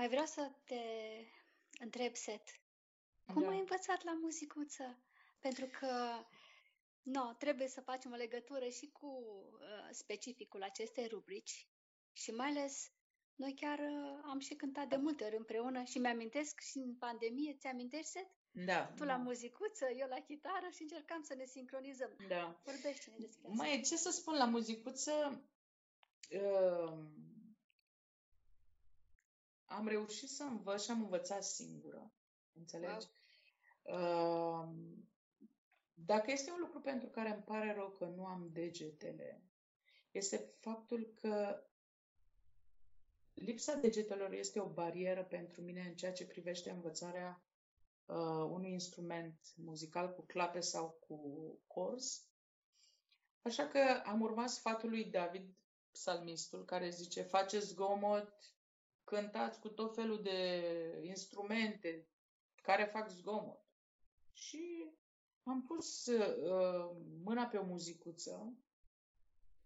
Mai vreau să te întreb, Set. Cum Da. ai învățat la muzicuță? Pentru că no, trebuie să facem o legătură și cu uh, specificul acestei rubrici și mai ales noi chiar uh, am și cântat de multe ori împreună și mi-amintesc și în pandemie, ți-amintești, Set? Da. Tu la muzicuță, eu la chitară și încercam să ne sincronizăm. Da. Vorbește-ne despre asta. Mai ce să spun la muzicuță? Uh, am reușit să învăț și am învățat singură. Înțelegi? Uh, dacă este un lucru pentru care îmi pare rău că nu am degetele, este faptul că lipsa degetelor este o barieră pentru mine în ceea ce privește învățarea uh, unui instrument muzical cu clape sau cu cors. Așa că am urmat sfatul lui David, psalmistul, care zice, faceți zgomot, cântați cu tot felul de instrumente care fac zgomot. Și am pus uh, mâna pe o muzicuță.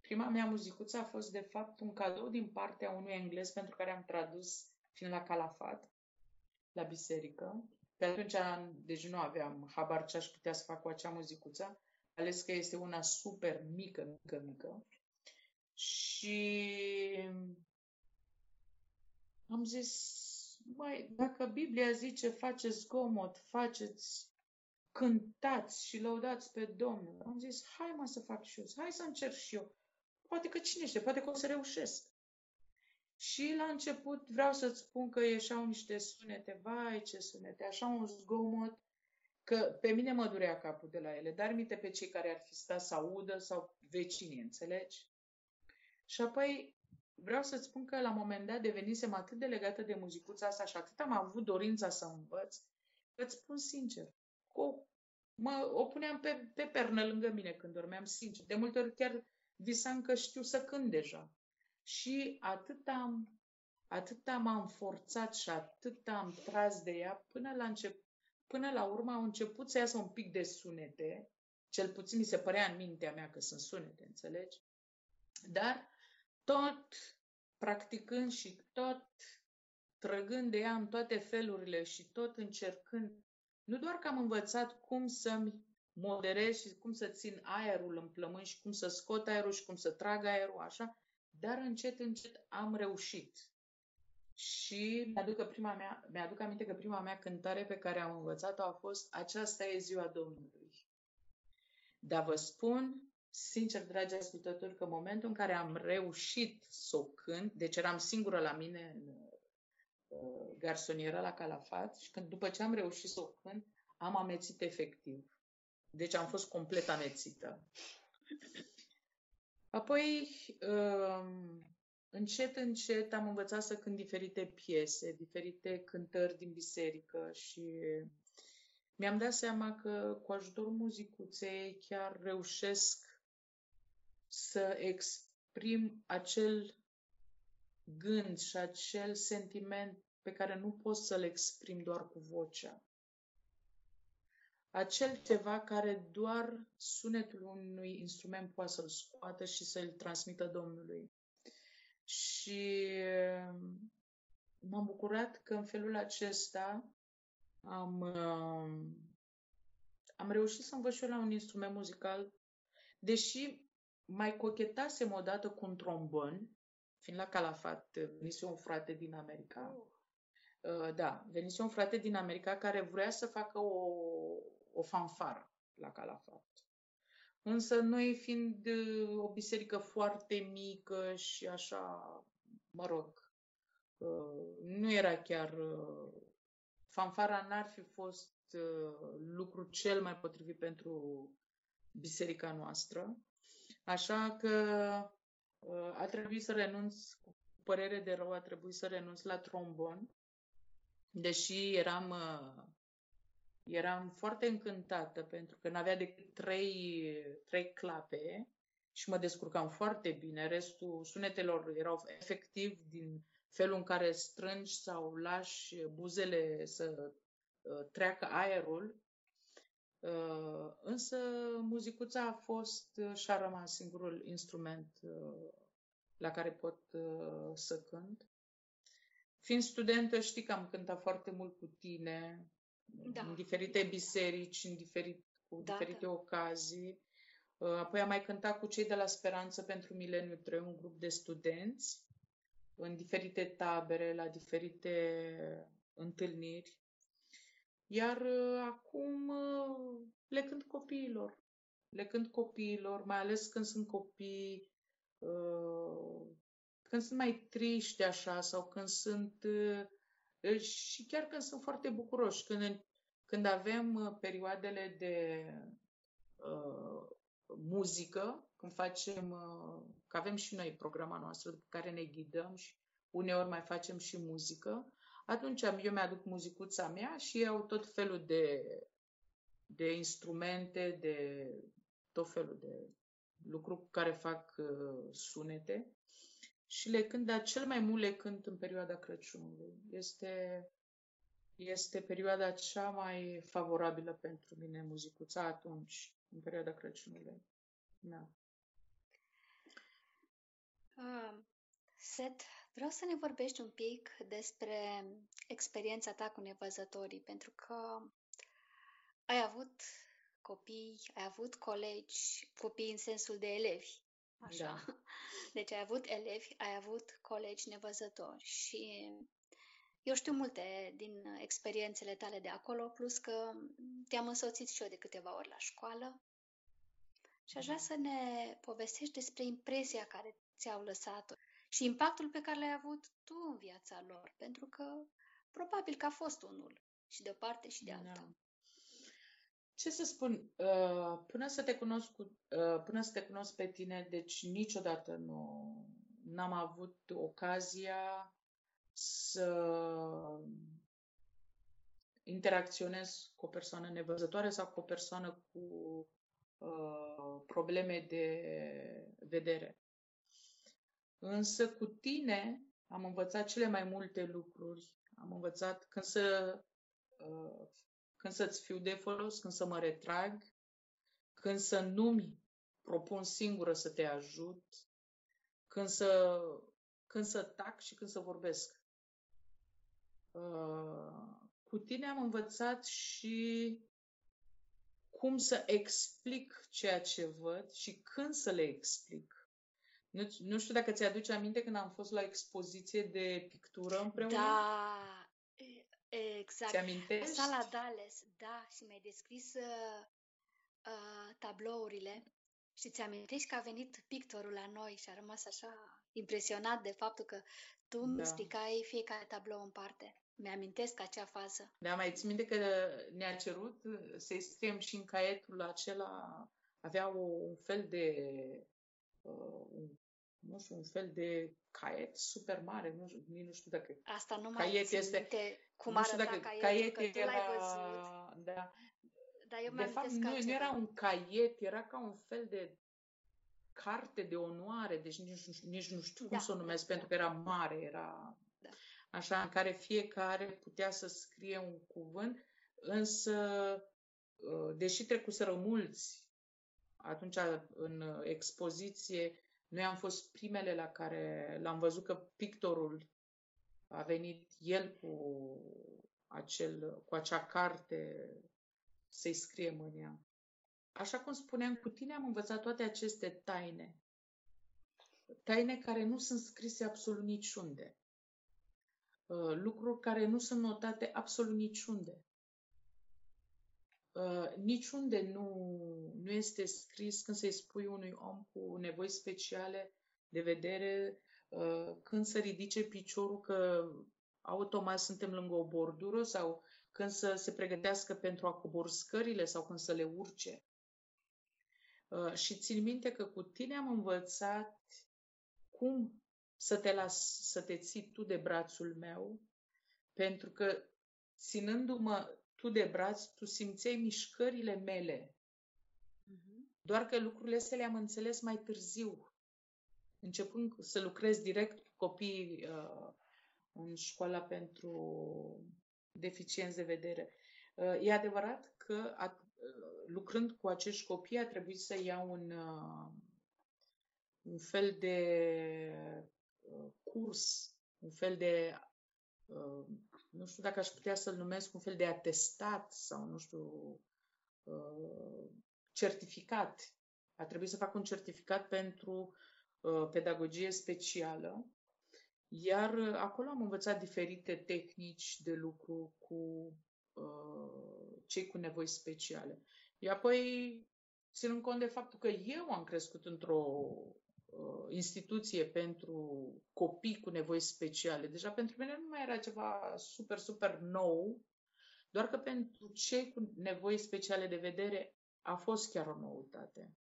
Prima mea muzicuță a fost, de fapt, un cadou din partea unui englez pentru care am tradus fiind la Calafat, la biserică. Pe atunci, deci nu aveam habar ce aș putea să fac cu acea muzicuță. Ales că este una super mică, mică, mică. Și am zis, mai, dacă Biblia zice faceți zgomot, faceți, cântați și lăudați pe Domnul, am zis, hai mă să fac și eu, hai să încerc și eu. Poate că cine știe, poate că o să reușesc. Și la început vreau să-ți spun că ieșeau niște sunete, vai ce sunete, așa un zgomot, că pe mine mă durea capul de la ele, dar minte pe cei care ar fi stat să audă sau vecinii, înțelegi? Și apoi vreau să-ți spun că la un moment dat devenisem atât de legată de muzicuța asta și atât am avut dorința să învăț, că îți spun sincer, o, mă, o puneam pe, pe pernă lângă mine când dormeam, sincer. De multe ori chiar visam că știu să cânt deja. Și atât am, atât m-am forțat și atât am tras de ea până la încep, până la urmă au început să iasă un pic de sunete, cel puțin mi se părea în mintea mea că sunt sunete, înțelegi? Dar tot practicând și tot trăgând de ea în toate felurile și tot încercând, nu doar că am învățat cum să-mi moderez și cum să țin aerul în plămâni și cum să scot aerul și cum să trag aerul așa, dar încet, încet am reușit. Și mi-aduc, că prima mea, mi-aduc aminte că prima mea cântare pe care am învățat-o a fost Aceasta e ziua Domnului. Dar vă spun, sincer, dragi ascultători, că în momentul în care am reușit să o cânt, deci eram singură la mine în uh, garsonieră la Calafat și când, după ce am reușit să o cânt, am amețit efectiv. Deci am fost complet amețită. Apoi, um, încet, încet am învățat să cânt diferite piese, diferite cântări din biserică și mi-am dat seama că cu ajutorul muzicuței chiar reușesc să exprim acel gând și acel sentiment pe care nu pot să-l exprim doar cu vocea. Acel ceva care doar sunetul unui instrument poate să-l scoată și să-l transmită Domnului. Și m-am bucurat că în felul acesta am, am reușit să învăț și eu la un instrument muzical, deși mai cochetasem odată cu un trombon, fiind la Calafat, venise un frate din America. Uh, da, venise un frate din America care vrea să facă o, o fanfară la Calafat. Însă noi fiind uh, o biserică foarte mică și așa, mă rog, uh, nu era chiar... Fanfara n-ar fi fost lucru cel mai potrivit pentru biserica noastră. Așa că a trebuit să renunț, cu părere de rău, a trebuit să renunț la trombon, deși eram, eram foarte încântată pentru că n-avea decât trei, trei clape și mă descurcam foarte bine. Restul sunetelor erau efectiv din felul în care strângi sau lași buzele să treacă aerul Uh, însă muzicuța a fost și a rămas singurul instrument uh, la care pot uh, să cânt. fiind studentă, știi că am cântat foarte mult cu tine, Da. în diferite biserici, în diferit, cu Da, diferite da. ocazii. Uh, Apoi am mai cântat cu cei de la Speranță pentru Mileniu 3, un grup de studenți, în diferite tabere, la diferite întâlniri. Iar uh, acum uh, le cânt copiilor. Le cânt copiilor, mai ales când sunt copii, uh, când sunt mai triști așa sau când sunt uh, și chiar când sunt foarte bucuroși, când, când avem uh, perioadele de uh, muzică, când facem, uh, că avem și noi programa noastră după care ne ghidăm și uneori mai facem și muzică, atunci am- eu mi-aduc muzicuța mea și iau tot felul de, de instrumente, de tot felul de lucruri cu care fac uh, sunete și le cânt, dar cel mai mult le cânt în perioada Crăciunului. Este, este perioada cea mai favorabilă pentru mine, muzicuța atunci, în perioada Crăciunului. Da. Uh, Seth, vreau să ne vorbești un pic despre experiența ta cu nevăzătorii, pentru că ai avut copii, ai avut colegi, copii în sensul de elevi, așa. Da. Deci ai avut elevi, ai avut colegi nevăzători și eu știu multe din experiențele tale de acolo, plus că te-am însoțit și eu de câteva ori la școală și aș vrea să ne povestești despre impresia care ți-au lăsat-o și impactul pe care l-ai avut tu în viața lor, pentru că probabil că a fost unul și de o parte și de alta. Da. Ce să spun, uh, până să te cunosc, cu, uh, până să te cunosc pe tine, deci niciodată nu n-am avut ocazia să interacționez cu o persoană nevăzătoare sau cu o persoană cu uh, probleme de vedere. Însă cu tine am învățat cele mai multe lucruri. Am învățat când să uh, când să-ți fiu de folos, când să mă retrag, când să nu-mi propun singură să te ajut, când să, când să tac și când să vorbesc. Uh, cu tine am învățat și cum să explic ceea ce văd și când să le explic. Nu, nu știu dacă ți-aduce aminte când am fost la expoziție de pictură împreună. Da, e- exact. Ți-amintești? Sala Dales, da, și mi-ai descris uh, uh, tablourile și ți-amintești că a venit pictorul la noi și a rămas așa impresionat de faptul că tu îmi Da. explicai fiecare tablou în parte. Mi-amintesc acea fază. Da, mai ții minte că ne-a cerut să-i scriem și în caietul acela, avea o, un fel de, uh, un, nu știu, un fel de caiet super mare, nu știu, nici nu știu dacă Asta nu mai caiet țin este, minte cum nu știu arăta dacă caietul, caiet că tu l-ai era, văzut. da, Dar eu de mi-am fapt amintesc nu, nu altceva. era un caiet, era ca un fel de carte de onoare, deci nici, nu știu- nici nu știu cum Da, să o da, numesc, da. pentru că era mare, era Da. așa, în care fiecare putea să scrie un cuvânt, însă, uh, deși trecuseră mulți, atunci în expoziție, noi am fost primele la care l-am văzut că pictorul a venit el cu, acel, cu acea carte să-i scriem în ea. Așa cum spuneam, cu tine am învățat toate aceste taine. Taine care nu sunt scrise absolut niciunde. Uh, Lucruri care nu sunt notate absolut niciunde. Uh, Niciunde nu, nu este scris când să-i spui unui om cu nevoi speciale de vedere uh, când să ridice piciorul că automat suntem lângă o bordură sau când să se pregătească pentru a coborî scările sau când să le urce. Uh, și țin minte că cu tine am învățat cum să te las să te ții tu de brațul meu, pentru că ținându-mă tu de braț, tu simțeai mișcările mele. Doar că lucrurile astea le-am înțeles mai târziu, începând să lucrez direct cu copiii uh, în școala pentru deficienți de vedere. Uh, e adevărat că a, uh, lucrând cu acești copii a trebuit să iau un, uh, un fel de uh, curs, un fel de uh, nu știu dacă aș putea să-l numesc un fel de atestat sau, nu știu, uh, certificat. A trebuit să fac un certificat pentru uh, pedagogie specială, iar acolo am învățat diferite tehnici de lucru cu cei cu nevoi speciale. Iar apoi, ținând cont de faptul că eu am crescut într-o uh, instituție pentru copii cu nevoi speciale, deja pentru mine nu mai era ceva super, super nou, doar că pentru cei cu nevoi speciale de vedere a fost chiar o noutate.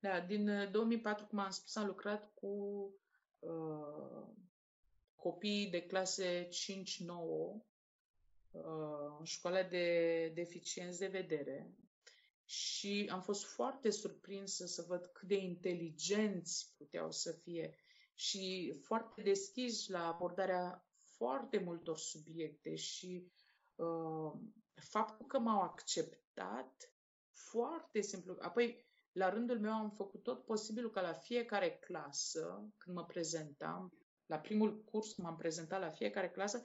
Da, din 2004, uh, cum am spus, am lucrat cu uh, copii de clase 5-9 uh, în școala de deficienți de vedere și am fost foarte surprinsă să văd cât de inteligenți puteau să fie și foarte deschiși la abordarea foarte multor subiecte și uh, faptul că m-au acceptat foarte simplu. Apoi, la rândul meu am făcut tot posibilul ca la fiecare clasă, când mă prezentam, la primul curs m-am prezentat la fiecare clasă,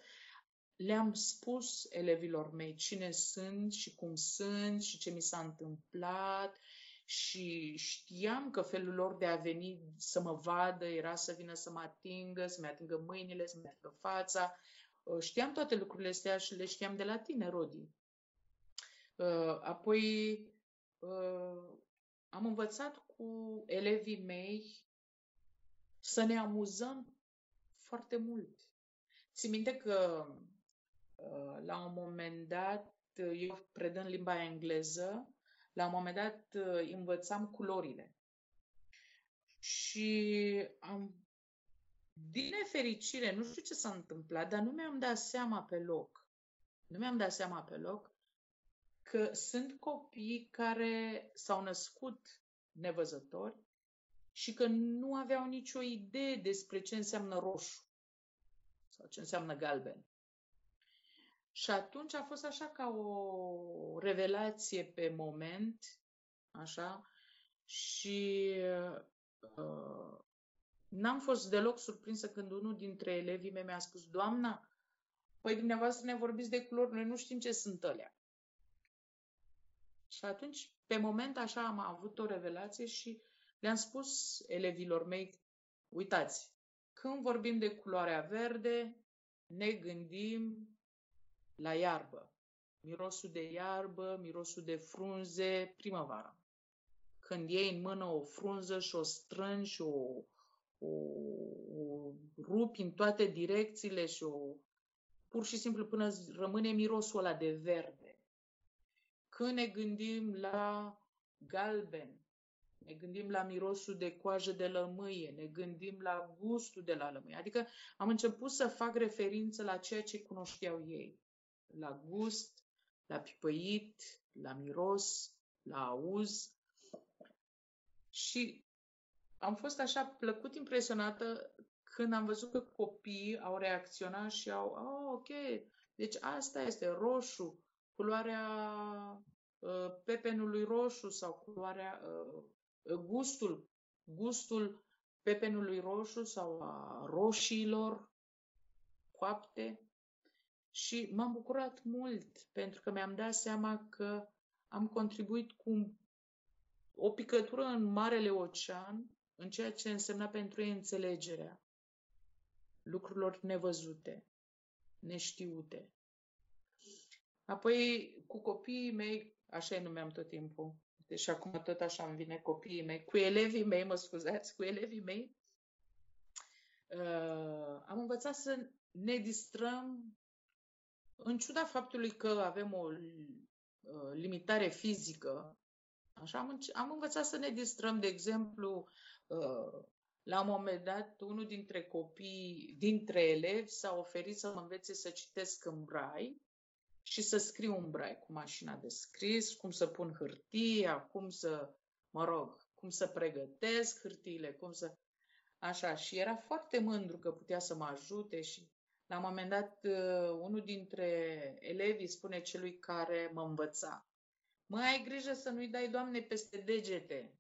le-am spus elevilor mei cine sunt și cum sunt și ce mi s-a întâmplat și știam că felul lor de a veni să mă vadă era să vină să mă atingă, să-mi atingă mâinile, să-mi atingă fața. Uh, știam toate lucrurile astea și le știam de la tine, Rodi. Uh, apoi uh, am învățat cu elevii mei să ne amuzăm foarte mult. Ți minte că Uh, la un moment dat, uh, eu predând limba engleză, la un moment dat uh, învățam culorile. Și am, din nefericire, nu știu ce s-a întâmplat, dar nu mi-am dat seama pe loc. Nu mi-am dat seama pe loc că sunt copii care s-au născut nevăzători și că nu aveau nicio idee despre ce înseamnă roșu sau ce înseamnă galben. Și atunci a fost așa ca o revelație pe moment, așa, și uh, n-am fost deloc surprinsă când unul dintre elevii mei mi-a spus, Doamna, păi dumneavoastră ne vorbiți de culori, noi nu știm ce sunt alea. Și atunci, pe moment, așa am avut o revelație și le-am spus elevilor mei, uitați, când vorbim de culoarea verde, ne gândim la iarbă. Mirosul de iarbă, mirosul de frunze, primăvara. Când iei în mână o frunză și o strângi și o, o, o rupi în toate direcțiile și o pur și simplu până rămâne mirosul ăla de verde. Când ne gândim la galben, ne gândim la mirosul de coajă de lămâie, ne gândim la gustul de la lămâie. Adică am început să fac referință la ceea ce cunoșteau ei la gust, la pipăit, la miros, la auz. Și am fost așa plăcut impresionată când am văzut că copiii au reacționat și au, oh, ok, deci asta este roșu, culoarea uh, pepenului roșu sau culoarea, uh, gustul, gustul pepenului roșu sau a roșiilor coapte. Și m-am bucurat mult pentru că mi-am dat seama că am contribuit cu o picătură în Marele Ocean în ceea ce însemna pentru ei înțelegerea lucrurilor nevăzute, neștiute. Apoi, cu copiii mei, așa îi numeam tot timpul, deci acum tot așa îmi vine copiii mei, cu elevii mei, mă scuzați, cu elevii mei, uh, am învățat să ne distrăm în ciuda faptului că avem o uh, limitare fizică, așa am, am învățat să ne distrăm, de exemplu, uh, la un moment dat, unul dintre copii, dintre elevi, s-a oferit să mă învețe să citesc în brai și să scriu în brai cu mașina de scris, cum să pun hârtia, cum să, mă rog, cum să pregătesc hârtiile, cum să... Așa, și era foarte mândru că putea să mă ajute și la un moment dat, uh, unul dintre elevii spune celui care mă învăța, mă, ai grijă să nu-i dai, Doamne, peste degete.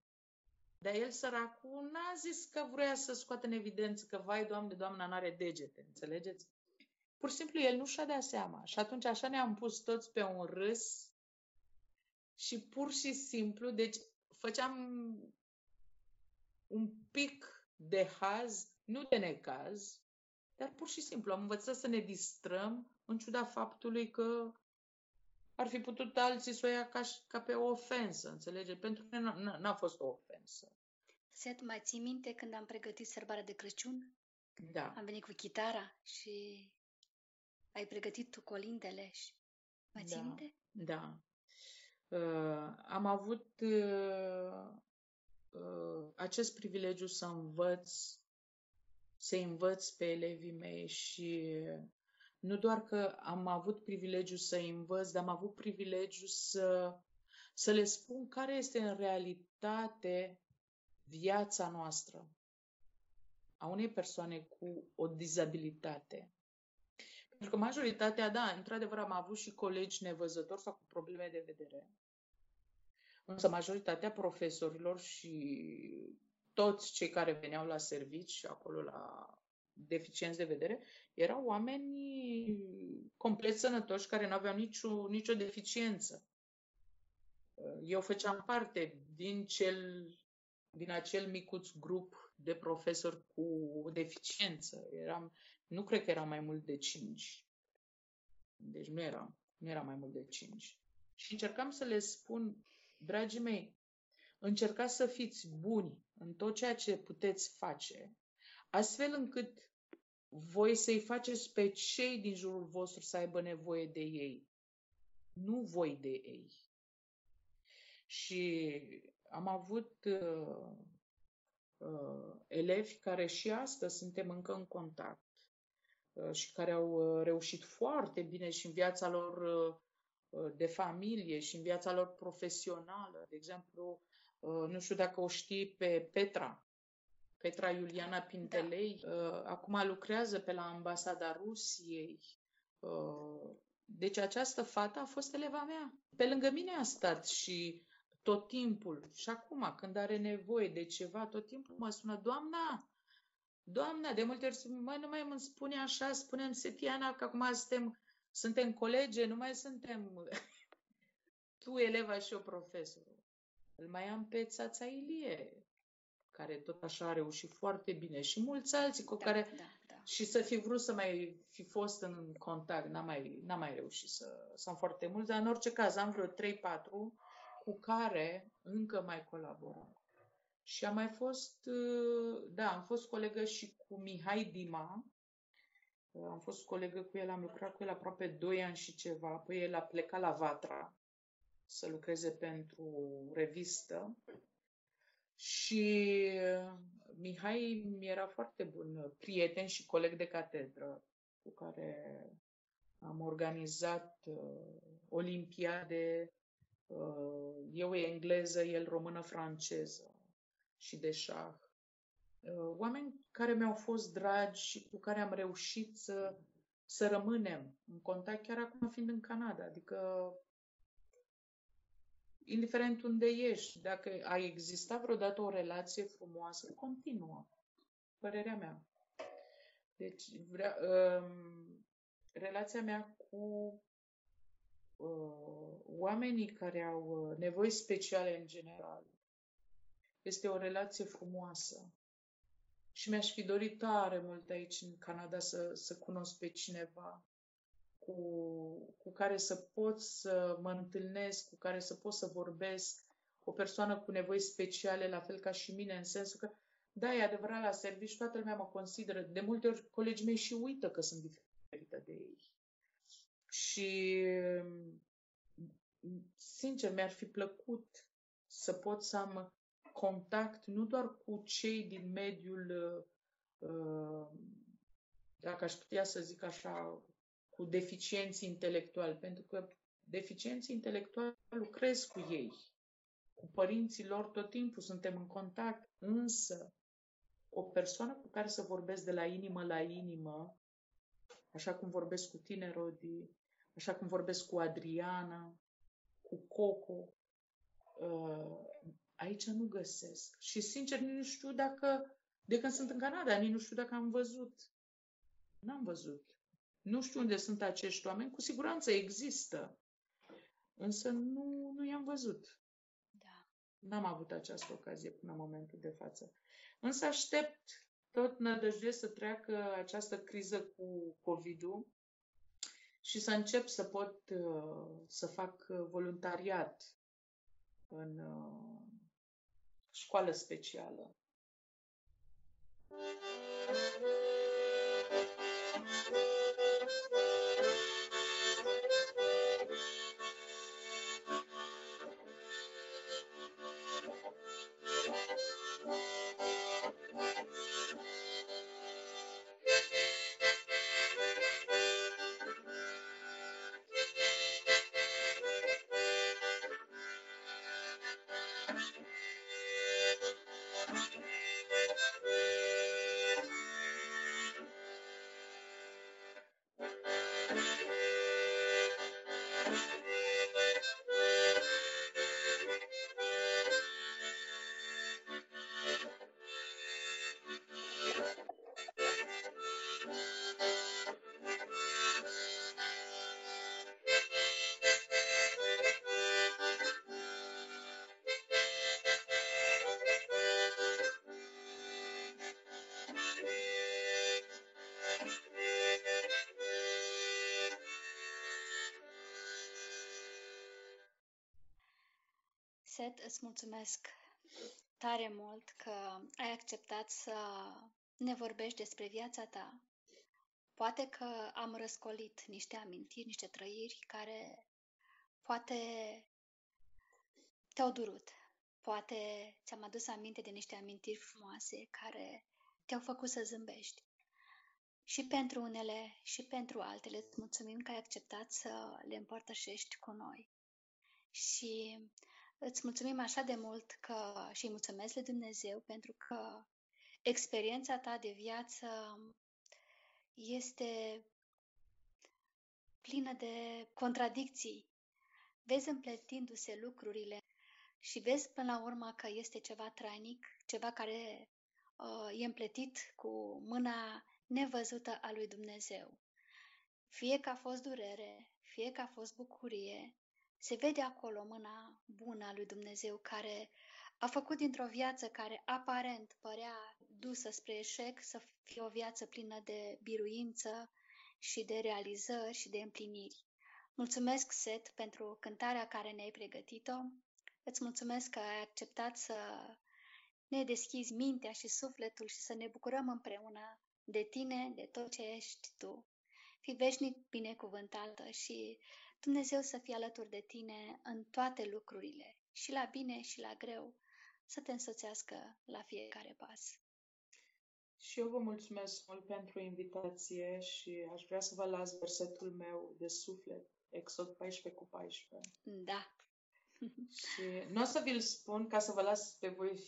Dar el, săracul, n-a zis că vrea să scoată în evidență că, vai, Doamne, Doamna n-are degete, înțelegeți? pur și simplu el nu și-a dat seama. Și atunci așa ne-am pus toți pe un râs și pur și simplu, deci făceam un pic de haz, nu de necaz, dar pur și simplu am învățat să ne distrăm în ciuda faptului că ar fi putut alții să o ia ca, ca pe o ofensă, înțelege? Pentru că n-a fost o ofensă. Set, mai ții minte când am pregătit sărbarea de Crăciun? Da. Am venit cu chitara și ai pregătit tu colindele și... Mai ții da. minte? Da. Uh, am avut uh, uh, acest privilegiu să învăț, să învăț pe elevii mei și nu doar că am avut privilegiu să învăț, dar am avut privilegiu să, să le spun care este în realitate viața noastră a unei persoane cu o dizabilitate. Pentru că majoritatea, da, într-adevăr am avut și colegi nevăzători sau cu probleme de vedere. Însă majoritatea profesorilor și toți cei care veneau la servici acolo la deficienți de vedere erau oameni complet sănătoși care nu aveau nicio, nicio deficiență. Eu făceam parte din, cel, din acel micuț grup de profesori cu deficiență. Eram, nu cred că eram mai mult de cinci. Deci nu eram, nu era mai mult de cinci. Și încercam să le spun, dragii mei, încercați să fiți buni în tot ceea ce puteți face, astfel încât voi să-i faceți pe cei din jurul vostru să aibă nevoie de ei, nu voi de ei. Și am avut uh, uh, elevi care și astăzi suntem încă în contact uh, și care au uh, reușit foarte bine și în viața lor uh, uh, de familie și în viața lor profesională. De exemplu, nu știu dacă o știi pe Petra, Petra Iuliana Pintelei, da. acum lucrează pe la ambasada Rusiei. Deci această fată a fost eleva mea. Pe lângă mine a stat și tot timpul. Și acum, când are nevoie de ceva, tot timpul mă sună, Doamna, Doamna, de multe ori, mai nu mai îmi spune așa, spunem Setiana, că acum suntem, suntem colege, nu mai suntem tu eleva și eu profesorul. Îl mai am pe Țața Ilie, care tot așa a reușit foarte bine și mulți alții cu da, care da, da. și să fi vrut să mai fi fost în contact, n-am mai, n-am mai reușit să, să am foarte mulți, dar în orice caz am vreo 3-4 cu care încă mai colaborăm. Și am mai fost, da, am fost colegă și cu Mihai Dima, am fost colegă cu el, am lucrat cu el aproape 2 ani și ceva, apoi el a plecat la Vatra să lucreze pentru revistă și Mihai mi era foarte bun prieten și coleg de catedră cu care am organizat uh, olimpiade, uh, eu engleză, el română-franceză și de șah. Uh, oameni care mi-au fost dragi și cu care am reușit să, să rămânem în contact chiar acum fiind în Canada. Adică indiferent unde ești, dacă a existat vreodată o relație frumoasă, continuă. Părerea mea. Deci, vrea, um, relația mea cu uh, oamenii care au uh, nevoi speciale în general este o relație frumoasă. Și mi-aș fi dorit tare mult aici în Canada să, să cunosc pe cineva cu, cu care să pot să mă întâlnesc, cu care să pot să vorbesc, o persoană cu nevoi speciale, la fel ca și mine, în sensul că, da, e adevărat, la serviciu toată lumea mă consideră. De multe ori colegii mei și uită că sunt diferită de ei. Și, sincer, mi-ar fi plăcut să pot să am contact nu doar cu cei din mediul, uh, dacă aș putea să zic așa, cu deficienți intelectuali, pentru că deficienții intelectuali lucrez cu ei. Cu părinții lor tot timpul suntem în contact, însă o persoană cu care să vorbesc de la inimă la inimă, așa cum vorbesc cu tine, Rodi, așa cum vorbesc cu Adriana, cu Coco, uh, aici nu găsesc. Și sincer, nu știu dacă, de când sunt în Canada, nici nu știu dacă am văzut. N-am văzut Nu știu unde sunt acești oameni, cu siguranță există, însă nu, nu i-am văzut. Da. N-am avut această ocazie până în momentul de față. Însă aștept, tot nădăjduiesc să treacă această criză cu COVID-ul și să încep să pot uh, să fac voluntariat în uh, școală specială. Set, îți mulțumesc tare mult că ai acceptat să ne vorbești despre viața ta. Poate că am răscolit niște amintiri, niște trăiri care poate te-au durut. Poate ți-am adus aminte de niște amintiri frumoase care te-au făcut să zâmbești. Și pentru unele și pentru altele îți mulțumim că ai acceptat să le împărtășești cu noi. Și Îți mulțumim așa de mult că și mulțumesc lui Dumnezeu pentru că experiența ta de viață este plină de contradicții. Vezi împletindu-se lucrurile și vezi până la urmă că este ceva trainic, ceva care uh, e împletit cu mâna nevăzută a lui Dumnezeu. Fie că a fost durere, fie că a fost bucurie, se vede acolo mâna bună a lui Dumnezeu care a făcut dintr-o viață care aparent părea dusă spre eșec să fie o viață plină de biruință și de realizări și de împliniri. Mulțumesc, Set, pentru cântarea care ne-ai pregătit-o. Îți mulțumesc că ai acceptat să ne deschizi mintea și sufletul și să ne bucurăm împreună de tine, de tot ce ești tu. Fii veșnic binecuvântată și Dumnezeu să fie alături de tine în toate lucrurile, și la bine și la greu, să te însoțească la fiecare pas. Și eu vă mulțumesc mult pentru invitație și aș vrea să vă las versetul meu de suflet, Exod 14 cu 14. Da. și nu o să vi-l spun ca să vă las pe voi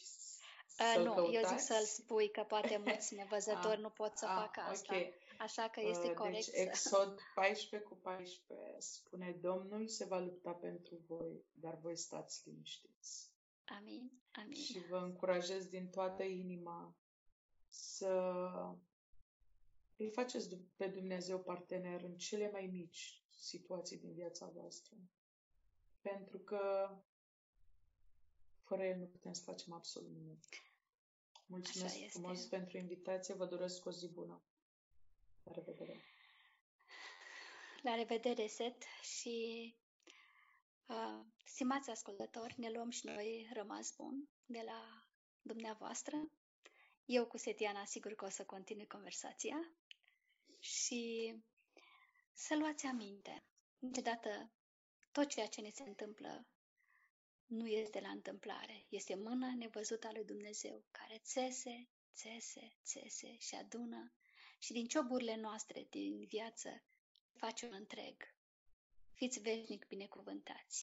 să-l Nu, căutați. eu zic să-l spui, că poate mulți nevăzători ah, nu pot să ah, facă asta. Okay. Așa că este uh, corect. Deci Exod 14 cu 14 spune Domnul se va lupta pentru voi, dar voi stați liniștiți. Amin, amin. Și vă încurajez din toată inima să îi faceți pe Dumnezeu partener în cele mai mici situații din viața voastră. Pentru că fără El nu putem să facem absolut nimic. Mulțumesc frumos pentru invitație, vă doresc o zi bună. La revedere! La revedere, Set, și uh, stimați ascultători, ne luăm și noi rămas bun de la dumneavoastră. Eu cu Setiana sigur că o să continui conversația și să luați aminte. Niciodată tot ceea ce ne se întâmplă nu este la întâmplare. Este mâna nevăzută a lui Dumnezeu care țese, țese, țese și adună și din cioburile noastre din viață face un întreg. Fiți veșnic binecuvântați!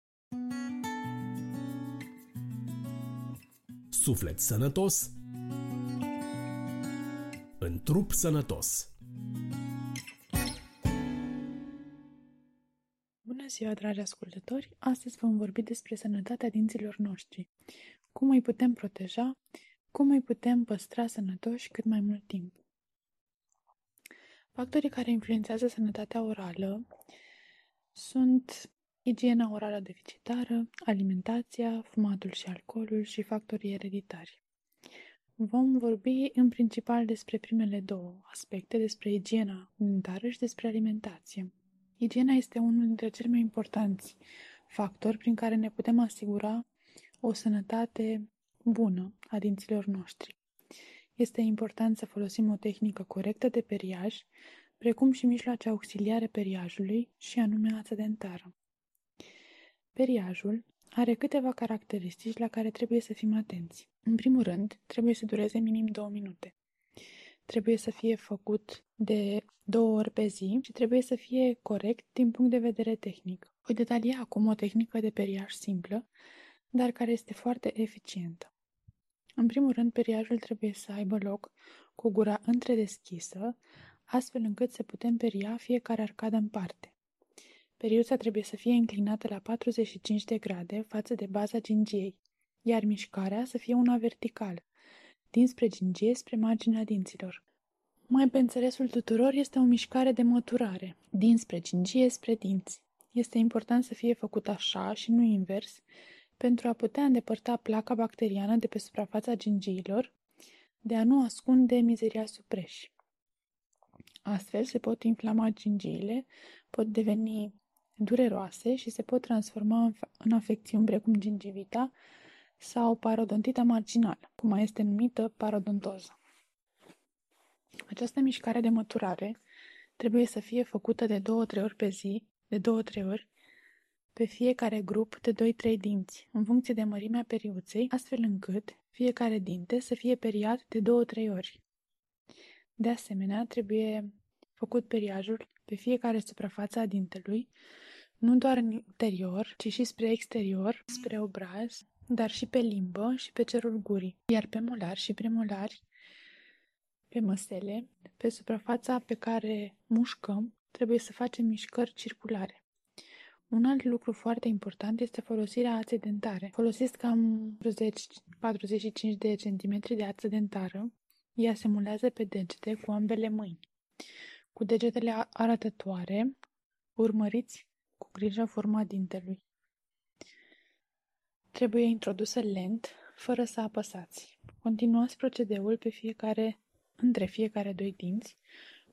Suflet sănătos în trup sănătos. Bună ziua, dragi ascultători! Astăzi vom vorbi despre sănătatea dinților noștri. Cum îi putem proteja, cum îi putem păstra sănătoși cât mai mult timp. Factorii care influențează sănătatea orală sunt igiena orală deficitară, alimentația, fumatul și alcoolul și factorii ereditari. Vom vorbi în principal despre primele două aspecte, despre igiena dentară și despre alimentație. Igiena este unul dintre cele mai importanți factori prin care ne putem asigura o sănătate bună a dinților noștri. Este important să folosim o tehnică corectă de periaj, precum și mijloace auxiliare periajului și anume ața dentară. Periajul are câteva caracteristici la care trebuie să fim atenți. În primul rând, trebuie să dureze minim două minute. Trebuie să fie făcut de două ori pe zi și trebuie să fie corect din punct de vedere tehnic. Voi detalia acum o tehnică de periaj simplă, dar care este foarte eficientă. În primul rând, periajul trebuie să aibă loc cu gura întredeschisă, astfel încât să putem peria fiecare arcadă în parte. Periuța trebuie să fie înclinată la 45 de grade față de baza gingiei, iar mișcarea să fie una verticală, dinspre gingie spre marginea dinților. Mai pe înțelesul tuturor este o mișcare de măturare, dinspre gingie spre dinți. Este important să fie făcut așa și nu invers, pentru a putea îndepărta placa bacteriană de pe suprafața gingiilor, de a nu ascunde mizeria supreși. Astfel se pot inflama gingiile, pot deveni dureroase și se pot transforma în afecțiuni precum gingivita sau parodontita marginală, cum mai este numită parodontoză. Această mișcare de măturare trebuie să fie făcută de 2-3 ori pe zi, de 2-3 ori, pe fiecare grup de 2-3 dinți, în funcție de mărimea periuței, astfel încât fiecare dinte să fie periat de 2-3 ori. De asemenea, trebuie făcut periajul pe fiecare suprafață a dintelui, nu doar în interior, ci și spre exterior, spre obraz, dar și pe limbă și pe cerul gurii, iar pe molari și premolari, pe măsele, pe suprafața pe care mușcăm, trebuie să facem mișcări circulare. Un alt lucru foarte important este folosirea aței dentare. Folosesc cam 40-45 de centimetri de ață dentară. Ea se mulează pe degete cu ambele mâini. Cu degetele arătătoare, urmăriți cu grijă forma dintelui. Trebuie introdusă lent, fără să apăsați. Continuați procedeul pe fiecare, între fiecare doi dinți,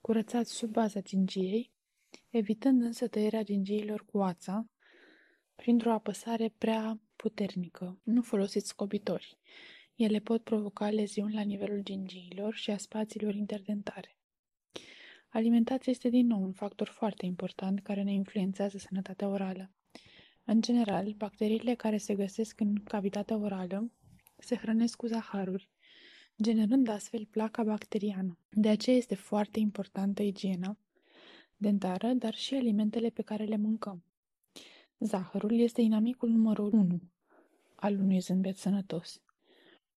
curățați sub baza gingiei, evitând însă tăierea gingiilor cu ața printr-o apăsare prea puternică. Nu folosiți scobitori. Ele pot provoca leziuni la nivelul gingiilor și a spațiilor interdentare. Alimentația este din nou un factor foarte important care ne influențează sănătatea orală. În general, bacteriile care se găsesc în cavitatea orală se hrănesc cu zaharuri, generând astfel placa bacteriană. De aceea este foarte importantă igiena dentară, dar și alimentele pe care le mâncăm. Zahărul este inamicul numărul 1 al unui zâmbet sănătos.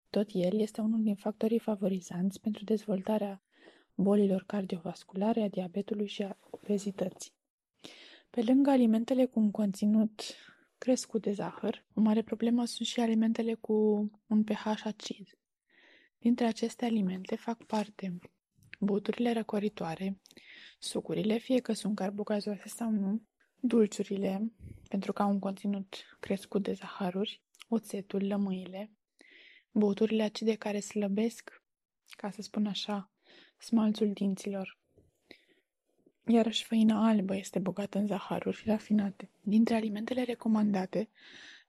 Tot el este unul din factorii favorizanți pentru dezvoltarea bolilor cardiovasculare, a diabetului și a obezității. Pe lângă alimentele cu un conținut crescut de zahăr, o mare problemă sunt și alimentele cu un pH acid. Dintre aceste alimente fac parte buturile răcoritoare, sucurile, fie că sunt carbogazoase sau nu, dulciurile, pentru că au un conținut crescut de zaharuri, oțetul, lămâile, băuturile acide care slăbesc, ca să spun așa, smalțul dinților. Iarăși făina albă este bogată în zaharuri rafinate. Dintre alimentele recomandate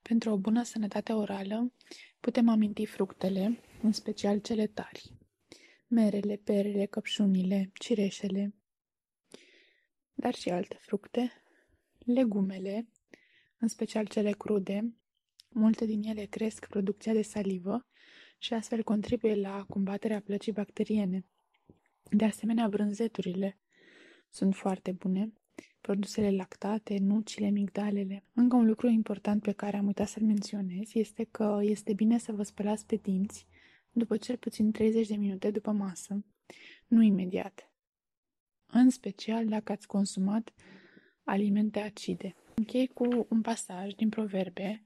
pentru o bună sănătate orală, putem aminti fructele, în special cele tari. Merele, perele, căpșunile, cireșele, dar și alte fructe, legumele, în special cele crude, multe din ele cresc producția de salivă și astfel contribuie la combaterea plăcii bacteriene. De asemenea, brânzeturile sunt foarte bune, produsele lactate, nucile, migdalele. Încă un lucru important pe care am uitat să-l menționez este că este bine să vă spălați pe dinți după cel puțin 30 de minute după masă, nu imediat. În special dacă ați consumat alimente acide. Închei cu un pasaj din Proverbe,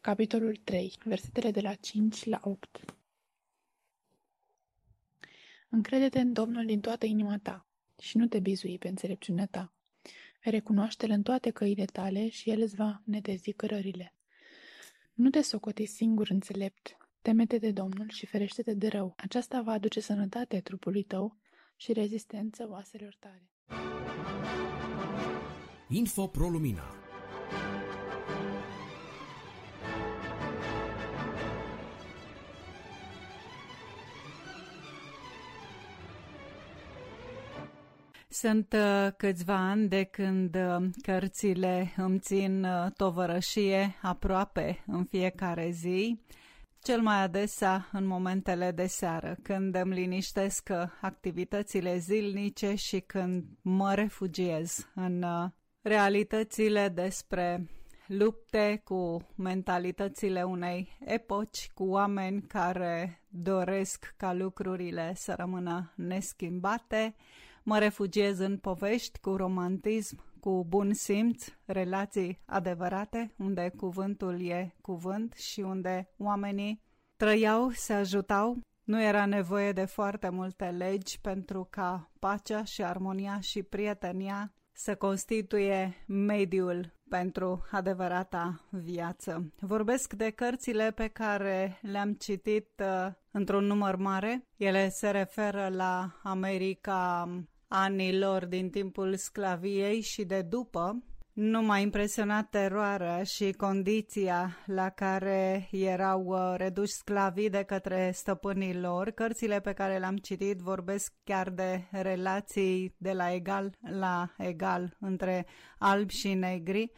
capitolul 3, versetele de la 5 la 8. Încrede-te în Domnul din toată inima ta și nu te bizui pe înțelepciunea ta. Recunoaște-L în toate căile tale și El îți va netezi cărările. Nu te socoti singur înțelept, temete de Domnul și ferește-te de rău. Aceasta va aduce sănătate trupului tău și rezistență oaselor tale. Info Pro Lumina Sunt uh, câțiva ani de când uh, cărțile îmi țin uh, tovărășie aproape în fiecare zi, cel mai adesea în momentele de seară, când îmi liniștesc activitățile zilnice și când mă refugiez în realitățile despre lupte cu mentalitățile unei epoci, cu oameni care doresc ca lucrurile să rămână neschimbate, Mă refugiez în povești cu romantism, cu bun simț, relații adevărate, unde cuvântul e cuvânt și unde oamenii trăiau, se ajutau. Nu era nevoie de foarte multe legi pentru ca pacea și armonia și prietenia să constituie mediul pentru adevărata viață. Vorbesc de cărțile pe care le-am citit uh, într-un număr mare. Ele se referă la America anilor din timpul sclaviei și de după, nu m-a impresionat teroarea și condiția la care erau uh, reduși sclavii de către stăpânii lor. Cărțile pe care le-am citit vorbesc chiar de relații de la egal la egal între albi și negri,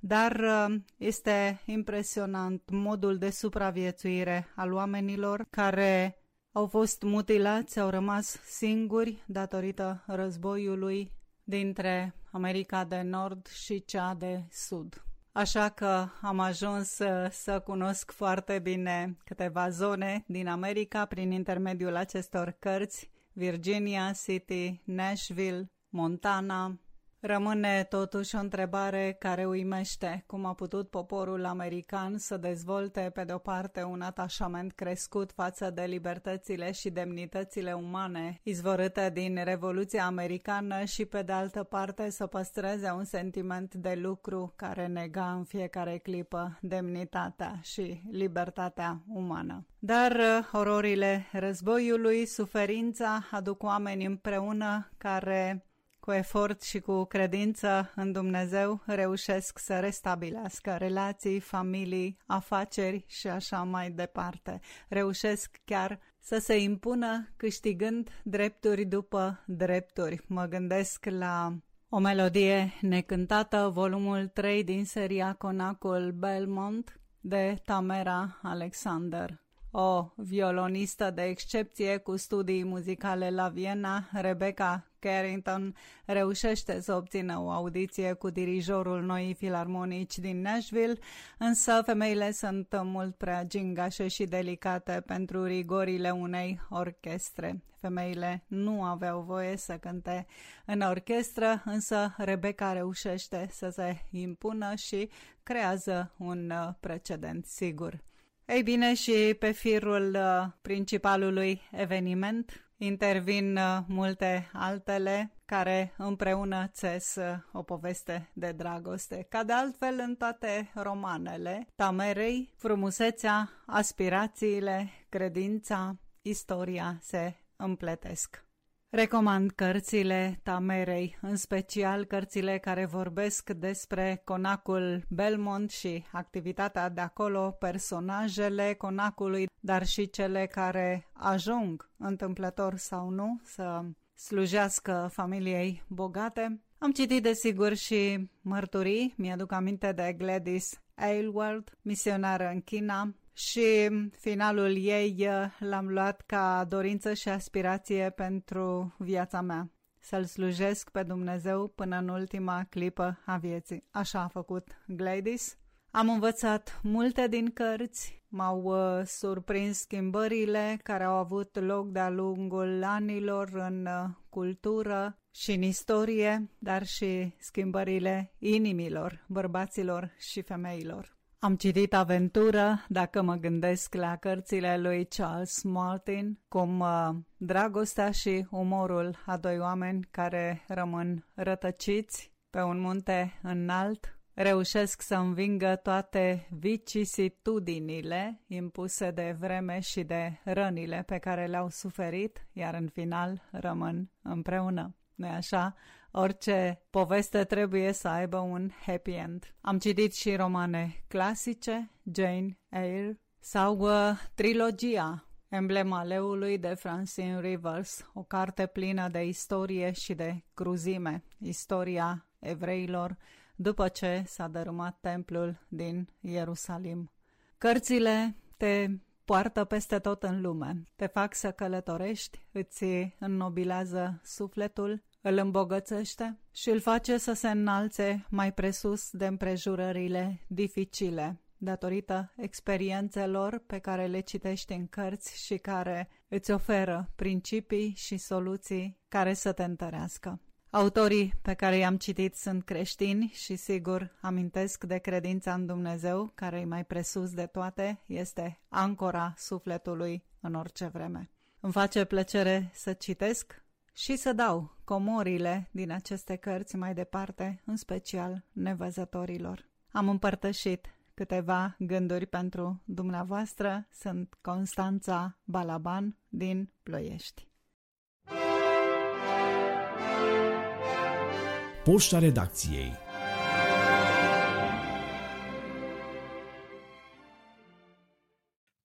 dar uh, este impresionant modul de supraviețuire al oamenilor care au fost mutilați, au rămas singuri datorită războiului dintre America de Nord și cea de Sud. Așa că am ajuns să, să cunosc foarte bine câteva zone din America prin intermediul acestor cărți, Virginia City, Nashville, Montana, Rămâne totuși o întrebare care uimește cum a putut poporul american să dezvolte pe de o parte un atașament crescut față de libertățile și demnitățile umane izvorâte din Revoluția Americană și pe de altă parte să păstreze un sentiment de lucru care nega în fiecare clipă demnitatea și libertatea umană. Dar uh, ororile războiului, suferința aduc oameni împreună care cu efort și cu credință în Dumnezeu reușesc să restabilească relații, familii, afaceri și așa mai departe. Reușesc chiar să se impună câștigând drepturi după drepturi. Mă gândesc la o melodie necântată, volumul 3 din seria Conacul Belmont de Tamera Alexander o violonistă de excepție cu studii muzicale la Viena, Rebecca Carrington reușește să obțină o audiție cu dirijorul noii filarmonici din Nashville, însă femeile sunt mult prea gingașe și delicate pentru rigorile unei orchestre. Femeile nu aveau voie să cânte în orchestră, însă Rebecca reușește să se impună și creează un precedent sigur. Ei bine, și pe firul uh, principalului eveniment intervin uh, multe altele care împreună țes uh, o poveste de dragoste. Ca de altfel în toate romanele, tamerei, frumusețea, aspirațiile, credința, istoria se împletesc. Recomand cărțile Tamerei, în special cărțile care vorbesc despre conacul Belmont și activitatea de acolo, personajele conacului, dar și cele care ajung, întâmplător sau nu, să slujească familiei bogate. Am citit desigur și mărturii, mi-aduc aminte de Gladys Aylward, misionară în China, și finalul ei uh, l-am luat ca dorință și aspirație pentru viața mea. Să-L slujesc pe Dumnezeu până în ultima clipă a vieții. Așa a făcut Gladys. Am învățat multe din cărți, m-au uh, surprins schimbările care au avut loc de-a lungul anilor în uh, cultură și în istorie, dar și schimbările inimilor bărbaților și femeilor. Am citit aventură, dacă mă gândesc la cărțile lui Charles Martin, cum uh, dragostea și umorul a doi oameni care rămân rătăciți pe un munte înalt reușesc să învingă toate vicisitudinile impuse de vreme și de rănile pe care le-au suferit, iar în final rămân împreună. nu așa? Orice poveste trebuie să aibă un happy end. Am citit și romane clasice, Jane Eyre, sau uh, trilogia Emblema leului de Francine Rivers, o carte plină de istorie și de cruzime, istoria evreilor, după ce s-a dărâmat templul din Ierusalim. Cărțile te poartă peste tot în lume, te fac să călătorești, îți înnobilează sufletul, îl îmbogățește și îl face să se înalțe mai presus de împrejurările dificile, datorită experiențelor pe care le citești în cărți și care îți oferă principii și soluții care să te întărească. Autorii pe care i-am citit sunt creștini și sigur amintesc de credința în Dumnezeu, care e mai presus de toate, este ancora sufletului în orice vreme. Îmi face plăcere să citesc și să dau comorile din aceste cărți mai departe, în special nevăzătorilor. Am împărtășit câteva gânduri pentru dumneavoastră. Sunt Constanța Balaban din Ploiești. Poșta redacției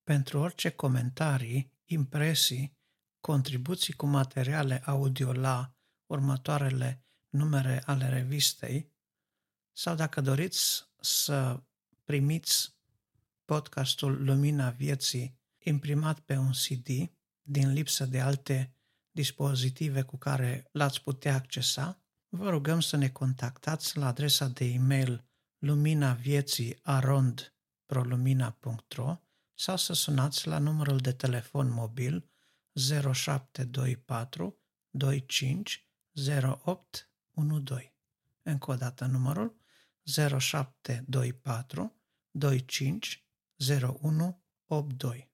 Pentru orice comentarii, impresii, contribuții cu materiale audio la următoarele numere ale revistei sau dacă doriți să primiți podcastul Lumina Vieții imprimat pe un CD din lipsă de alte dispozitive cu care l-ați putea accesa, vă rugăm să ne contactați la adresa de e-mail luminavieții.arond.prolumina.ro sau să sunați la numărul de telefon mobil 0724 25 08 12. Încă o dată numărul 0724 25 01 82.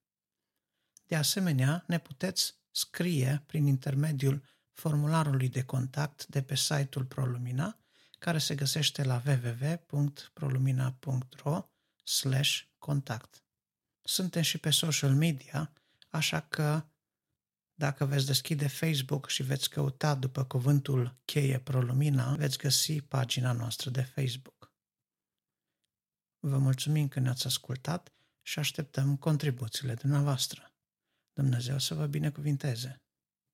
De asemenea, ne puteți scrie prin intermediul formularului de contact de pe site-ul ProLumina, care se găsește la www.prolumina.ro contact. Suntem și pe social media, așa că dacă veți deschide Facebook și veți căuta după cuvântul cheie ProLumina, veți găsi pagina noastră de Facebook. Vă mulțumim că ne-ați ascultat și așteptăm contribuțiile dumneavoastră. Dumnezeu să vă binecuvinteze!